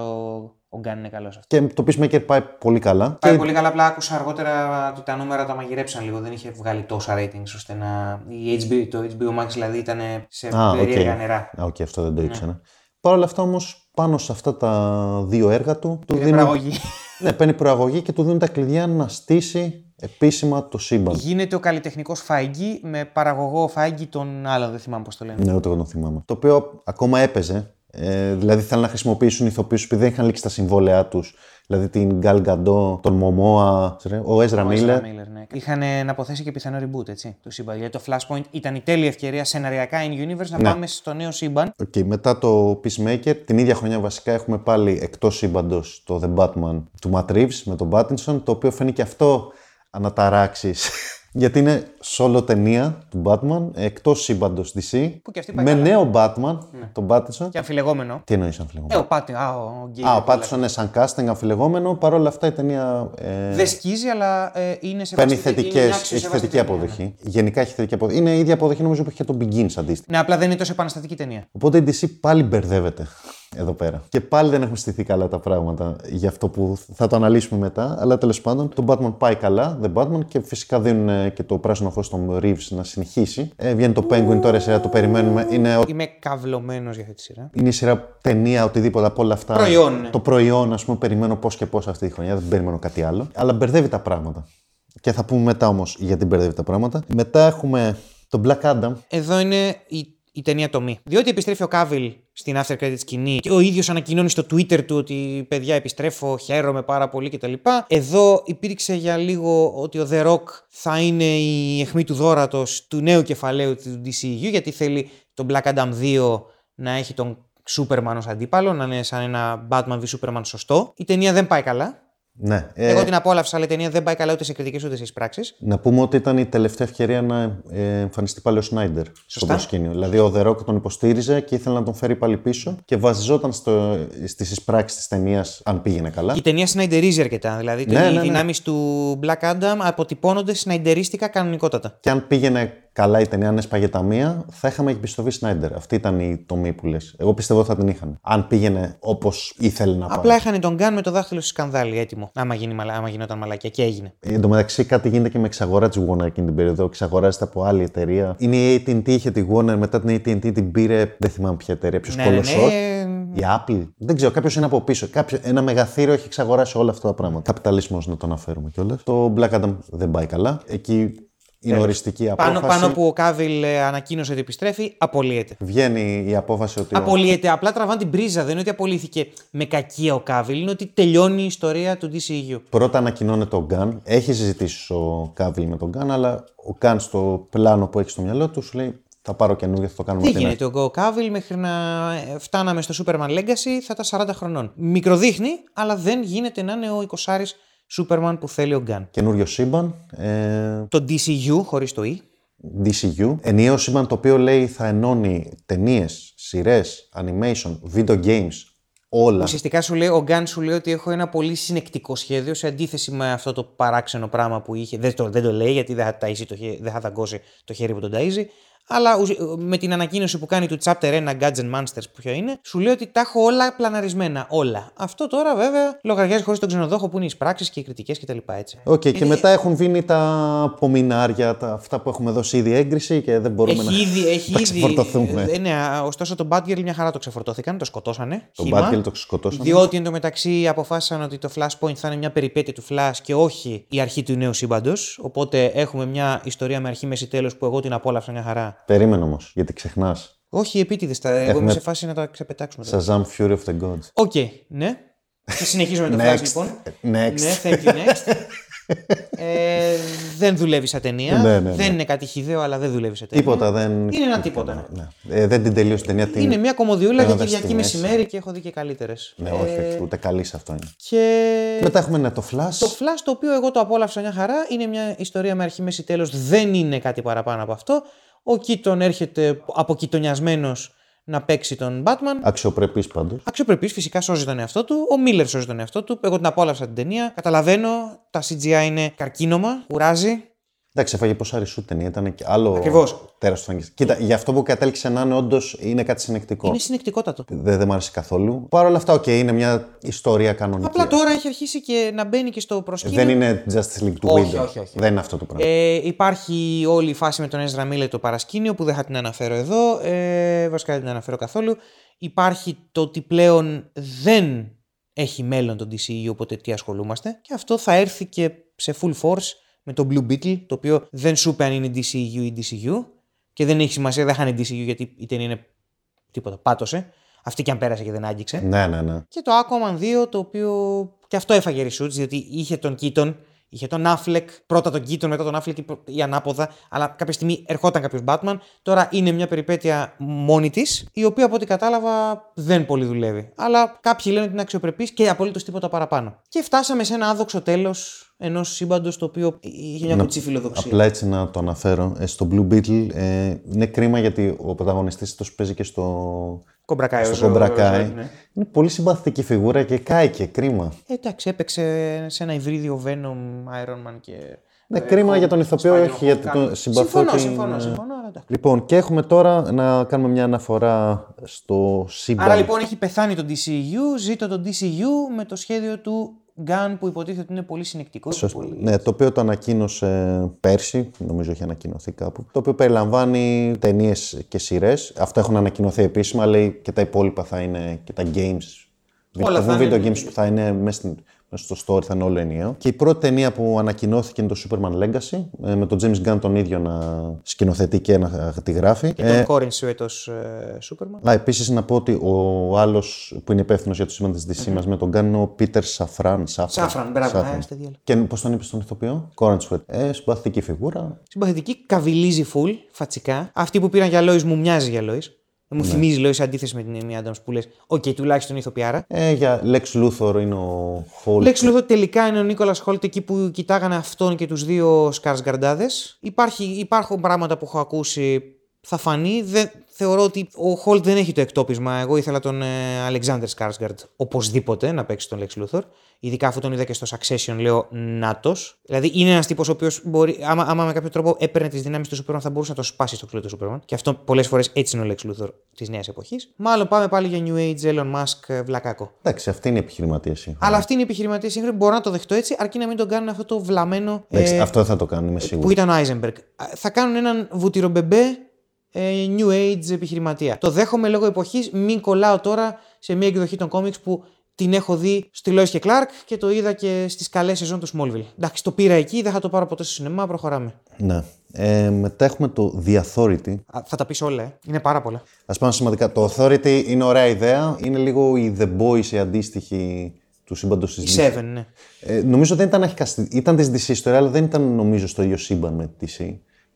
ο Γκάν είναι καλός αυτός. Και το Peacemaker πάει πολύ καλά. Πάει Και πολύ καλά, απλά άκουσα αργότερα ότι τα νούμερα τα μαγειρέψαν λίγο. Δεν είχε βγάλει τόσα ratings ώστε να. Η HBO, το HBO Max δηλαδή ήταν σε Α, οκ. περίεργα νερά. Α, οκ, αυτό δεν το Ναι. ήξερα. Παρ' όλα αυτά όμως, πάνω σε αυτά τα δύο έργα του, του Είναι δίνουν παραγωγή. Ναι, παίρνει προαγωγή και του δίνουν τα κλειδιά να στήσει επίσημα το σύμπαν. Γίνεται ο καλλιτεχνικός Feige με παραγωγό Feige τον άλλον, δεν θυμάμαι πώς το λένε. Ναι, ούτε εγώ τον θυμάμαι. Το οποίο ακόμα έπαιζε. Ε, δηλαδή θέλουν να χρησιμοποιήσουν ηθοποιούς επειδή δεν είχαν λήξει τα συμβόλαιά τους. Δηλαδή την Γκάλ Γκαντό, τον Μωμόα, ο Έζρα Ο Μίλλερ. Ezra Miller, ναι. Είχαν ε, να αποθέσει και πιθανό reboot, έτσι, του σύμπαν. Γιατί το Flashpoint ήταν η τέλεια ευκαιρία σεναριακά in universe να Ναι. πάμε στο νέο σύμπαν. Okay, μετά το Peacemaker, την ίδια χρονιά βασικά έχουμε πάλι εκτός σύμπαντος το The Batman του Matt Reeves με τον Pattinson, το οποίο φαίνει και αυτό αναταράξεις. Γιατί είναι solo ταινία του Batman εκτός σύμπαντος DC. Που και αυτή πάει με καλά. νέο Batman, τον Pattinson. Και αμφιλεγόμενο. Τι εννοείς αμφιλεγόμενο; Ε, ο Πάτι, α, ο γκέι. Α, ο Pattinson είναι σαν casting αμφιλεγόμενο. Παρ' όλα αυτά η ταινία. Ε, Δεν σκίζει, αλλά ε, είναι σε Παίρνει θετικές, έχει θετική αποδοχή. Γενικά έχει θετική αποδοχή. Είναι η ίδια αποδοχή νομίζω που είχε το Begins αντίστοιχα. Ναι, απλά δεν είναι τόσο επαναστατική ταινία. Οπότε η DC πάλι μπερδεύεται εδώ πέρα. Και πάλι δεν έχουν στηθεί καλά τα πράγματα για αυτό που θα το αναλύσουμε μετά. Αλλά τέλος πάντων, το Batman πάει καλά, The Batman, και φυσικά δίνουν ε, και το πράσινο φως στον Reeves να συνεχίσει. Ε, βγαίνει το Penguin τώρα η σειρά, το περιμένουμε. Είναι, ο- Είμαι καυλωμένος για αυτή τη σειρά. είναι η σειρά ταινία, οτιδήποτε από όλα αυτά. Προϊόν, ναι. Το προϊόν, ας πούμε, περιμένω πώς και πώς αυτή τη χρονιά. Δεν περιμένω κάτι άλλο. Αλλά μπερδεύει τα πράγματα. Και θα πούμε μετά όμως γιατί μπερδεύει τα πράγματα. Μετά έχουμε τον Black Adam. Εδώ είναι η, η ταινία τομή. Διότι επιστρέφει ο Κάβιλ στην after credits σκηνή και ο ίδιος ανακοινώνει στο Twitter του ότι παιδιά επιστρέφω, χαίρομαι πάρα πολύ κτλ. Εδώ υπήρξε για λίγο ότι ο The Rock θα είναι η αιχμή του δόρατος του νέου κεφαλαίου του DCU γιατί θέλει τον Black Adam 2 να έχει τον Superman ως αντίπαλο, να είναι σαν ένα Batman v Superman σωστό. Η ταινία δεν πάει καλά. Ναι. Ε, Εγώ την απόλαυσα, αλλά η ταινία δεν πάει καλά ούτε σε κριτικές ούτε σε εισπράξεις. Να πούμε ότι ήταν η τελευταία ευκαιρία να ε, εμφανιστεί πάλι ο Σνάιντερ στο προσκήνιο. Δηλαδή ο The Rock τον υποστήριζε και ήθελε να τον φέρει πάλι πίσω και βασιζόταν στο, στις εισπράξεις της ταινίας αν πήγαινε καλά. Η ταινία σναϊντερίζει αρκετά. Δηλαδή Ναι, οι ναι, ναι. δυνάμεις του Black Adam αποτυπώνονται σναϊντερίστικα κανονικότατα. Και αν πήγαινε καλά η ταινία, αν έσπαγε τα μία, θα είχαμε επιστροφή Σνάιντερ. Αυτή ήταν η τομή που λες. Εγώ πιστεύω ότι θα την είχαν. Αν πήγαινε όπως ήθελε να πάει. Απλά είχαν τον Γκάν με το δάχτυλο στη σκανδάλη έτοιμο. Άμα, γίνει, μαλα- άμα γινόταν μαλακία και έγινε. Εν τω μεταξύ, κάτι γίνεται και με εξαγορά τη Warner εκείνη την περίοδο. Εξαγοράζεται από άλλη εταιρεία. Είναι η ATT, είχε τη Warner, μετά την ATT την πήρε. Δεν θυμάμαι ποια εταιρεία, ποιος Ναι, κολοσσός. ναι, Η Apple. Δεν ξέρω, κάποιος είναι από πίσω. Κάποιο, ένα μεγαθύριο έχει εξαγοράσει όλα αυτά τα πράγματα. Καπιταλισμός να το αναφέρουμε κιόλας. Το Black Adam δεν πάει καλά. Εκεί Είναι οριστική απόφαση. Πάνω, πάνω που ο Κάβιλ ε, ανακοίνωσε ότι επιστρέφει, απολύεται. Βγαίνει η απόφαση ότι. ο- Απολύεται. Απλά τραβάνε την πρίζα. Δεν είναι ότι απολύθηκε με κακία ο Κάβιλ. Είναι ότι τελειώνει η ιστορία του DCU. Πρώτα ανακοινώνεται ο Γκάν. Έχει συζητήσει ο Κάβιλ με τον Γκάν, αλλά ο Γκάν στο πλάνο που έχει στο μυαλό του σου λέει θα πάρω καινούργια, θα το κάνουμε Τι από την γίνεται, ο Κάβιλ μέχρι να ε, φτάναμε στο Superman Legacy θα ήταν 40 χρονών. Μικροδείχνει, αλλά δεν γίνεται να είναι ο 20 Superman που θέλει ο Γκάν. Καινούριο σύμπαν. Ε, Το DCU χωρίς το E. DCU. Ενιαίο σύμπαν το οποίο λέει θα ενώνει ταινίες, σειρές, animation, video games, όλα. Ουσιαστικά σου λέει, ο Gunn σου λέει ότι έχω ένα πολύ συνεκτικό σχέδιο σε αντίθεση με αυτό το παράξενο πράγμα που είχε. Δεν το, δεν το λέει γιατί δεν θα, ταΐσει το, χέ- δεν θα δαγκώσει το χέρι που τον ταΐζει. Αλλά ουσ- με την ανακοίνωση που κάνει του Chapter 1 Gods and Monsters που ποιο είναι, σου λέει ότι τα έχω όλα πλαναρισμένα. Όλα. Αυτό τώρα βέβαια λογαριάζει χωρίς τον ξενοδόχο που είναι οι πράξεις και οι κριτικές κτλ. Έτσι. Οκ, και μετά έχουν βγει τα απομεινάρια, τα, αυτά που έχουμε δώσει ήδη έγκριση και δεν μπορούμε Έχει να ήδη. Έχει τα ήδη ξεφορτωθούμε. ε, ναι, α, ωστόσο τον Batgirl μια χαρά το ξεφορτώθηκαν, το σκοτώσανε. Τον χύμα. Batgirl το σκοτώσανε. Διότι εν τω μεταξύ αποφάσισαν ότι το Flashpoint θα είναι μια περιπέτεια του Flash και όχι η αρχή του νέου σύμπαντος. Οπότε έχουμε μια ιστορία με αρχή, μέση, τέλος που εγώ την απόλαυσα μια χαρά. Περίμενε όμως, γιατί ξεχνάς. Όχι επίτηδες. Εγώ είμαι Έχουμε- σε φάση να τα ξεπετάξουμε. τώρα. Shazam Fury of the Gods. Οκ, ναι. Θα συνεχίσουμε με το Flash Next. λοιπόν. Next. Ναι, thank you, next. ε, δεν δουλεύει σαν ταινία. Ναι, ναι, ναι. Δεν είναι κάτι χιδαίο, αλλά δεν δουλεύει σαν ταινία. Τίποτα δεν. Είναι ένα τίποτα. Ναι. Ε, δεν την τελείωσε την ταινία. Την... Είναι μια κομμωδιούλα την για έδωσε Κυριακή στη μέση. μεσημέρι και έχω δει και καλύτερες. Ναι, όχι, όχι, ούτε καλή σε αυτό είναι. Και Μετά έχουμε ναι, το Flash. Το Flash το οποίο εγώ το απόλαυσα μια χαρά είναι μια ιστορία με αρχή, μέση, τέλος. Δεν είναι κάτι παραπάνω από αυτό. Ο Κίτον έρχεται αποκοιτονιασμένος να παίξει τον Batman. Αξιοπρεπής πάντως. Αξιοπρεπής φυσικά σώζει τον εαυτό του. Ο Miller σώζει τον εαυτό του. Εγώ την απόλαυσα την ταινία. Καταλαβαίνω, τα CGI είναι καρκίνωμα, κουράζει. Εντάξει, έφαγε πόσα reshoot η ταινία. Ήταν και άλλο. Ακριβώς. Τέρας του Φρανκενστάιν. Κοίτα, για αυτό που κατέληξε να είναι όντως είναι κάτι συνεκτικό. Είναι συνεκτικότατο. Δεν, δεν μ' άρεσε καθόλου. Παρ' όλα αυτά, οκ, είναι μια ιστορία κανονική. Απλά τώρα έχει αρχίσει και να μπαίνει και στο προσκήνιο. Δεν είναι Justice League του Όχι, Whedon. όχι, όχι. Δεν είναι αυτό το πράγμα. Ε, υπάρχει όλη η φάση με τον Ezra Miller το παρασκήνιο που δεν θα την αναφέρω εδώ. Ε, βασικά δεν την αναφέρω καθόλου. Υπάρχει το ότι πλέον δεν έχει μέλλον το DCU, οπότε τι ασχολούμαστε. Και αυτό θα έρθει και σε full force με το Blue Beetle, το οποίο δεν σου είπε αν είναι DCU ή DCU. Και δεν έχει σημασία, δεν θα είναι DCU γιατί η ταινία είναι τίποτα, πάτωσε. Αυτή και αν πέρασε και δεν άγγιξε. Ναι, ναι, ναι. Και το Aquaman 2, το οποίο και αυτό έφαγε reshoots, διότι είχε τον Keaton, είχε τον Affleck, πρώτα τον Keaton, μετά τον Affleck ή- ή ανάποδα, αλλά κάποια στιγμή ερχόταν κάποιος Batman. Τώρα είναι μια περιπέτεια μόνη της, η οποία από ό,τι κατάλαβα δεν πολύ δουλεύει. Αλλά κάποιοι λένε ότι είναι αξιοπρεπής και απολύτως τίποτα παραπάνω. Και φτάσαμε σε ένα άδοξο τέλος ενός σύμπαντος το οποίο είχε μια κουτσή φιλοδοξία. Απλά έτσι να το αναφέρω. Ε, στο Blue Beetle ε, είναι κρίμα γιατί ο πρωταγωνιστής του παίζει και στο, Κομπρακάι, στο ο- ο- Cobra ο- Kai. ναι. Είναι πολύ συμπαθητική φιγούρα και κάηκε. Κρίμα. Ε, Εντάξει, έπαιξε σε ένα υβρίδιο Venom, Iron Man και. Ναι, ε, κρίμα Hulk, για τον ηθοποιό, Spider-Man, όχι γιατί Hulk. τον συμπαθώ Συμφωνώ, την- συμφωνώ, συμφωνώ, αλλά εντάξει. Λοιπόν, και έχουμε τώρα να κάνουμε μια αναφορά στο σύμπαν. Άρα λοιπόν έχει πεθάνει το DCU, ζήτω το DCU με το σχέδιο του Gun που υποτίθεται ότι είναι πολύ συνεκτικό. και Σωστό. Πολύ... Ναι, το οποίο το ανακοίνωσε πέρσι, νομίζω έχει ανακοινωθεί κάπου. Το οποίο περιλαμβάνει ταινίες και σειρές. Αυτά έχουν ανακοινωθεί επίσημα, λέει και τα υπόλοιπα θα είναι και τα games. Όλα θα θα βγουν video είναι- games που θα είναι μέσα στην- μέσα στο story, θα είναι όλο ενιαίο. Και η πρώτη ταινία που ανακοινώθηκε είναι το Superman Legacy, ε, με τον James Gunn τον ίδιο να σκηνοθετεί και να τη γράφει. Και Ε, τον Κόριν σου έτος ε, Superman. Α, επίσης να πω ότι ο άλλος που είναι υπεύθυνος για το σύμπαν της DC μας με τον Gunn είναι ο Πίτερ Σαφράν. Σάφραν, μπράβο, ε, είστε διάλογο. Και πώς τον είπες στον ηθοποιό, Κόρενσουετ. Ε, συμπαθητική φιγούρα. Συμπαθητική, Καβιλίζει full, φατσικά. Αυτή που πήραν για Lois μου μοιάζει για Lois. Μου Ναι. θυμίζει Lois αντίθεση με την Amy Adams που λες: Οκ, τουλάχιστον ηθοποιάρα. Ε, για Lex Luthor είναι ο Hoult. Lex Luthor τελικά είναι ο Nicholas Hoult εκεί που κοιτάγανε αυτόν και τους δύο Σκαρσγκαρντάδες. Υπάρχουν πράγματα που έχω ακούσει. Θα φανεί. Δεν, θεωρώ ότι ο Hoult δεν έχει το εκτόπισμα. Εγώ ήθελα τον Alexander Skarsgård οπωσδήποτε να παίξει τον Lex Luthor. Ειδικά αφού τον είδα και στο Succession, λέω νάτος. Δηλαδή είναι ένας τύπος ο οποίος μπορεί, άμα, άμα με κάποιο τρόπο έπαιρνε τις δυνάμεις του Superman, θα μπορούσε να το σπάσει στο κλειδί του Superman. Και αυτό πολλές φορές έτσι είναι ο Lex Luthor της νέας εποχής. Μάλλον πάμε πάλι για New Age, Elon Musk, ε, βλακάκο. Εντάξει, αυτή είναι η επιχειρηματία σύγχρονα. Αλλά αυτή είναι η επιχειρηματία σύγχρονη. Μπορώ να το δεχτώ έτσι, αρκεί να μην τον κάνουν αυτό το βλαμμένο Εντάξει, ε, αυτό δεν θα το κάνουν, είμαι που σίγουρο. ήταν ο Eisenberg. Α, Θα κάνουν έναν βουτυρομπεμπέ ε, New Age επιχειρηματία. Το δέχομαι λόγω εποχής. Μην κολλάω τώρα σε μια εκδοχή των κόμιξ που την έχω δει στη Lois και Clark και το είδα και στις καλές σεζόν του Smallville. Εντάξει, το πήρα εκεί, δεν θα το πάρω ποτέ στο σινεμά, προχωράμε. Ναι. Ε, μετά έχουμε το The Authority. Α, θα τα πεις όλα, ε. είναι πάρα πολλά. Α πάμε σημαντικά. Το Authority είναι ωραία ιδέα. Είναι λίγο η The Boys η αντίστοιχη του σύμπαντος της Η Seven, ναι. Ε, νομίζω δεν ήταν αρχικά. στη- Ήταν της DC ιστορία, αλλά δεν ήταν νομίζω στο ίδιο σύμπαν με τη DC.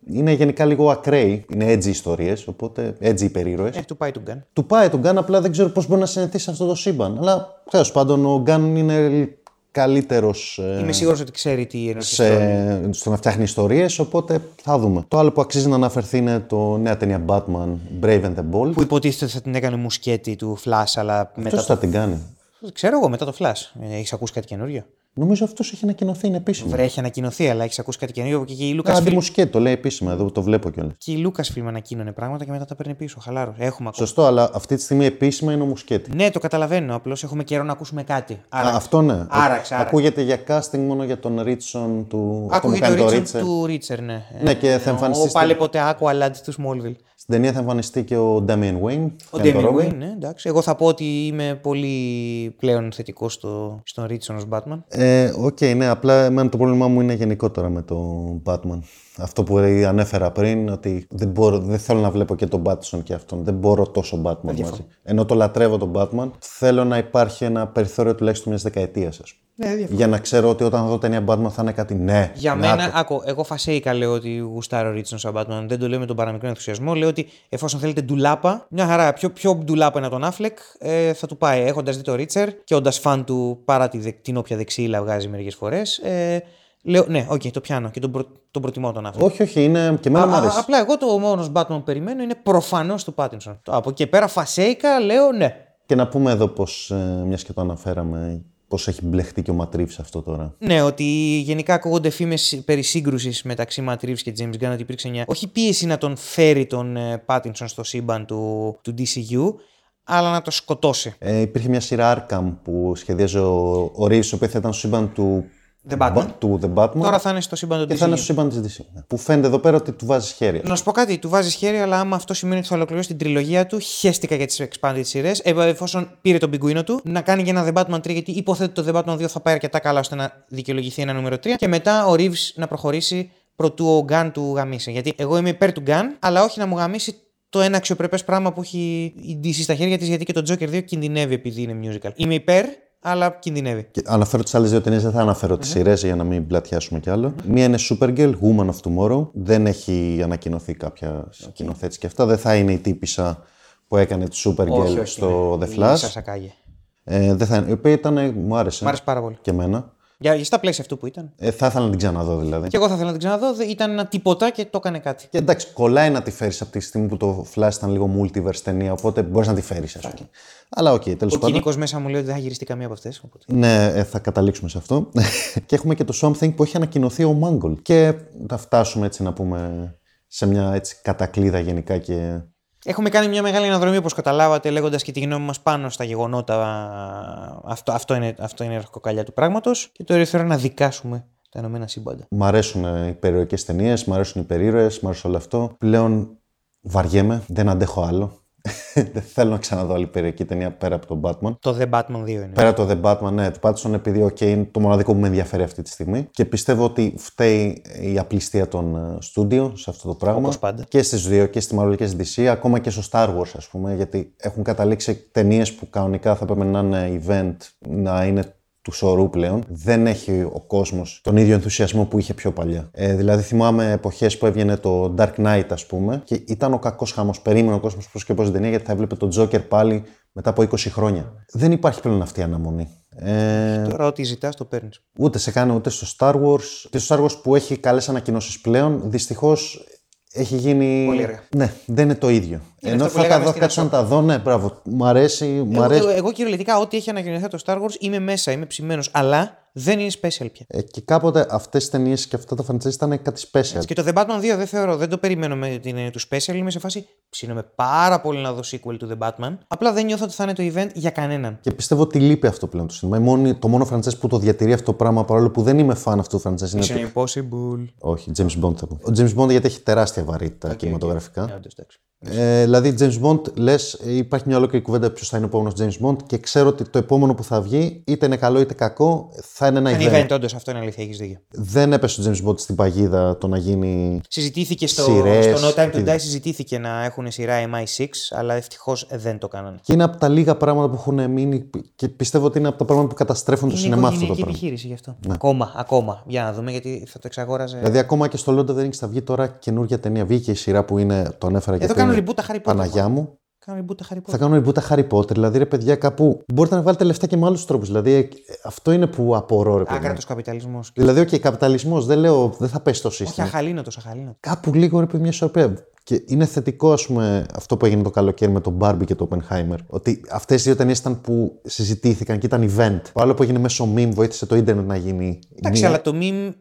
Είναι γενικά λίγο ακραίοι. Είναι edgy ιστορίες, οπότε edgy υπερήρωες. Ε, του πάει του Gun. Του πάει τον Γκάν, απλά δεν ξέρω πώς μπορεί να συνεχίσει σε αυτό το σύμπαν. Αλλά τέλος πάντων ο Γκάν είναι καλύτερος Είμαι σίγουρος ότι ξέρει τι εννοεί. σε... στο να φτιάχνει ιστορίες, οπότε θα δούμε. Το άλλο που αξίζει να αναφερθεί είναι το νέα ταινία Batman Brave and the Bold. Που υποτίθεται ότι θα την έκανε μουσκέτη του Flash, αλλά μετά. Ποιο θα την κάνει. Το... Ξέρω εγώ μετά το Flash. Έχεις ακούσει κάτι καινούριο; Νομίζω αυτός έχει ανακοινωθεί, είναι επίσημο. Βρε, έχει ανακοινωθεί, αλλά έχεις ακούσει κάτι καινούριο και, και η Lucasfilm. Κάτι μουσκέτ, το λέει επίσημα, εδώ το βλέπω κιόλας. Και η Lucasfilm ανακοίνωνε πράγματα και μετά τα παίρνει πίσω. Χαλάρος. Έχουμε ακούσει. Σωστό, αλλά αυτή τη στιγμή επίσημα είναι ο Μουσκέτη. Ναι, το καταλαβαίνω. Απλώς έχουμε καιρό να ακούσουμε κάτι. Άρα, Α, αυτό ναι. Άραξε, άραξε. Ακούγεται για casting μόνο για τον Ritchson του. αυτό που Ακούγεται κάνει το το Reacher Reacher. του Reacher, ναι. Ναι, και θα Ο εμφανιστεί. στην- πάλι ποτέ Aqualad του Smallville. Στην ταινία θα εμφανιστεί και ο Damian Wayne. Ο κάνει το Damian Robin. Wayne, ναι, εντάξει. Εγώ θα πω ότι είμαι πολύ πλέον θετικό στο, στον Ritchson ως Batman. Ε, Οκ, ναι, απλά εμένα το πρόβλημά μου είναι γενικότερα με τον Batman. Αυτό που ανέφερα πριν, ότι δεν, μπορώ, δεν θέλω να βλέπω και τον Pattinson και αυτόν. Δεν μπορώ τόσο Batman μαζί. Ενώ το λατρεύω τον Batman, θέλω να υπάρχει ένα περιθώριο τουλάχιστον μιας δεκαετίας, ας πούμε. Ναι, διαφωνώ. Για να ξέρω ότι όταν θα δω ταινία Batman θα είναι κάτι ναι. Για να μένα, το. άκου, εγώ φασαίικα λέω ότι γουστάρω Ritchson σαν Batman. Δεν το λέω με τον παραμικρό ενθουσιασμό. Λέω ότι εφόσον θέλετε ντουλάπα, μια χαρά. Πιο, πιο ντουλάπα είναι τον Affleck, ε, θα του πάει. Έχοντας δει το Reacher και όντας φαν του παρά τη, δεκ- την όποια δεξίλα βγάζει μερικές φορές. Ε, λέω, ναι, οκ, το πιάνω και τον, προ, τον προτιμώ τον Affleck. Όχι, όχι, είναι και εμένα μου Α, α, αρέσει. απλά εγώ το μόνος Batman που περιμένω είναι προφανώς του Πάτινσον. Από εκεί και πέρα φασαίικα λέω ναι. Και να πούμε εδώ πως, ε, μιας και το αναφέραμε, πώ έχει μπλεχτεί και ο Ματρίφ αυτό τώρα. Ναι, ότι γενικά ακούγονται φήμες περί σύγκρουσης μεταξύ Matt Reeves και James Gunn, ότι υπήρξε μια. Όχι πίεση να τον φέρει τον Πάτινσον στο σύμπαν του, του DCU, αλλά να το σκοτώσει. Ε, υπήρχε μια σειρά Arkham που σχεδίαζε ο, ο Reeves, ο οποίο θα ήταν στο σύμπαν του The Batman. του The Batman Τώρα θα είναι στο σύμπαν του και θα είναι DCU. στο σύμπαν τη DC. ναι. Που φαίνεται εδώ πέρα ότι του βάζει χέρι. Να σου πω κάτι, του βάζει χέρι, αλλά άμα αυτό σημαίνει ότι θα ολοκληρώσει την τριλογία του, χαίστηκα για τις expanded σειρέ. Ε, εφόσον πήρε τον πιγκουίνο του, να κάνει και ένα The Batman 3, γιατί υποθέτω το The Batman 2 θα πάει αρκετά καλά ώστε να δικαιολογηθεί ένα νούμερο 3. Και μετά ο Reeves να προχωρήσει προτού ο Gun του γαμίσει. Γιατί εγώ είμαι υπέρ του Gun, αλλά όχι να μου γαμίσει το ένα αξιοπρεπές πράγμα που έχει η DC στα χέρια της, γιατί και το Joker 2 κινδυνεύει επειδή είναι musical. Είμαι υπέρ, αλλά κινδυνεύει. Και αναφέρω τις άλλες δύο ταινίες, δεν θα αναφέρω τις σειρές για να μην πλατιάσουμε κι άλλο. Μία είναι Supergirl, Woman of Tomorrow. Δεν έχει ανακοινωθεί κάποια σκηνοθέτηση και αυτά. Δεν θα είναι η τύπησα που έκανε τη Supergirl στο ναι. The Η Flash. Σασακάγε. Ε, δεν θα είναι. Η οποία ήταν, μου άρεσε. Μ' άρεσε πάρα πολύ. Και εμένα. Για, για στα πλαίσια αυτού που ήταν. Ε, θα ήθελα να την ξαναδώ δηλαδή. Και εγώ θα ήθελα να την ξαναδώ. δε- Ήταν ένα τίποτα και το έκανε κάτι. Και εντάξει, κολλάει να τη φέρεις από τη στιγμή που το Flash ήταν λίγο multiverse ταινία, οπότε μπορείς να τη φέρεις, ας πούμε. Αλλά οκ, τέλος Ο πάντων. κοινικός μέσα μου λέει ότι δεν θα γυριστεί καμία από αυτές. Οπότε... Ναι, ε, θα καταλήξουμε σε αυτό. [LAUGHS] και έχουμε και το Swamp Thing που έχει ανακοινωθεί ο Mangold. Και θα φτάσουμε έτσι να πούμε σε μια έτσι κατακλείδα γενικά και. Έχουμε κάνει μια μεγάλη αναδρομή, όπως καταλάβατε, λέγοντας και τη γνώμη μας πάνω στα γεγονότα. Αυτό, αυτό, είναι, αυτό είναι η αραχοκοκαλιά του πράγματος. Και τώρα ήρθε η ώρα να δικάσουμε τα Ηνωμένα Σύμπαντα. Μ' αρέσουν ε, οι περιοχές ταινίες, μ' αρέσουν οι περίρωε, μ' αρέσει όλο αυτό. Πλέον βαριέμαι, δεν αντέχω άλλο. [LAUGHS] δεν θέλω να ξαναδώ άλλη περιοχή ταινία πέρα από τον Batman. Το The Batman 2 είναι. Πέρα από το The Batman, ναι, του Pattinson επειδή okay, είναι το μοναδικό που με ενδιαφέρει αυτή τη στιγμή. Και πιστεύω ότι φταίει η απληστία των ε, στούντιο σε αυτό το πράγμα. Όπως πάντα. Και στις δύο, και στη Marvel και στη DC, ακόμα και στο Star Wars, ας πούμε, γιατί έχουν καταλήξει ταινίες που κανονικά θα πρέπει να είναι event, να είναι του σωρού πλέον. Δεν έχει ο κόσμος τον ίδιο ενθουσιασμό που είχε πιο παλιά. Ε, δηλαδή, θυμάμαι εποχές που έβγαινε το Dark Knight, ας πούμε, και ήταν ο κακός χάμο. Περίμενε ο κόσμος πώς και πώς την ταινία, γιατί θα έβλεπε τον Joker πάλι μετά από 20 χρόνια. Δεν υπάρχει πλέον αυτή η αναμονή. Ε, Τώρα ό,τι ζητάς το παίρνεις. ούτε σε κάνει ούτε στο Star Wars. Και στο Star Wars που έχει καλές ανακοινώσεις πλέον, δυστυχώς έχει γίνει. Πολύ αργά. Ναι, δεν είναι το ίδιο. Ενώ αυτό που θα τα λέγαμε δω, στην κάτσω να τα δω, ναι, μπράβο. Μ' αρέσει. Μ Εγώ, αρέσει. εγώ, εγώ κυριολεκτικά, ό,τι έχει ανακοινωθεί από το Star Wars είμαι μέσα, είμαι ψημένος. Αλλά δεν είναι special πια. Ε, και κάποτε αυτές τις ταινίες και αυτά τα franchise ήταν κάτι special. Και το The Batman 2 δεν θεωρώ, δεν το περιμένω με την έννοια του special. Είμαι σε φάση ψήνομαι πάρα πολύ να δω sequel του The Batman. Απλά δεν νιώθω ότι θα είναι το event για κανέναν. Και πιστεύω ότι λείπει αυτό πλέον το σινεμά. Η μόνη- το μόνο franchise που το διατηρεί αυτό το πράγμα, παρόλο που δεν είμαι fan αυτού του franchise, είναι. το- Mission Impossible. Όχι, James Bond θα πω. Ο James Bond γιατί έχει τεράστια βαρύτητα κινηματογραφικά. Ε, όντως, εντάξει. Ε, δηλαδή, James Bond, λες, υπάρχει μια ολόκληρη κουβέντα ποιος θα είναι ο επόμενος James Bond και ξέρω ότι το επόμενο που θα βγει, είτε είναι καλό είτε κακό, θα είναι ένα event. event. event, όντως, αυτό είναι αλήθεια, έχεις δίκιο. Δεν έπεσε ο James Bond στην παγίδα το να γίνει. Συζητήθηκε στο, Σειρές, στο No Time to τι- Die, συζητήθηκε να έχουν σειρά MI6, αλλά ευτυχώς δεν το κάνανε. Και είναι από τα λίγα πράγματα που έχουν μείνει και πιστεύω ότι είναι από τα πράγματα που καταστρέφουν το Είναι σινεμά αυτό το οικογενειακή πράγμα. επιχείρηση γι' αυτό. Ακόμα, ακόμα. Για να δούμε, γιατί θα το εξαγόραζε. Δηλαδή, ακόμα και στο Lord of the Rings θα βγει τώρα καινούργια ταινία. Βγήκε η σειρά που είναι, το ανέφερα Εδώ γιατί κάνουν είναι reboot τα Harry Potter. Παναγιά μου. Κάνουν reboot τα Harry Potter. Θα κάνουν reboot τα Harry Potter. Δηλαδή, ρε παιδιά, κάπου μπορείτε να βάλετε λεφτά και με άλλους τρόπους. Δηλαδή, ε, αυτό είναι που απορώ, ρε παιδιά. Άκρατο καπιταλισμός. Δηλαδή, ο καπιταλισμός, δεν λέω, δεν θα πέσει το Όχι σύστημα. αχαλήνοτο, αχαλήνοτο. Κάπου λίγο ρε παιδί μια ισορροπία. Και είναι θετικό, ας πούμε, αυτό που έγινε το καλοκαίρι με τον Barbie και το Oppenheimer. Ότι αυτές οι δύο ταινίες ήταν που συζητήθηκαν και ήταν event. Το άλλο που έγινε μέσω meme βοήθησε το ίντερνετ να γίνει. Εντάξει, μία- αλλά το meme.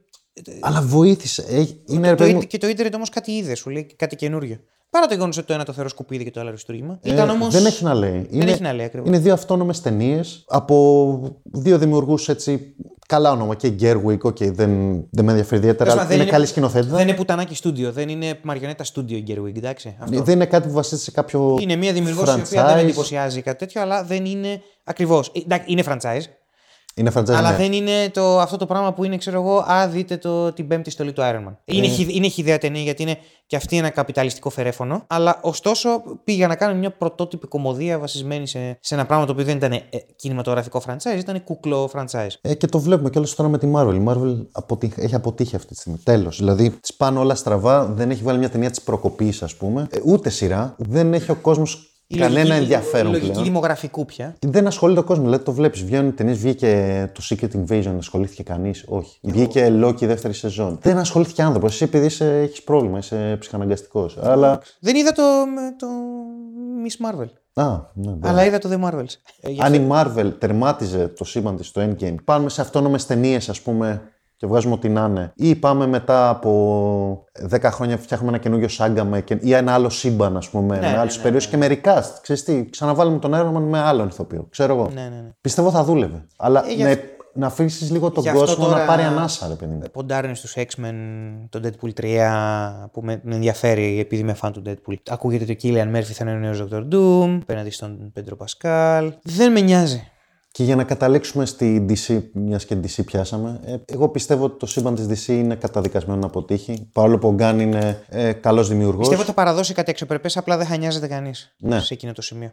Αλλά βοήθησε. Ε, Είναι, ρε Το, παιδί μου, ίντερ- και το ίντερνετ όμως κάτι είδε, σου λέει κάτι καινούριο. Παρά το γεγονός ότι το ένα το θεωρώ σκουπίδι και το άλλο αριστούργημα. ε, Ήταν όμω. Δεν έχει να λέει. Είναι, έχει να λέει ακριβώς. είναι δύο αυτόνομες ταινίες από δύο δημιουργούς έτσι. Καλά όνομα και Gerwig, okay, δεν, δεν με ενδιαφέρει ιδιαίτερα. Τέλος αλλά πάντων, Είναι, δεν καλή σκηνοθέτητα. Δεν είναι πουτανάκι στούντιο, δεν είναι μαριονέτα στούντιο η Gerwig, εντάξει. Αυτό. Δεν είναι κάτι που βασίζεται σε κάποιο. Είναι μια δημιουργός η οποία franchise. δεν εντυπωσιάζει κάτι τέτοιο, αλλά δεν είναι ακριβώς. Είναι franchise, Είναι franchise. αλλά ναι. δεν είναι το, αυτό το πράγμα που είναι, ξέρω εγώ, α, δείτε το, την πέμπτη στολή του Iron Man. Είναι, Ε. χι- είναι χιδέα ταινία γιατί είναι και αυτή ένα καπιταλιστικό φερέφωνο, αλλά ωστόσο πήγα να κάνω μια πρωτότυπη κομμωδία βασισμένη σε, σε ένα πράγμα το οποίο δεν ήταν ε, κινηματογραφικό franchise, ήταν κουκλό franchise. Ε, και το βλέπουμε κιόλας τώρα με τη Marvel. Η Marvel αποτύχ- έχει αποτύχει αυτή τη στιγμή. Τέλος. Δηλαδή, τη πάνε όλα στραβά. Δεν έχει βάλει μια ταινία της προκοπής, ας πούμε. Ε, ούτε σειρά. Δεν έχει ο κόσμος Η κανένα λογική- ενδιαφέρον Η λογική πλέον. δημογραφικού πια. Και Δεν ασχολείται ο κόσμο. Δηλαδή, το βλέπεις. Βγαίνουν ταινίες, βγήκε το Secret Invasion, ασχολήθηκε κανείς; Όχι. Βγήκε Loki δεύτερη σεζόν. Δεν ασχολήθηκε άνθρωπος. Εσύ επειδή έχεις πρόβλημα, είσαι ψυχαναγκαστικός. Αλλά. Δεν είδα το, με το Miss Marvel. Α, ναι, ναι. Αλλά είδα το The Marvels. Ε, γι' Αν η Marvel τερμάτιζε το σύμπαν της στο Endgame, πάμε σε αυτόνομες ταινίες, ας πούμε, και βγάζουμε ό,τι να είναι. Ή πάμε μετά από 10 χρόνια φτιάχνουμε ένα καινούριο σάγκα με, και- ή ένα άλλο σύμπαν, ας πούμε, με ναι, άλλους ναι, περιοχές και με recast. Ξέρεις τι, ξαναβάλουμε τον Iron Man με άλλον ηθοποιό. Ξέρω εγώ. Ναι, ναι, ναι. Πιστεύω θα δούλευε. Αλλά Ε, γι' με- αυτό- να αφήσεις λίγο τον Γι' αυτό κόσμο τώρα- να πάρει ανάσα, ρε παιδί μου. Ποντάρουν στους X-Men, τον Deadpool 3 που με, με ενδιαφέρει επειδή είμαι fan του Deadpool. Ακούγεται ότι ο Killian Murphy θα είναι ο νέος Dr. Doom, απέναντι στον Pedro Pascal. Δεν με νοιάζει. Και για να καταλήξουμε στη DC, μιας και DC πιάσαμε, ε, εγώ πιστεύω ότι το σύμπαν της DC είναι καταδικασμένο να αποτύχει. Παρόλο που ο Γκάν είναι ε, καλός δημιουργός. Πιστεύω ότι θα παραδώσει κάτι αξιοπρεπές, απλά δεν θα νοιάζεται κανείς Ναι. σε εκείνο το σημείο.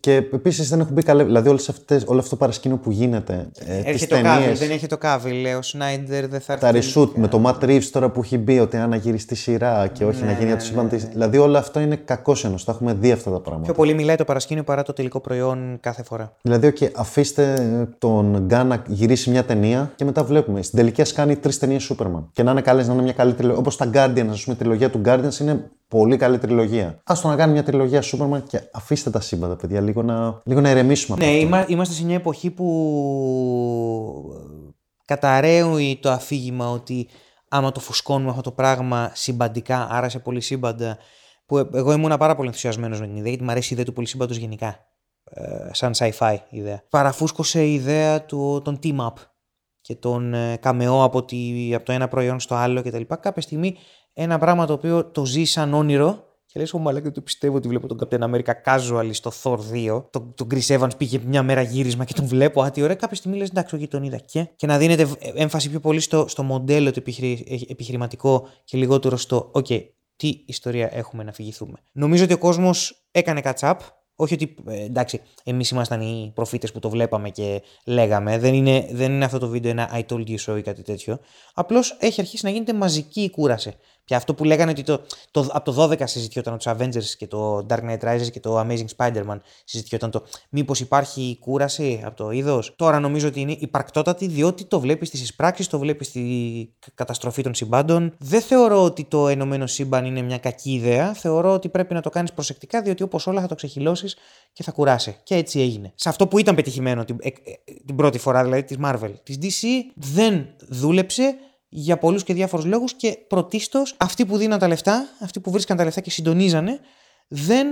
Και επίσης δεν έχουν μπει καλέ. Δηλαδή, όλες αυτές, όλο αυτό το παρασκήνιο που γίνεται. Ε, τις Έρχεται το Cavill, ταινίες, δεν έχει το Cavill, λέει ο Σνάιντερ δεν θα έρθει. Τα reshoot με το Matt Reeves τώρα που έχει μπει ότι αν να γυριστεί σειρά και όχι να γίνει για το σύμπαν της. Δηλαδή, όλο αυτό είναι κακός ενό. Τα έχουμε δει αυτά τα πράγματα. Πιο πολύ μιλάει το παρασκήνιο παρά το τελικό προϊόν κάθε φορά. Δηλαδή, okay, αφήστε τον Γκάν να γυρίσει μια ταινία και μετά βλέπουμε. Στην τελική, ας κάνει τρεις ταινίες Superman. Και να είναι καλές, να είναι μια καλή τριλογία. Όπως τα Guardians, ας πούμε, η τριλογία του Guardians είναι πολύ καλή τριλογία. Α το να κάνει μια τριλογία Superman και αφήστε τα σύμπαντα, παιδιά, λίγο να, λίγο να ηρεμήσουμε από Ναι, αυτό. είμα- είμαστε σε μια εποχή που καταρρέει το αφήγημα ότι άμα το φουσκώνουμε αυτό το πράγμα συμπαντικά, άρα σε πολυσύμπαντα, που ε- εγώ ήμουν πάρα πολύ ενθουσιασμένος με την ιδέα, γιατί μου αρέσει η ιδέα του πολυσύμπαντος γενικά. Ε, σαν sci-fi ιδέα. Παραφούσκωσε η ιδέα του, των team-up και τον ε, καμεό από, τη, από το ένα προϊόν στο άλλο κτλ. Κάποια στιγμή ένα πράγμα το οποίο το ζει σαν όνειρο και λες, ω μαλάκα δεν το πιστεύω ότι βλέπω τον Captain America casual στο Thor 2. Τον, τον Chris Evans πήγε μια μέρα γύρισμα και τον βλέπω, α, τι ωραία. Κάποια στιγμή λες, εντάξει, όχι, τον είδα και. Και να δίνεται ε, έμφαση πιο πολύ στο, στο μοντέλο το επιχειρη, ε, επιχειρηματικό και λιγότερο στο, οκ, τι ιστορία έχουμε να φυγηθούμε. Νομίζω ότι ο κόσμος έκανε catch-up. Όχι ότι, ε, εντάξει, εμείς ήμασταν οι προφήτες που το βλέπαμε και λέγαμε. Δεν είναι, δεν είναι αυτό το βίντεο ένα I told you so ή κάτι τέτοιο. Απλώς έχει αρχίσει να γίνεται μαζική η κούραση. Και αυτό που λέγανε ότι το, το, από το 12 συζητιόταν του Avengers και το Dark Knight Rises και το Amazing Spider-Man συζητιόταν το μήπως υπάρχει κούραση από το είδος. Τώρα νομίζω ότι είναι υπαρκτότατη διότι το βλέπεις στις εισπράξεις, το βλέπεις στη καταστροφή των συμπάντων. Δεν θεωρώ ότι το ενωμένο σύμπαν είναι μια κακή ιδέα. Θεωρώ ότι πρέπει να το κάνεις προσεκτικά διότι όπως όλα θα το ξεχυλώσεις και θα κουράσει. Και έτσι έγινε. Σε αυτό που ήταν πετυχημένο την, ε, ε, την πρώτη φορά, δηλαδή της Marvel. Της DC δεν δούλεψε για πολλούς και διάφορους λόγους και πρωτίστως αυτοί που δίναν τα λεφτά, αυτοί που βρίσκαν τα λεφτά και συντονίζανε, δεν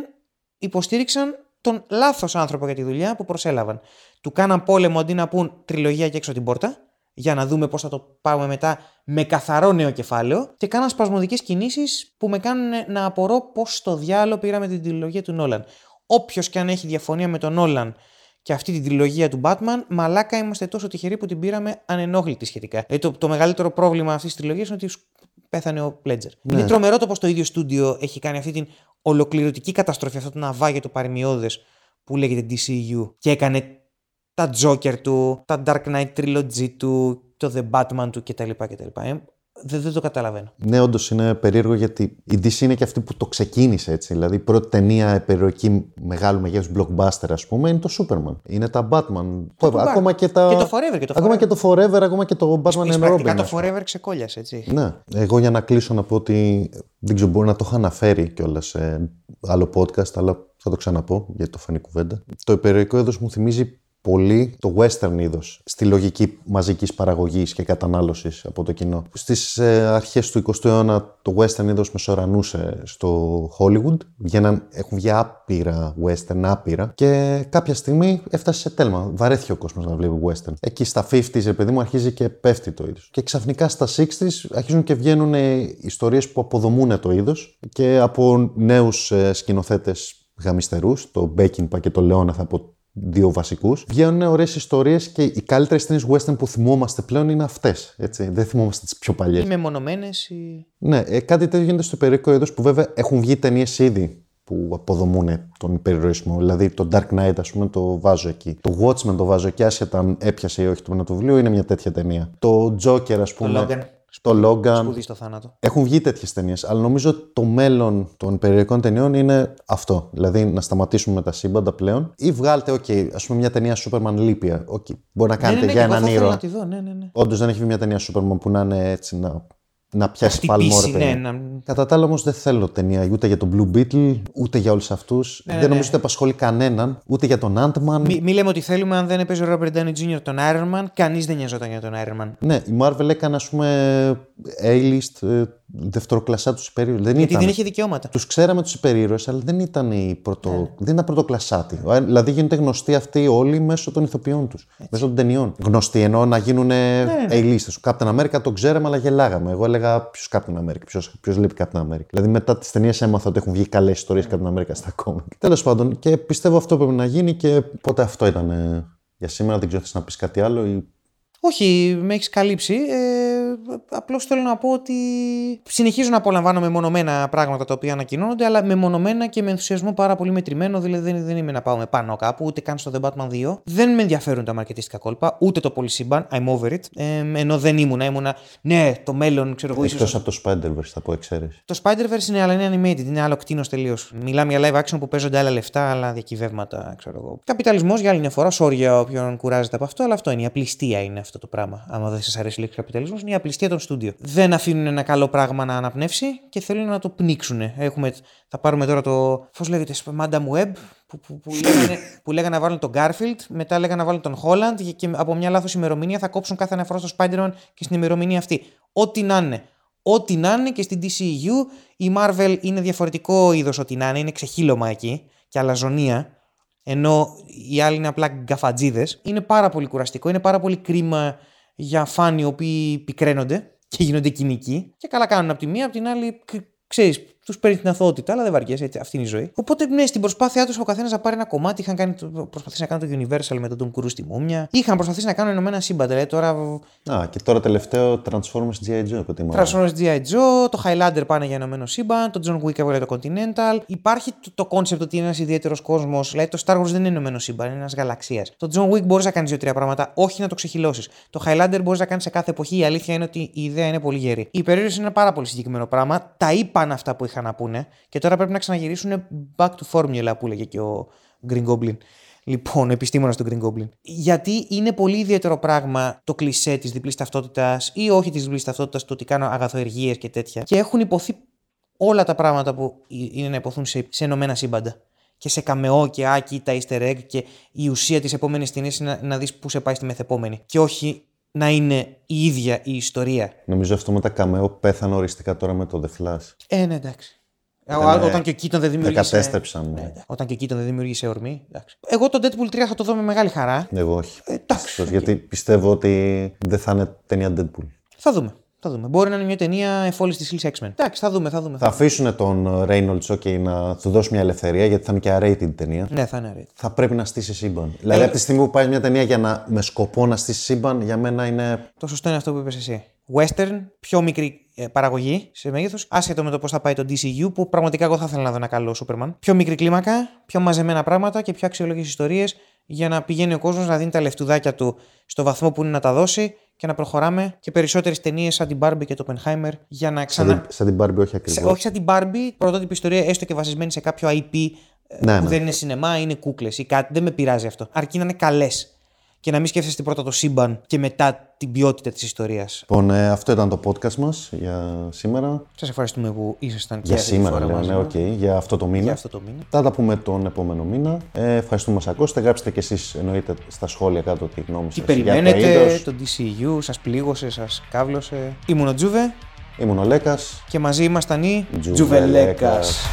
υποστήριξαν τον λάθος άνθρωπο για τη δουλειά που προσέλαβαν. Του κάναν πόλεμο αντί να πούν τριλογία και έξω την πόρτα, για να δούμε πώς θα το πάμε μετά με καθαρό νέο κεφάλαιο. Και κάναν σπασμωδικές κινήσεις που με κάνουν να απορώ πώς στο διάλογο πήραμε την τριλογία του Νόλαν. Όποιος και αν έχει διαφωνία με τον Νόλαν και αυτή την τριλογία του Batman, μαλάκα είμαστε τόσο τυχεροί που την πήραμε ανενόχλητη σχετικά. Ε, το, το μεγαλύτερο πρόβλημα αυτής της τριλογίας είναι ότι πέθανε ο Πλέτζερ. Ναι. Είναι τρομερό το πώ το ίδιο στούντιο έχει κάνει αυτή την ολοκληρωτική καταστροφή, αυτό το ναυάγιο του παρημιώδε που λέγεται DCU και έκανε τα Joker του, τα Dark Knight Trilogy του, το The Batman του κτλ. κτλ. Ε, δεν, δεν το καταλαβαίνω. Ναι, όντως είναι περίεργο γιατί η DC είναι και αυτή που το ξεκίνησε έτσι. Δηλαδή η πρώτη ταινία περιοχή μεγάλου μεγέθους blockbuster, ας πούμε, είναι το Superman. Είναι τα Batman. Το ακόμα και, τα... και το Forever. Και το ακόμα forever. και το Forever, ακόμα και το Batman and Robin. το Forever ξεκόλιασε, έτσι. Ναι. Εγώ για να κλείσω να πω ότι δεν ξέρω, μπορεί να το είχα αναφέρει κιόλας σε άλλο podcast, αλλά θα το ξαναπώ γιατί το φανεί κουβέντα. Το υπερηρωικό είδο μου θυμίζει πολύ το western είδος στη λογική μαζικής παραγωγής και κατανάλωσης από το κοινό. Στις ε, αρχές του 20ου αιώνα το western είδος μεσορανούσε στο Hollywood. Βγαίναν, έχουν βγει άπειρα western, άπειρα. Και κάποια στιγμή έφτασε σε τέλμα. Βαρέθηκε ο κόσμος να βλέπει western. Εκεί στα 50s, επειδή μου, αρχίζει και πέφτει το είδος. Και ξαφνικά στα 60s αρχίζουν και βγαίνουν ιστορίες που αποδομούν το είδος και από νέους ε, σκηνοθέτες γαμιστερούς, το Μπέκινπα και το Λεόναθ από δύο βασικούς. Βγαίνουν ωραίες ιστορίες και οι καλύτερες ταινίες western που θυμόμαστε πλέον είναι αυτές. Δεν θυμόμαστε τις πιο παλιές. Οι μεμονωμένες. Ή... Ναι, ε, κάτι τέτοιο γίνεται στο υπερικό είδος που βέβαια έχουν βγει ταινίες ήδη που αποδομούν τον υπερηρωισμό. Δηλαδή το Dark Knight, ας πούμε, το βάζω εκεί. Το Watchmen το βάζω εκεί, άσχετα αν έπιασε ή όχι το βιβλίο, είναι μια τέτοια ταινία. Το Joker, ας πούμε. Το Logan. Το Logan. Σπουδή στο θάνατο. Έχουν βγει τέτοιες ταινίες. Αλλά νομίζω το μέλλον των περιοδικών ταινιών είναι αυτό. Δηλαδή να σταματήσουμε με τα σύμπαντα πλέον. Ή βγάλτε, OK, ας πούμε μια ταινία Superman λύπια. Okay, μπορεί να Ναι, κάνετε ναι, ναι, για εγώ έναν θα ήθελα ήρωα. να τη δω, ναι, ναι, ναι. Όντως δεν έχει βγει μια ταινία Superman που να είναι έτσι να, να πιάσει παλμό, ρε Χτυπήσει, παιδί. ναι, να... Κατά τα άλλα όμως δεν θέλω ταινία ούτε για τον Blue Beetle, ούτε για όλους αυτούς. Ναι, δεν ναι, νομίζω ότι απασχολεί κανέναν, ούτε για τον Ant-Man. Μη, μη λέμε ότι θέλουμε αν δεν έπαιζε ο Robert Downey Jr. τον Iron Man, κανείς δεν νοιαζόταν για τον Iron Man. Ναι, η Marvel έκανε ας πούμε A-list ε, δευτεροκλασσά τους υπερήρωες. Δεν Γιατί ήταν. δεν είχε δικαιώματα. Τους ξέραμε τους υπερήρωες, αλλά δεν ήταν, οι πρωτο... Ναι. δεν ήταν πρωτοκλασσάτοι. Ε, Δηλαδή γίνονται γνωστοί αυτοί όλοι μέσω των ηθοποιών τους, μέσω των ταινιών. Γνωστοί εννοώ να γίνουν Ναι, A-listers. Ο Captain America τον ξέραμε, αλλά γελάγαμε. Εγώ έλεγα ποιος Captain America, ποιος λείπει Captain America. Δηλαδή μετά τις ταινίες έμαθα ότι έχουν βγει καλές ιστορίες Captain America στα κόμικ. Τέλος πάντων, και πιστεύω αυτό πρέπει να γίνει και πότε αυτό ήταν ε, για σήμερα. Δεν ξέρω, θες να πεις κάτι άλλο ή Όχι, με έχεις καλύψει. Ε, Απλώς θέλω να πω ότι συνεχίζω να απολαμβάνω μεμονωμένα πράγματα τα οποία ανακοινώνονται, αλλά μεμονωμένα και με ενθουσιασμό πάρα πολύ μετρημένο. Δηλαδή δεν, δεν είμαι να πάω με πάνω κάπου, ούτε καν στο The Batman 2. Δεν με ενδιαφέρουν τα μαρκετιστικά κόλπα, ούτε το πολυσύμπαν. I'm over it. Ε, ενώ δεν ήμουνα, ήμουνα. Ναι, το μέλλον, ξέρω εγώ, ίσω. εκτό από το Spider-Verse, θα πω εξαίρεση. Το Spider-Verse είναι, αλλά είναι animated, είναι άλλο κτίνος τελείως. Μιλάμε για live action που παίζονται άλλα λεφτά, άλλα διακυβεύματα, ξέρω εγώ. Καπιταλισμός για άλλη μια φορά, sorry για όποιον κουράζεται από αυτό, αλλά αυτό είναι. Η απληστία είναι αυτό το πράγμα. Άμα δεν σας αρέσει η λέξη καπιταλισμός, είναι η απληστία των στούντιο. Δεν αφήνουν ένα καλό πράγμα να αναπνεύσει και θέλουν να το πνίξουν. Έχουμε, θα πάρουμε τώρα το. Πώς λέγεται, Madame Web, που, που, που, λέγανε, που λέγανε να βάλουν τον Garfield, μετά λέγανε να βάλουν τον Holland και, και από μια λάθος ημερομηνία θα κόψουν κάθε αναφορά στο Spider-Man και στην ημερομηνία αυτή. Ό,τι να είναι. Ό,τι να είναι και στην DCU η Marvel είναι διαφορετικό είδος ό,τι να είναι, είναι ξεχύλωμα εκεί και αλαζονία. Ενώ οι άλλοι είναι απλά γκαφατζίδε. Είναι πάρα πολύ κουραστικό, είναι πάρα πολύ κρίμα για φάνοι οι οποίοι πικραίνονται και γίνονται κοινικοί. Και καλά κάνουν από τη μία, από την άλλη, ξέρεις, τους παίρνει την αθωότητα, αλλά δεν βαριέσαι, έτσι, αυτή είναι η ζωή. Οπότε, ναι, στην προσπάθειά τους ο καθένας να πάρει ένα κομμάτι. Είχαν κάνει, προσπαθήσει να κάνουν το Universal με τον Tom Cruise στη μούμια. Είχαν προσπαθήσει να κάνουν ενωμένα σύμπαντα. Δηλαδή, τώρα. Α, και τώρα τελευταίο Transformers G.I. Joe από τη Marvel. Transformers G.I. Joe, το Highlander πάνε για ενωμένο σύμπαν, το John Wick έβγαλε το Continental. Υπάρχει το concept ότι είναι ένας ιδιαίτερος κόσμος. Δηλαδή, το Star Wars δεν είναι ενωμένο σύμπαν, είναι ένας γαλαξίας. Το John Wick μπορείς να κάνεις δύο-τρία πράγματα, όχι να το ξεχειλώσεις. Το Highlander μπορείς να κάνεις σε κάθε εποχή. Η αλήθεια είναι ότι η ιδέα είναι πολύ γερή. Η περίοδος είναι ένα πάρα πολύ συγκεκριμένο πράγμα. Τα είπαν αυτά που είχαν να πούνε και τώρα πρέπει να ξαναγυρίσουν back to formula που έλεγε και ο Green Goblin. Λοιπόν, επιστήμονας του Green Goblin. Γιατί είναι πολύ ιδιαίτερο πράγμα το κλισέ της διπλής ταυτότητας ή όχι της διπλής ταυτότητας, το ότι κάνω αγαθοεργίες και τέτοια. Και έχουν υποθεί όλα τα πράγματα που είναι να υποθούν σε, σε ενωμένα σύμπαντα. Και σε καμεό και άκι τα easter egg και η ουσία της επόμενης ταινίας είναι να, να δεις πού σε πάει στη μεθεπόμενη. Και όχι να είναι η ίδια η ιστορία. Νομίζω αυτό με τα καμεό πέθανε οριστικά τώρα με το The Flash. Ε, ναι, εντάξει. Ε, Ήτανε- Όταν και ο Κίτον δεν Τα δημιούργησε. κατέστρεψαν. Ναι, όταν και ο Κίτον δεν δημιούργησε ορμή. εντάξει. Εγώ το Deadpool 3 θα το δω με μεγάλη χαρά. Εγώ όχι. Ε, εντάξει. Γιατί πιστεύω ότι δεν θα είναι ταινία Deadpool. Θα δούμε. Θα δούμε. Μπορεί να είναι μια ταινία εφόλη της ύλη X-Men. Εντάξει, θα δούμε, θα δούμε. Θα αφήσουν τον Reynolds okay, να του δώσει μια ελευθερία γιατί θα είναι και R-rated ταινία. Ναι, θα είναι αρέτ. Θα πρέπει να στήσει σύμπαν. Δηλαδή, από τη στιγμή που πάει μια ταινία για να, με σκοπό να στήσει σύμπαν, για μένα είναι. Το σωστό είναι αυτό που είπες εσύ. Western, πιο μικρή ε, παραγωγή σε μέγεθος, άσχετο με το πώς θα πάει το DCU, που πραγματικά εγώ θα ήθελα να δω ένα καλό Superman. Πιο μικρή κλίμακα, πιο μαζεμένα πράγματα και πιο αξιόλογες ιστορίες για να πηγαίνει ο κόσμος να δίνει τα λεφτουδάκια του στο βαθμό που είναι να τα δώσει και να προχωράμε και περισσότερες ταινίες σαν την Barbie και το Oppenheimer για να Σαν, ξανά. την, σαν την Barbie, όχι Σε- ακριβώς. όχι σαν την Barbie, πρωτότυπη ιστορία, έστω και βασισμένη σε κάποιο IP ε, Ναι, που ναι. δεν είναι σινεμά, είναι κούκλες ή κάτι. Δεν με πειράζει αυτό. Αρκεί να είναι καλές. Και να μην σκέφτεστε πρώτα το σύμπαν και μετά την ποιότητα της ιστορίας. Λοιπόν, ε, αυτό ήταν το podcast μας για σήμερα. Σας ευχαριστούμε που ήσασταν και Για αυτή τη σήμερα, φορά λέω, μαζί ναι, μας. οκ, για αυτό το μήνα. Για αυτό το μήνα. Θα τα πούμε τον επόμενο μήνα. Ε, ευχαριστούμε που μας ακούσατε. Γράψτε και εσείς εννοείται στα σχόλια κάτω τη γνώμη Τι σας. Για το περιμένετε, είδος. το DCU, σας πλήγωσε, σας κάβλωσε. Ήμουν ο Τζούβε Ήμουν ο Λέκας. και μαζί ήμασταν οι Τζουβελέκκας. Τζουβελέκκας.